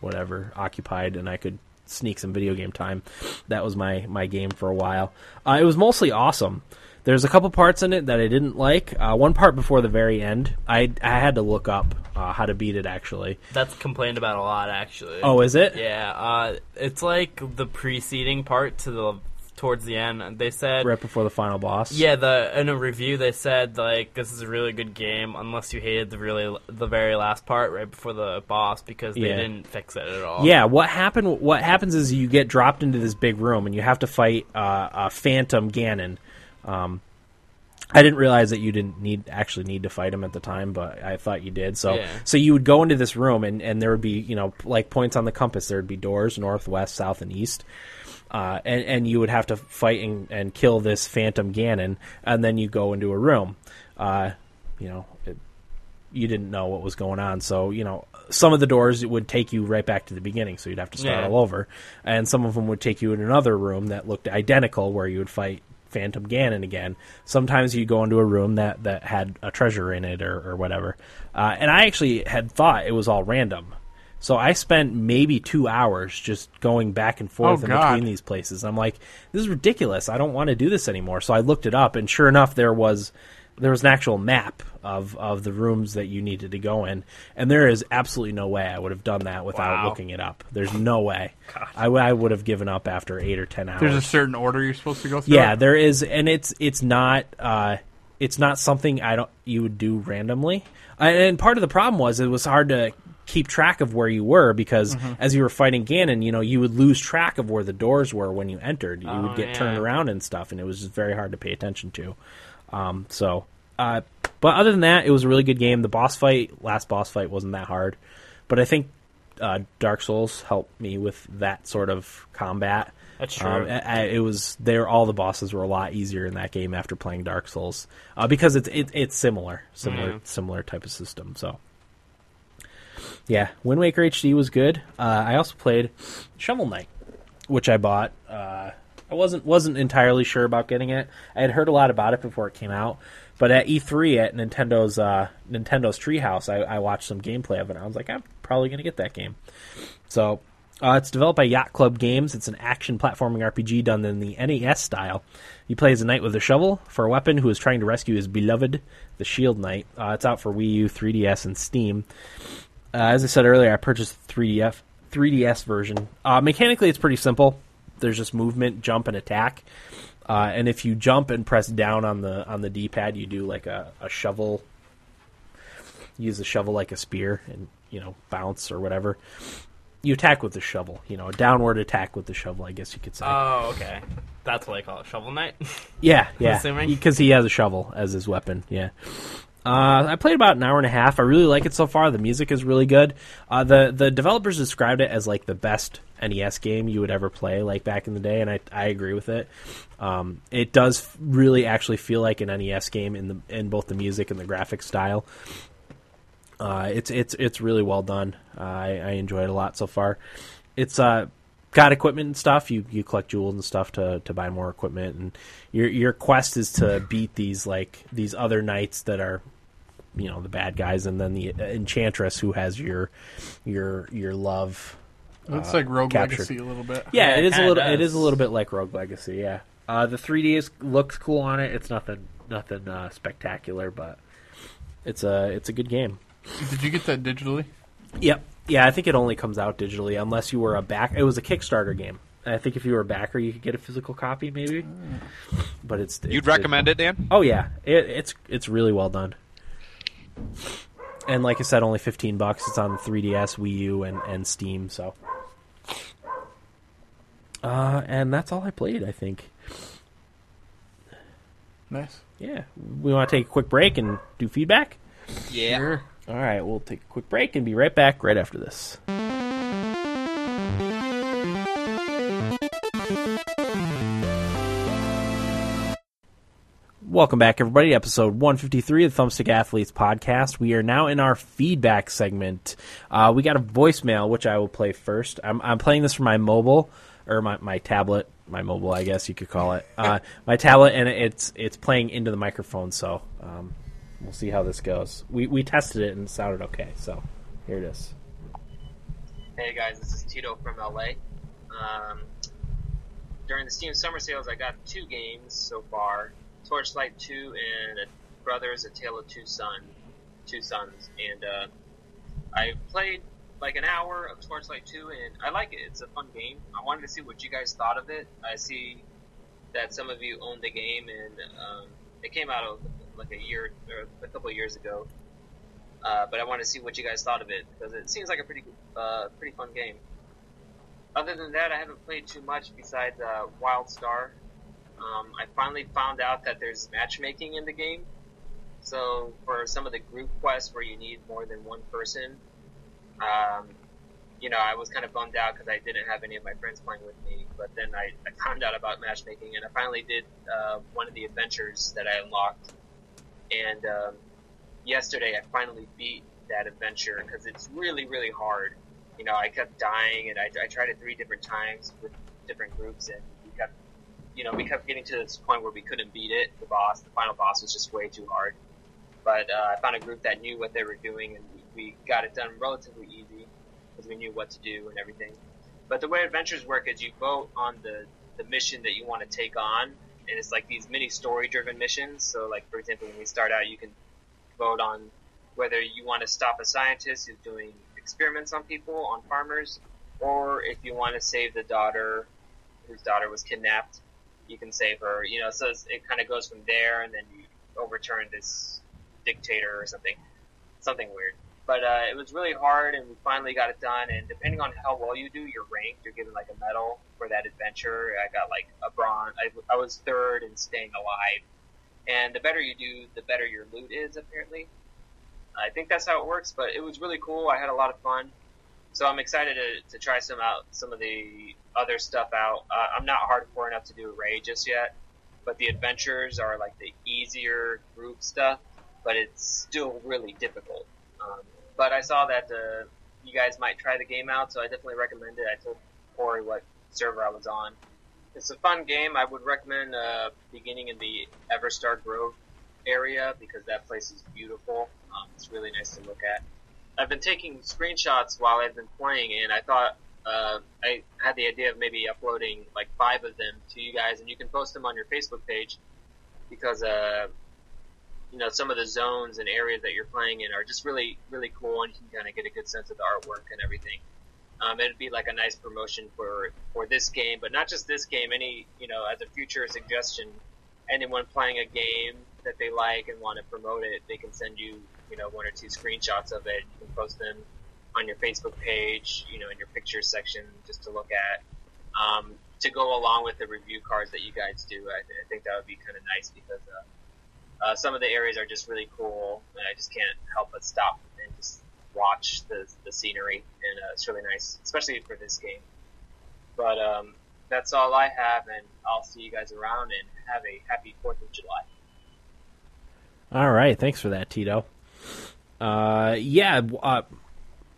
whatever occupied and I could sneak some video game time. That was my my game for a while. Uh, it was mostly awesome. There's a couple parts in it that I didn't like. Uh, one part before the very end, I I had to look up uh, how to beat it actually. That's complained about a lot, actually. Oh, is it? Yeah, uh, it's like the preceding part to the towards the end. They said, Right before the final boss. yeah, the in a review they said like this is a really good game unless you hated the really the very last part right before the boss because they Yeah. didn't fix it at all. Yeah, what happened? What happens is you get dropped into this big room and you have to fight uh, a Phantom Ganon. Um, I didn't realize that you didn't need actually need to fight him at the time, but I thought you did. So, Yeah. so you would go into this room and, and there would be you know like points on the compass. There would be doors north, west, south, and east. Uh, and, and you would have to fight and, and kill this Phantom Ganon, and then you go into a room. Uh, you know, it, you didn't know what was going on. So, you know, some of the doors would take you right back to the beginning, so you'd have to start Yeah. all over. And some of them would take you in another room that looked identical where you would fight Phantom Ganon again. Sometimes you'd go into a room that, that had a treasure in it or, or whatever. Uh, and I actually had thought it was all random. So I spent maybe two hours just going back and forth Oh, in God. between these places. I'm like, this is ridiculous. I don't want to do this anymore. So I looked it up, and sure enough, there was there was an actual map of of the rooms that you needed to go in, and there is absolutely no way I would have done that without Wow. looking it up. There's no way. I would have given up after eight or ten hours. There's a certain order you're supposed to go through. Yeah, there is, and it's it's not uh, it's not something I don't you would do randomly. And part of the problem was it was hard to keep track of where you were because Mm-hmm. as you were fighting Ganon, you know, you would lose track of where the doors were when you entered. You Oh, would get yeah. turned around and stuff, and it was just very hard to pay attention to. Um, so, uh, but other than that, it was a really good game. The boss fight, last boss fight, wasn't that hard, but I think uh, Dark Souls helped me with that sort of combat. That's true. Um, I, I- it was there. All the bosses were a lot easier in that game after playing Dark Souls uh, because it's it, it's similar, similar, Mhm. similar type of system. So, yeah, Wind Waker HD was good. Uh, I also played Shovel Knight, which I bought. Uh, I wasn't wasn't entirely sure about getting it. I had heard a lot about it before it came out, but at E3 at Nintendo's uh, Nintendo's Treehouse, I, I watched some gameplay of it. and I was like, I'm probably gonna get that game. So uh, it's developed by Yacht Club Games. It's an action platforming RPG done in the NES style. You play as a knight with a shovel for a weapon who is trying to rescue his beloved, the Shield Knight. Uh, it's out for Wii U, 3DS, and Steam. Uh, as I said earlier, I purchased the 3DF, 3DS version. Uh, mechanically, it's pretty simple. There's just movement, jump, and attack. Uh, and if you jump and press down on the on the D-pad, you do like a, a shovel. Use the shovel like a spear, and you know bounce or whatever. You attack with the shovel. You know, a downward attack with the shovel. I guess you could say. Oh, okay. That's what I call it, Shovel Knight. Yeah, <laughs> yeah. assuming. Because he has a shovel as his weapon. Yeah. Uh, I played about an hour and a half. I really like it so far. The music is really good. Uh, the the developers described it as like the best NES game you would ever play, like back in the day, and I I agree with it. Um, it does really actually feel like an NES game in the in both the music and the graphic style. Uh, it's it's it's really well done. I, I enjoy it a lot so far. It's uh, got equipment and stuff. You you collect jewels and stuff to, to buy more equipment, and your your quest is to beat these like these other knights that are, you know, the bad guys, and then the enchantress who has your your your love. It's uh, like Rogue captured. Legacy a little bit. Yeah, Yeah, it it is a little. It does. is a little bit like Rogue Legacy. Yeah, uh, the 3D is, looks cool on it. It's nothing nothing uh, spectacular, but it's a it's a good game. Did you get that digitally? Yep. Yeah, I think it only comes out digitally unless you were a back. It was a Kickstarter game. I think if you were a backer, you could get a physical copy, maybe. But it's You'd it's recommend it, Dan? Oh yeah, it, it's it's really well done. And like I said, only fifteen bucks. It's on the 3DS, Wii U, and, and Steam. So, uh, and that's all I played. I think. Nice. Yeah, we want to take a quick break and do feedback. Yeah. Sure. All right, we'll take a quick break and be right back right after this. Welcome back, everybody. Episode 153 of the Thumbstick Athletes podcast. We are now in our feedback segment. Uh, we got a voicemail, which I will play first. I'm, I'm playing this from my mobile or my, my tablet, my mobile, I guess you could call it. Uh, <laughs> my tablet, and it's it's playing into the microphone. So um, we'll see how this goes. We we tested it and it sounded okay. So here it is. Hey guys, this is Tito from LA. Um, during the Steam Summer Sales, I got two games so far: Torchlight 2 and Brothers: A Tale of Two Son, Two Sons. And uh, I played like an hour of Torchlight 2, and I like it. It's a fun game. I wanted to see what you guys thought of it. I see that some of you own the game, and um, it came out like a year or a couple of years ago. Uh, but I want to see what you guys thought of it because it seems like a pretty uh, pretty fun game. Other than that, I haven't played too much besides uh, WildStar. Um, I finally found out that there's matchmaking in the game. So for some of the group quests where you need more than one person, um, you know, I was kind of bummed out because I didn't have any of my friends playing with me. But then I, I found out about matchmaking, and I finally did uh, one of the adventures that I unlocked. And um, yesterday, I finally beat that adventure because it's really, really hard. You know, I kept dying, and I, I tried it three different times with different groups, and you know, we kept getting to this point where we couldn't beat it. The boss, the final boss, was just way too hard. But uh, I found a group that knew what they were doing, and we, we got it done relatively easy because we knew what to do and everything. But the way adventures work is you vote on the the mission that you want to take on, and it's like these mini story driven missions. So, like for example, when we start out, you can vote on whether you want to stop a scientist who's doing experiments on people, on farmers, or if you want to save the daughter whose daughter was kidnapped, you can save her. You know, so it kind of goes from there, and then you overturn this dictator or something, something weird. But uh, it was really hard, and we finally got it done. And depending on how well you do, you're ranked. You're given like a medal for that adventure. I got like a bronze. I, I was third in staying alive. And the better you do, the better your loot is. Apparently, I think that's how it works. But it was really cool. I had a lot of fun. So I'm excited to, to try some out, some of the other stuff out. Uh, I'm not hardcore enough to do a raid just yet, but the adventures are like the easier group stuff, but it's still really difficult. Um, but I saw that uh, you guys might try the game out, so I definitely recommend it. I told Corey what server I was on. It's a fun game. I would recommend uh, beginning in the Everstar Grove area because that place is beautiful. Um, it's really nice to look at. I've been taking screenshots while I've been playing, and I thought uh, I had the idea of maybe uploading like five of them to you guys, and you can post them on your Facebook page because uh, you know some of the zones and areas that you're playing in are just really really cool, and you can kind of get a good sense of the artwork and everything. Um, it'd be like a nice promotion for for this game, but not just this game. Any you know, as a future suggestion, anyone playing a game that they like and want to promote it, they can send you you know one or two screenshots of it. You can post them on your Facebook page, you know, in your pictures section, just to look at. Um, to go along with the review cards that you guys do, I, th- I think that would be kind of nice because uh, uh, some of the areas are just really cool, and I just can't help but stop and just watch the the scenery, and uh, it's really nice, especially for this game. But um, that's all I have, and I'll see you guys around, and have a happy Fourth of July. All right, thanks for that, Tito. Uh, yeah, uh,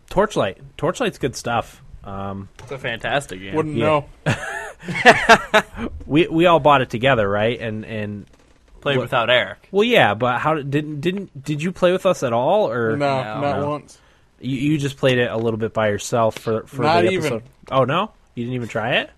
Torchlight. Torchlight's good stuff. Um, It's a fantastic game. Wouldn't Yeah. know. <laughs> we we all bought it together, right? And and Played What- without Eric. well, yeah, but how did didn't didn't did you play with us at all, or No, No, not no. once. you, you just played it a little bit by yourself for for Not the even. episode? Oh no, you didn't even try it.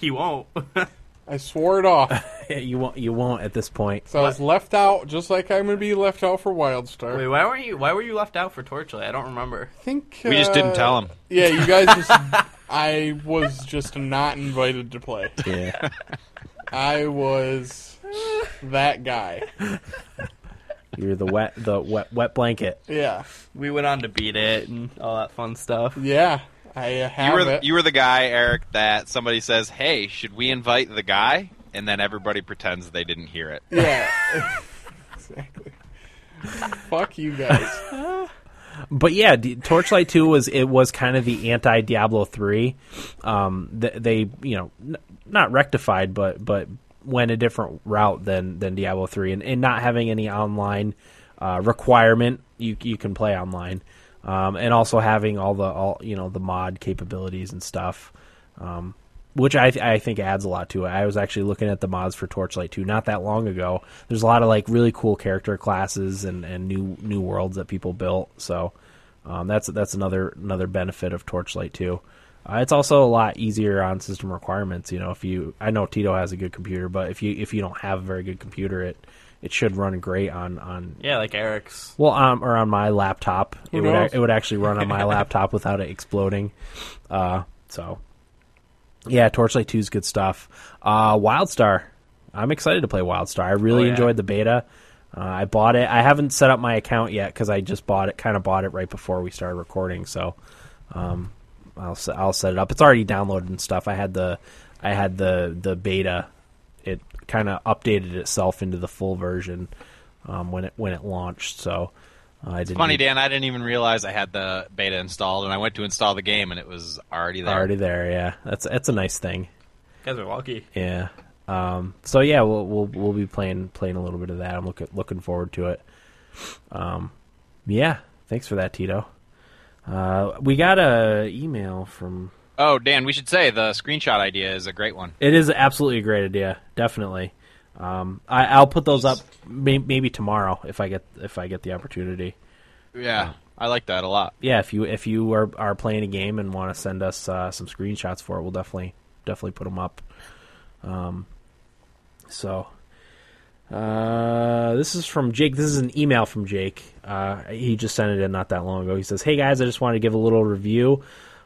He won't. <laughs> I swore it off. <laughs> <laughs> you won't. You won't at this point. So I was left out, just like I'm going to be left out for Wildstar. Wait, why weren't you? Why were you left out for Torchlight? I don't remember. I think We just didn't uh, tell him. Yeah, you guys just. <laughs> I was just not invited to play. Yeah. I was that guy. You're the wet the wet wet blanket. Yeah, We went on to beat it and all that fun stuff. yeah. I uh, have You were the, it. you were the guy, Eric, that somebody says, "Hey, should we invite the guy?" And then everybody pretends they didn't hear it. Yeah, <laughs> exactly. Fuck you guys. <laughs> But yeah, Torchlight Two was it was kind of the anti Diablo Three. Um, th- they you know n- not rectified, but but went a different route than than Diablo three, and, and not having any online uh, requirement. You you can play online, um, and also having all the all you know the mod capabilities and stuff. Um, which I, th- I think adds a lot to it. I was actually looking at the mods for Torchlight 2 not that long ago. There's a lot of like really cool character classes and, and new new worlds that people built. So um, that's that's another another benefit of Torchlight 2. Uh, it's also a lot easier on system requirements. You know, if you I know Tito has a good computer, but if you if you don't have a very good computer, it it should run great on on Yeah, like Eric's. well, um, or on my laptop, Who it would knows? a- it would actually run on my <laughs> laptop without it exploding. Uh, so, yeah, Torchlight Two is good stuff. Uh, WildStar, I'm excited to play WildStar. I really Oh, yeah. enjoyed the beta. Uh, I bought it. I haven't set up my account yet because I just bought it. Kind of bought it right before we started recording. So, um, I'll I'll set it up. It's already downloaded and stuff. I had the I had the the beta. It kind of updated itself into the full version um, when it when it launched. So I didn't Funny, need- Dan. I didn't even realize I had the beta installed, and I went to install the game, and it was already there. already there. Yeah, that's that's a nice thing. You guys are lucky. Yeah. Um, so yeah, we'll we'll we'll be playing playing a little bit of that. I'm looking looking forward to it. Um, yeah. Thanks for that, Tito. Uh, we got a email from. Oh, Dan, we should say the screenshot idea is a great one. It is absolutely a great idea. Definitely. Um, I, I'll put those up may, maybe tomorrow if I get if I get the opportunity. Yeah, I like that a lot. Yeah, if you if you are are playing a game and want to send us uh, some screenshots for it, we'll definitely definitely put them up. Um, so uh, this is from Jake. This is an email from Jake. Uh, he just sent it in not that long ago. He says, "Hey guys, I just wanted to give a little review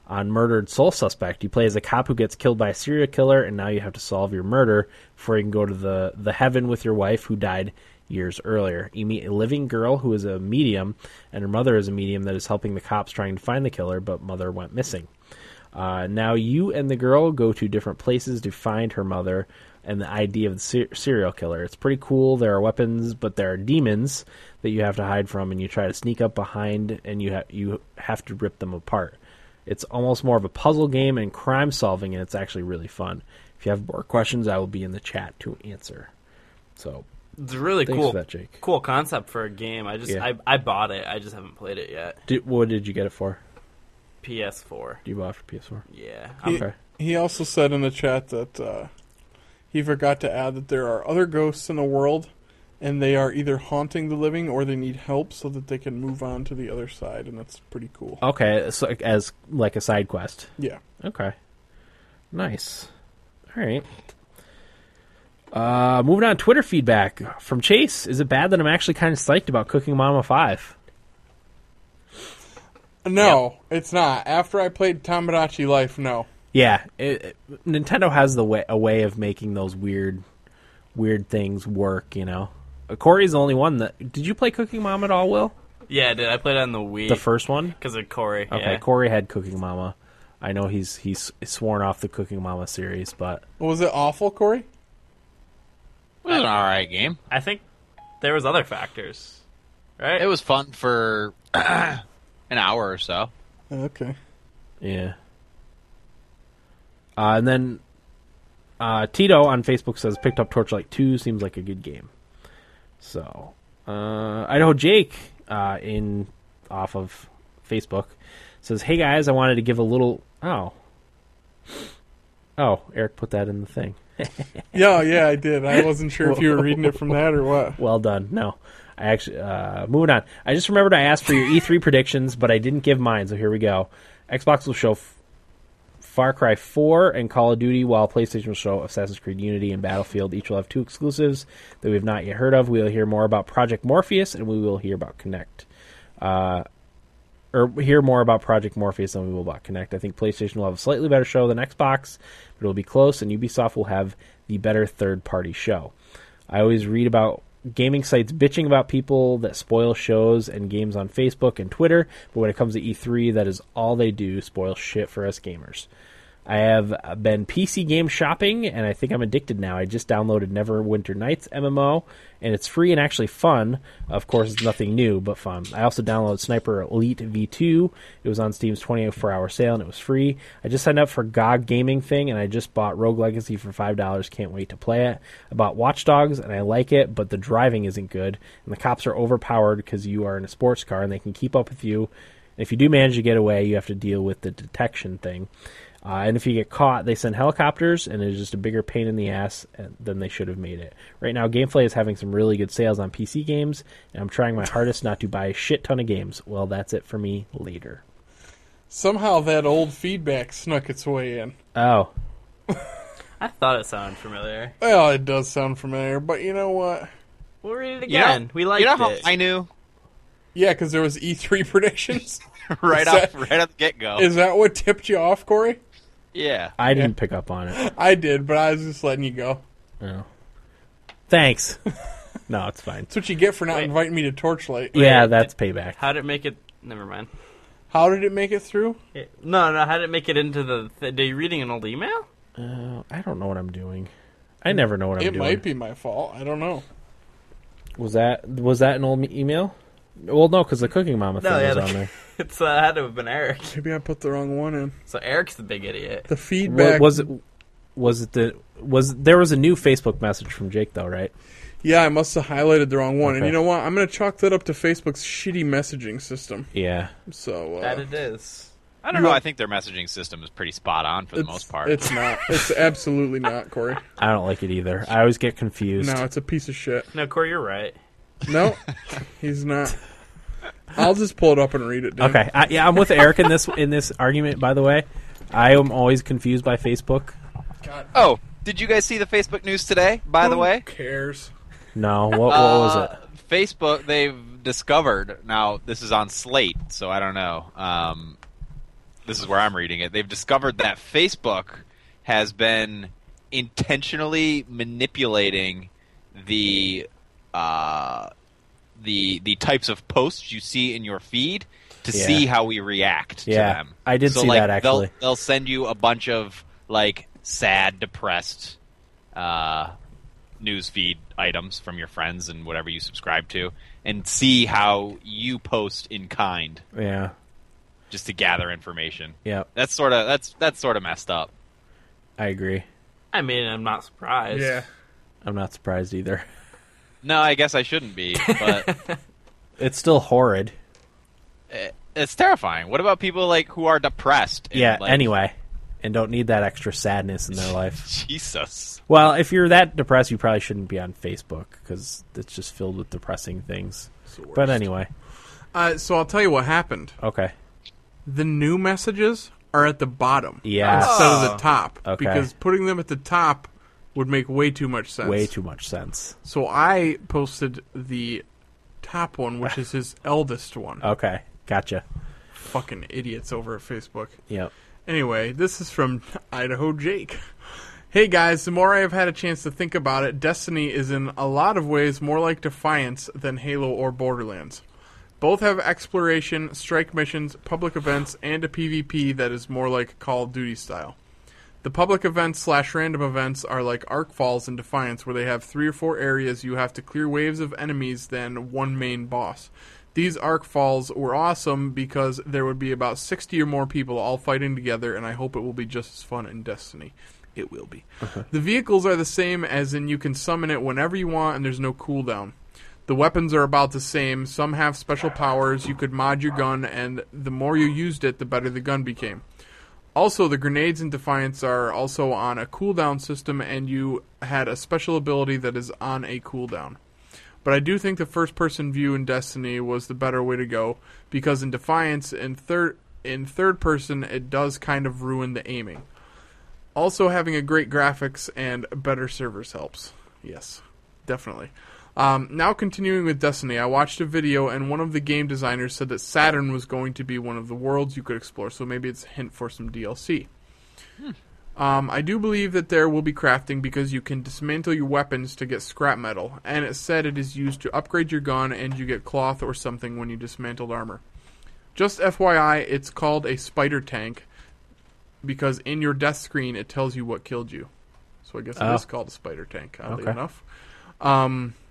on Murdered Soul Suspect. You play as a cop who gets killed by a serial killer, and now you have to solve your murder before you can go to the the heaven with your wife who died." Years earlier, you meet a living girl who is a medium, and her mother is a medium that is helping the cops trying to find the killer, but mother went missing. Uh, now you and the girl go to different places to find her mother and the idea of the ser- serial killer. It's pretty cool. There are weapons, but there are demons that you have to hide from, and you try to sneak up behind, and you ha- you have to rip them apart. It's almost more of a puzzle game and crime solving, and it's actually really fun. If you have more questions, I will be in the chat to answer. So It's a really thanks cool, for that, Jake. cool concept for a game. I just, Yeah. I, I bought it. I just haven't played it yet. Did, what did you get it for? PS4. Do you buy it for PS4? Yeah. He, Okay. he also said in the chat that uh, he forgot to add that there are other ghosts in the world, and they are either haunting the living or they need help so that they can move on to the other side, and that's pretty cool. Okay, so as like a side quest. Yeah. Okay. Nice. All right. Uh, moving on, Twitter feedback from Chase. Is it bad that I'm actually kind of psyched about Cooking Mama 5? No, it's not. After I played Tomodachi Life, no. Yeah, it, it- Nintendo has the way a way of making those weird, weird things work. You know, Corey's the only one that. Did you play Cooking Mama at all, Will? Yeah, did I played it on the Wii. The first one. because of Corey. Okay, yeah. Corey had Cooking Mama. I know he's he's sworn off the Cooking Mama series, but Was it awful, Corey? It was an all right game. I think there was other factors, right? It was fun for <clears throat> an hour or so. Okay. Yeah. Uh, and then uh, Tito on Facebook says picked up Torchlight 2 seems like a good game. So uh, Idaho Jake uh, in off of Facebook says, "Hey guys, I wanted to give a little oh oh Eric put that in the thing. <laughs> Yeah, yeah, I did. I wasn't sure if you were reading it from that or what. <laughs> Well done. No, I actually uh, moving on. I just remembered I asked for your E3 predictions, but I didn't give mine. So here we go. Xbox will show F- Far Cry 4 and Call of Duty, while PlayStation will show Assassin's Creed Unity and Battlefield. Each will have two exclusives that we have not yet heard of. We will hear more about Project Morpheus, and we will hear about Kinect. Uh, or hear more about Project Morpheus than we will about Kinect. I think PlayStation will have a slightly better show than Xbox, but it will be close, and Ubisoft will have the better third party show. I always read about gaming sites bitching about people that spoil shows and games on Facebook and Twitter, but when it comes to E3, that is all they do spoil shit for us gamers. I have been PC game shopping, and I think I'm addicted now. I just downloaded Neverwinter Nights MMO, and it's free and actually fun. Of course, it's nothing new, but fun. I also downloaded Sniper Elite V2. It was on Steam's 24 hour sale, and it was free. I just signed up for GOG Gaming Thing, and I just bought Rogue Legacy for $5. Can't wait to play it. I bought Watch Dogs, and I like it, but the driving isn't good, and the cops are overpowered because you are in a sports car, and they can keep up with you. If you do manage to get away, you have to deal with the detection thing. Uh, and if you get caught, they send helicopters, and it's just a bigger pain in the ass uh, than they should have made it. Right now, GameFly is having some really good sales on PC games, and I'm trying my hardest not to buy a shit ton of games. Well, that's it for me later. Somehow that old feedback snuck its way in. Oh, <laughs> I thought it sounded familiar. Well, it does sound familiar, but you know what? We'll read it You know- again. we liked you know how it. I knew Yeah, because there was E3 <laughs> predictions. <laughs> right Is off that- right at the get go. Is that what tipped you off, Corey? Yeah. I didn't pick up on it. <laughs> I did, but I was just letting you go. No. Thanks. <laughs> no, it's fine. That's what you get for not Wait. inviting me to Torchlight. Yeah, that's payback. How did it make it? Never mind. How did it make it through? It- no, no. How did it make it into the? Th- are you reading an old email? Uh, I don't know what I'm doing. I never know what I'm doing. it doing. might be my fault. I don't know. Was that was that an old me- email? Well, no, because the Cooking Mama thing No, yeah, was the- on there. <laughs> It's uh, had to have been Eric. Maybe I put the wrong one in. So Eric's the big idiot. The Wa- feedback was it? Was it the? Was there was a new Facebook message from Jake though, right? Yeah, I must have highlighted the wrong one. And Okay. you know what? I'm going to chalk that up to Facebook's shitty messaging system. Yeah. So uh, that it is. I don't You know. know- I think their messaging system is pretty spot on for the it's, most part. It's not. <laughs> It's absolutely not, Corey. I don't like it either. I always get confused. No, it's a piece of shit. No, Corey, you're right. No, he's not. I'll just pull it up and read it. Dan. Okay. I, yeah, I'm with Eric in this in this argument. By the way, I am always confused by Facebook. God, oh, did you guys see the Facebook news today? By the who way, cares? No, what, what was Uh, it? Facebook, they've discovered. Now, this is on Slate, so I don't know. Um, this is where I'm reading it. They've discovered that Facebook has been intentionally manipulating the uh, the the types of posts you see in your feed to Yeah. see how we react to Yeah, them. I did so, see like, that, actually. They'll, they'll send you a bunch of like sad, depressed uh, news feed items from your friends and whatever you subscribe to, and see how you post in kind Yeah. just to gather information. Yeah. That's sort of that's that's sort of messed up. I agree. I mean, I'm not surprised. Yeah. I'm not surprised either. <laughs> No, I guess I shouldn't be, but <laughs> It's still horrid. it- it's terrifying. What about people like who are depressed? and, Yeah. like- Anyway, and don't need that extra sadness in their life. <laughs> Jesus. Well, if you're that depressed, you probably shouldn't be on Facebook because it's just filled with depressing things. But anyway, Uh, so I'll tell you what happened. okay. The new messages are at the bottom Yeah. instead of the top Okay. because putting them at the top would make way too much sense. Way too much sense. So I posted the top one, which is his <laughs> eldest one. Okay. Gotcha. Fucking idiots over at Facebook. Yep. Anyway, this is from Idaho Jake. Hey guys, the more I have had a chance to think about it, Destiny is in a lot of ways more like Defiance than Halo or Borderlands. Both have exploration, strike missions, public events, and a PvP that is more like Call of Duty style. The public events slash random events are like Arkfalls and Defiance, where they have three or four areas you have to clear waves of enemies then one main boss. These Arkfalls were awesome because there would be about 60 or more people all fighting together, and I hope it will be just as fun in Destiny. It will be. Uh-huh. The vehicles are the same, as in you can summon it whenever you want, and there's no cooldown. The weapons are about the same. Some have special powers. You could mod your gun, and the more you used it, the better the gun became. Also, the grenades in Defiance are also on a cooldown system, and you had a special ability that is on a cooldown. But I do think the first person view in Destiny was the better way to go, because in Defiance, in third in third person, it does kind of ruin the aiming. Also, having a great graphics and better servers helps. Yes, definitely. Um, now, continuing with Destiny, I watched a video, and one of the game designers said that Saturn was going to be one of the worlds you could explore, so maybe it's a hint for some DLC. Um, I do believe that there will be crafting because you can dismantle your weapons to get scrap metal, and it said it is used to upgrade your gun and you get cloth or something when you dismantled armor. Just FYI, it's called a spider tank. because in your death screen it tells you what killed you. So I guess it is Oh. called a spider tank. Oddly Okay. enough. Um, where am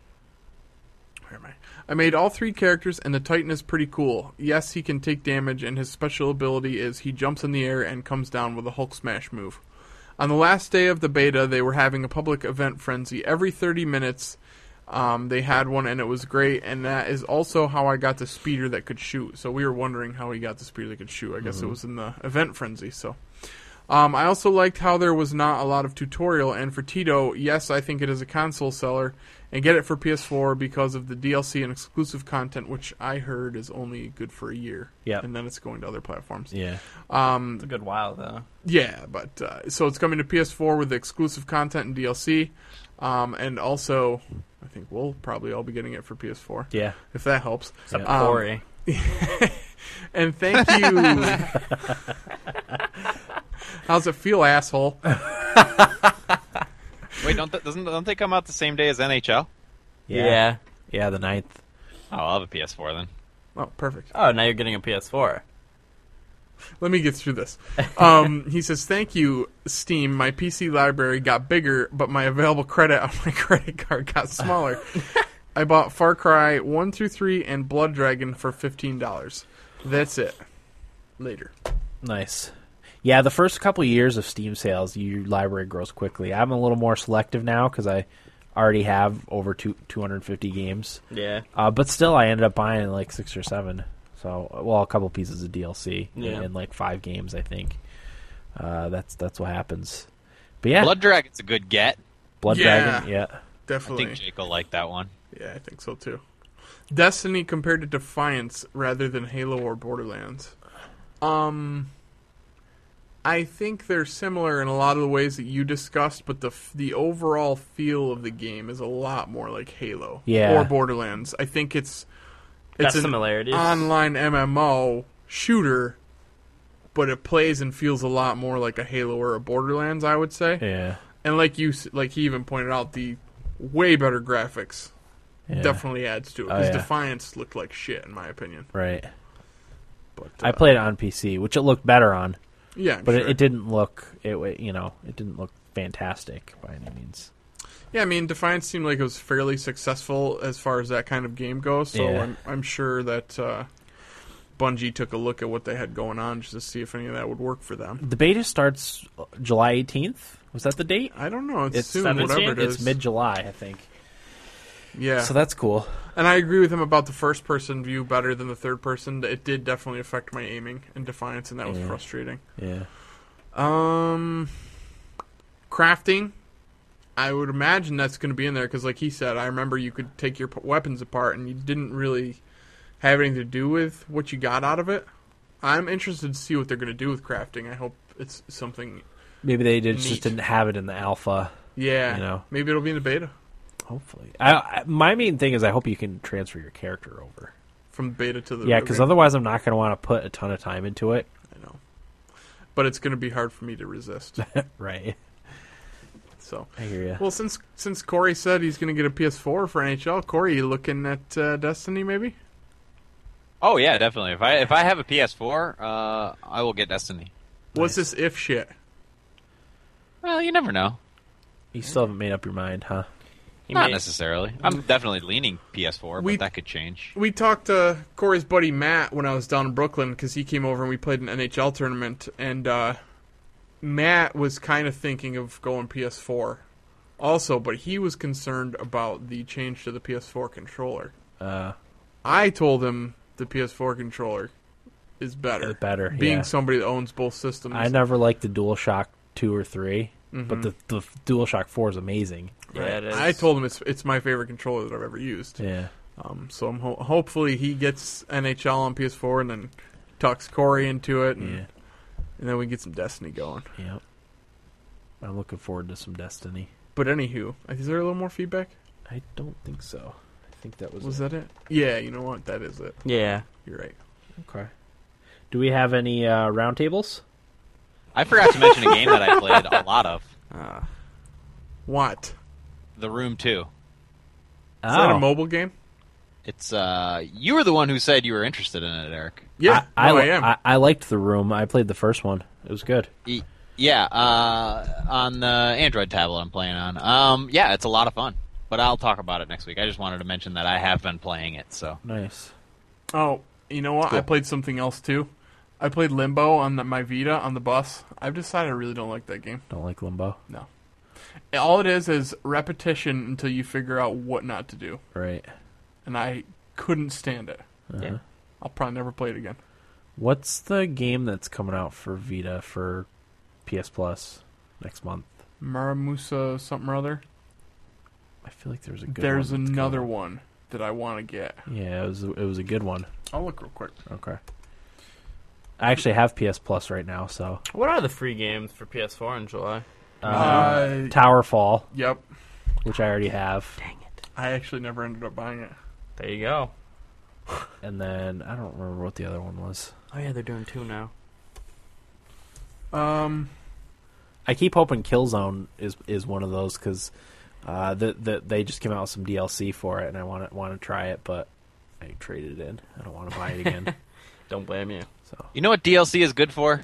I? Made all three characters, and the Titan is pretty cool. Yes, he can take damage, and his special ability is he jumps in the air and comes down with a Hulk smash move. On the last day of the beta, they were having a public event frenzy. Every 30 minutes, um, they had one, and it was great. And that is also how I got the speeder that could shoot. So we were wondering how he got the speeder that could shoot. I guess it was in the event frenzy. So. Um, I also liked how there was not a lot of tutorial, and for Tito, yes, I think it is a console seller, and get it for PS4 because of the DLC and exclusive content, which I heard is only good for a year. Yep. and then it's going to other platforms. Yeah. Um, It's a good while though. yeah, but uh, so it's coming to PS4 with exclusive content and DLC, um, and also I think we'll probably all be getting it for PS4 Yeah. if that helps. Except Yeah. Um, Corey. <laughs> And thank you. <laughs> How's it feel, asshole? <laughs> Wait, don't th- doesn't don't they come out the same day as NHL? Yeah. yeah. Yeah, the ninth. Oh, I'll have a PS4 then. Oh, perfect. Oh, now you're getting a PS4. Let me get through this. Um, <laughs> he says, "Thank you, Steam. My PC library got bigger, but my available credit on my <laughs> credit card got smaller. <laughs> I bought Far Cry one through three and Blood Dragon for fifteen dollars. That's it. Later. Nice. Yeah, the first couple years of Steam sales, your library grows quickly. I'm a little more selective now because I already have over two, 250 games. Yeah. Uh, but still, I ended up buying like six or seven. So, well, a couple pieces of DLC Yeah. and, and like five games, I think. Uh, that's that's what happens. But yeah, Blood Dragon's a good get. Blood Yeah. Dragon. Yeah, definitely. I think Jake will like that one. Yeah, I think so too. Destiny compared to Defiance rather than Halo or Borderlands. Um, I think they're similar in a lot of the ways that you discussed, but the the overall feel of the game is a lot more like Halo Yeah. or Borderlands. I think it's Got it's an similarities. online MMO shooter, but it plays and feels a lot more like a Halo or a Borderlands. I would say, yeah, and like you like he even pointed out, the way better graphics yeah. definitely adds to it Oh, yeah. Defiance looked like shit in my opinion. right. But I uh, played it on PC, which it looked better on, yeah, I'm but sure. it, it didn't look it. You know, it didn't look fantastic by any means. Yeah, I mean Defiance seemed like it was fairly successful as far as that kind of game goes. So Yeah. I'm I'm sure that uh, Bungie took a look at what they had going on just to see if any of that would work for them. The beta starts July 18th. Was that the date? I don't know. It's, It's soon, 17? whatever it is. It's mid July, I think. Yeah, So that's cool. And I agree with him about the first person view better than the third person. It did definitely affect my aiming in Defiance, and that was Yeah. frustrating. Yeah. Um, crafting. I would imagine that's going to be in there because, like he said, I remember you could take your p- weapons apart and you didn't really have anything to do with what you got out of it. I'm interested to see what they're going to do with crafting. I hope it's something. Maybe they did, just didn't have it in the alpha. Yeah, You know. maybe it'll be in the beta Hopefully, I, I, my main thing is I hope you can transfer your character over. from beta to the Yeah, because otherwise I'm not going to want to put a ton of time into it. I know, but it's going to be hard for me to resist. <laughs> Right. so, I hear you. well, since since Corey said he's going to get a PS4 for NHL, Corey, you looking at uh, Destiny maybe? Oh yeah, definitely. If I if I have a PS4, uh, I will get Destiny. What's this if shit? Well, you never know. You still haven't made up your mind, huh? He Not made- necessarily. I'm definitely leaning PS4, We- but that could change. We talked to Corey's buddy Matt when I was down in Brooklyn because he came over and we played an NHL tournament, and uh, Matt was kind of thinking of going PS4 also, but he was concerned about the change to the PS4 controller. Uh, I told him the PS4 controller is better. Better, Being yeah. somebody that owns both systems. I never liked the DualShock 2 or 3, Mhm. but the, the DualShock 4 is amazing. Yeah, it is. I told him it's it's my favorite controller that I've ever used. Yeah. Um, so I'm ho- hopefully he gets NHL on PS4 and then tucks Corey into it, and, Yeah. and then we get some Destiny going. Yep. I'm looking forward to some Destiny. But anywho, is there a little more feedback? I don't think so. I think that was, Was it. that it? Yeah, you know what? That is it. Yeah. You're right. Okay. Do we have any uh, roundtables? I forgot to mention a game that I played a lot of. Uh, What? The Room 2. Is that Oh. a mobile game? It's uh you were the one who said you were interested in it, Eric. Yeah, I, no, I, I am. I, I liked the room. I played the first one. It was good. E- Yeah, uh, on the Android tablet I'm playing on. Um, yeah, it's a lot of fun. But I'll talk about it next week. I just wanted to mention that I have been playing it. So Nice. Oh, you know what? I played something else too. I played Limbo on the, my Vita on the bus. I've decided I really don't like that game. Don't like Limbo. No. All it is is repetition until you figure out what not to do, Right. and I couldn't stand it. Uh-huh. Yeah. I'll probably never play it again. What's the game that's coming out for Vita for PS Plus next month? Muramasa something or other. I feel like there's a good There's one another coming. one that I want to get. Yeah, it was it was a good one. I'll look real quick. Okay. I actually have PS Plus right now, so What are the free games for PS4 in July? Uh, Uh, Towerfall, Yep. which I already have, Dang it. I actually never ended up buying it. There you go. and then I don't remember what the other one was. Oh yeah, they're doing two now. Um, I keep hoping Killzone is is one of those because uh, the, the, they just came out with some DLC for it, and I want to want to try it, but I traded it in. I don't want to buy it again. <laughs> Don't blame you. so you know what DLC is good for?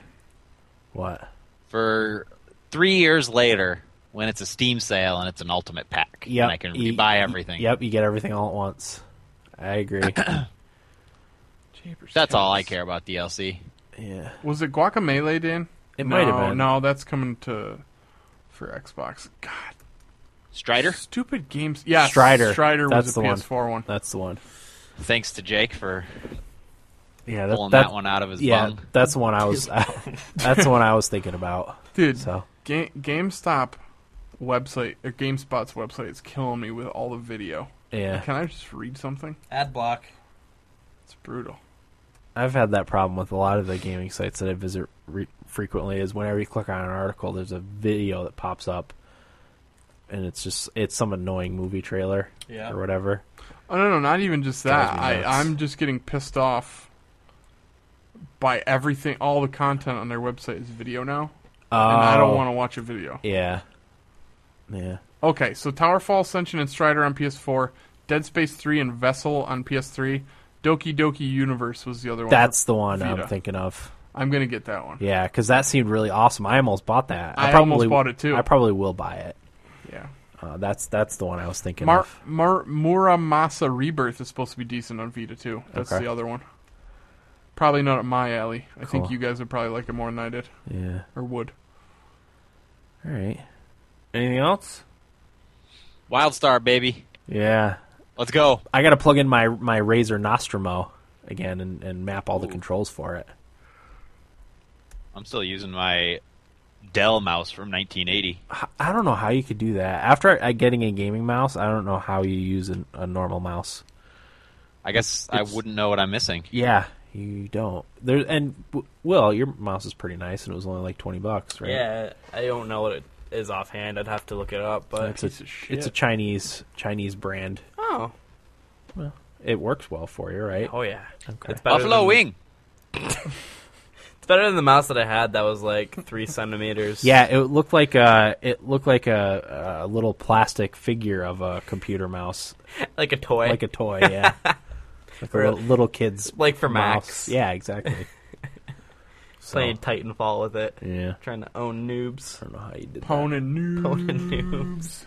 what? For three years later, when it's a Steam sale and it's an ultimate pack, Yeah, and I can you- buy everything. Yep, you get everything all at once. I agree. <coughs> Jeepers That's all I care about DLC. yeah, Was it Guacamelee, Dan? it no, might have been. No, that's coming to for Xbox. God, Strider, stupid games. Yeah, Strider. Strider That's was a the one. PS4 one. that's the one. thanks to Jake for Yeah, pulling that, one out of his Yeah, bung. that's the one I was. <laughs> <laughs> that's the one I was thinking about. Dude, So Ga- GameStop website or GameSpot's website is killing me with all the video. yeah, Can I just read something? Ad block. It's brutal. I've had that problem with a lot of the gaming sites that I visit re- frequently. Is whenever you click on an article, there's a video that pops up, and it's just it's some annoying movie trailer Yeah. or whatever. Oh no, no, not even just that. I. I'm just getting pissed off by everything. All the content on their website is video now, and I don't Oh, want to watch a video. Yeah, yeah. Okay, so Towerfall, Ascension, and Strider on PS4, Dead Space 3 and Vessel on PS3, Doki Doki Universe was the other one. That's the one I'm thinking of. I'm gonna get that one. Yeah, because that seemed really awesome. I almost bought that. I probably, almost bought it, too. I probably will buy it. Yeah. Uh, that's that's the one I was thinking Mar- of. Mar- Muramasa Rebirth is supposed to be decent on Vita too. That's Okay. the other one. Probably not at my alley. I think you guys would probably like it more than I did, Yeah. or would. All right. Anything else? Wildstar, baby. Yeah. Let's go. I got to plug in my my Razer Nostromo again and, and map all the controls for it. I'm still using my Dell mouse from 1980. I don't know how you could do that. After getting a gaming mouse, I don't know how you use a normal mouse. I guess I wouldn't know what I'm missing. Yeah, you don't. There and well, your mouse is pretty nice, and it was only like twenty bucks, right? Yeah, I don't know what it is offhand. I'd have to look it up, but it's a Piece of shit. it's a Chinese Chinese brand. oh, well, It works well for you, right? oh yeah, Okay. it's Buffalo than, Wing. <laughs> It's better than the mouse that I had. That was like three centimeters. Yeah, it looked like a it looked like a, a little plastic figure of a computer mouse, <laughs> like a toy. like a toy. Yeah, <laughs> like a For- little, little kid's like for mouse. Max. Yeah, exactly. <laughs> So, playing Titanfall with it, yeah, trying to own noobs. I don't know how you did that. Pwn and noobs. Pwn noobs.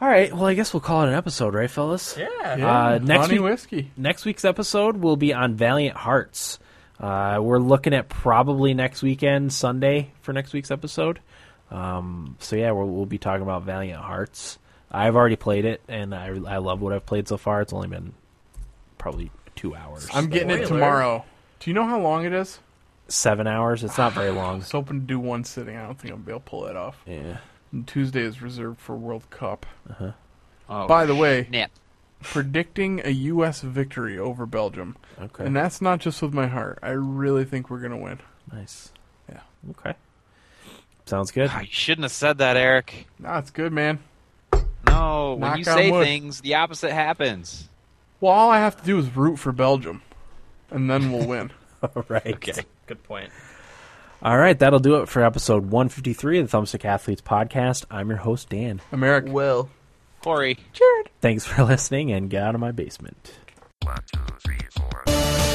All right, well, I guess we'll call it an episode, right, fellas? Yeah. Yeah, Uh, next honey week- whiskey. Next week's episode will be on Valiant Hearts. Uh, we're looking at probably next weekend, Sunday, for next week's episode. Um, so yeah, we'll, we'll be talking about Valiant Hearts. I've already played it, and I, I love what I've played so far. It's only been probably two hours, I'm getting it tomorrow. Do you know how long it is? seven hours. It's not very <sighs> I long. was hoping to do one sitting. I don't think I'll be able to pull that off. Yeah. And Tuesday is reserved for World Cup. Uh-huh. Oh, By the way, snap. predicting a U.S. victory over Belgium. Okay. And that's not just with my heart. I really think we're going to win. nice. Yeah. Okay. Sounds good. Ah, you shouldn't have said that, Eric. Nah, it's good, man. No, when Knock you on say wood. things, the opposite happens. Well, all I have to do is root for Belgium, and then we'll <laughs> win. All right. Okay. Good point. All right. That'll do it for episode 153 of the Thumbstick Athletes podcast. I'm your host, Dan. America. Will. Corey. Jared. Thanks for <laughs> listening, and get out of my basement. One, two, three, four.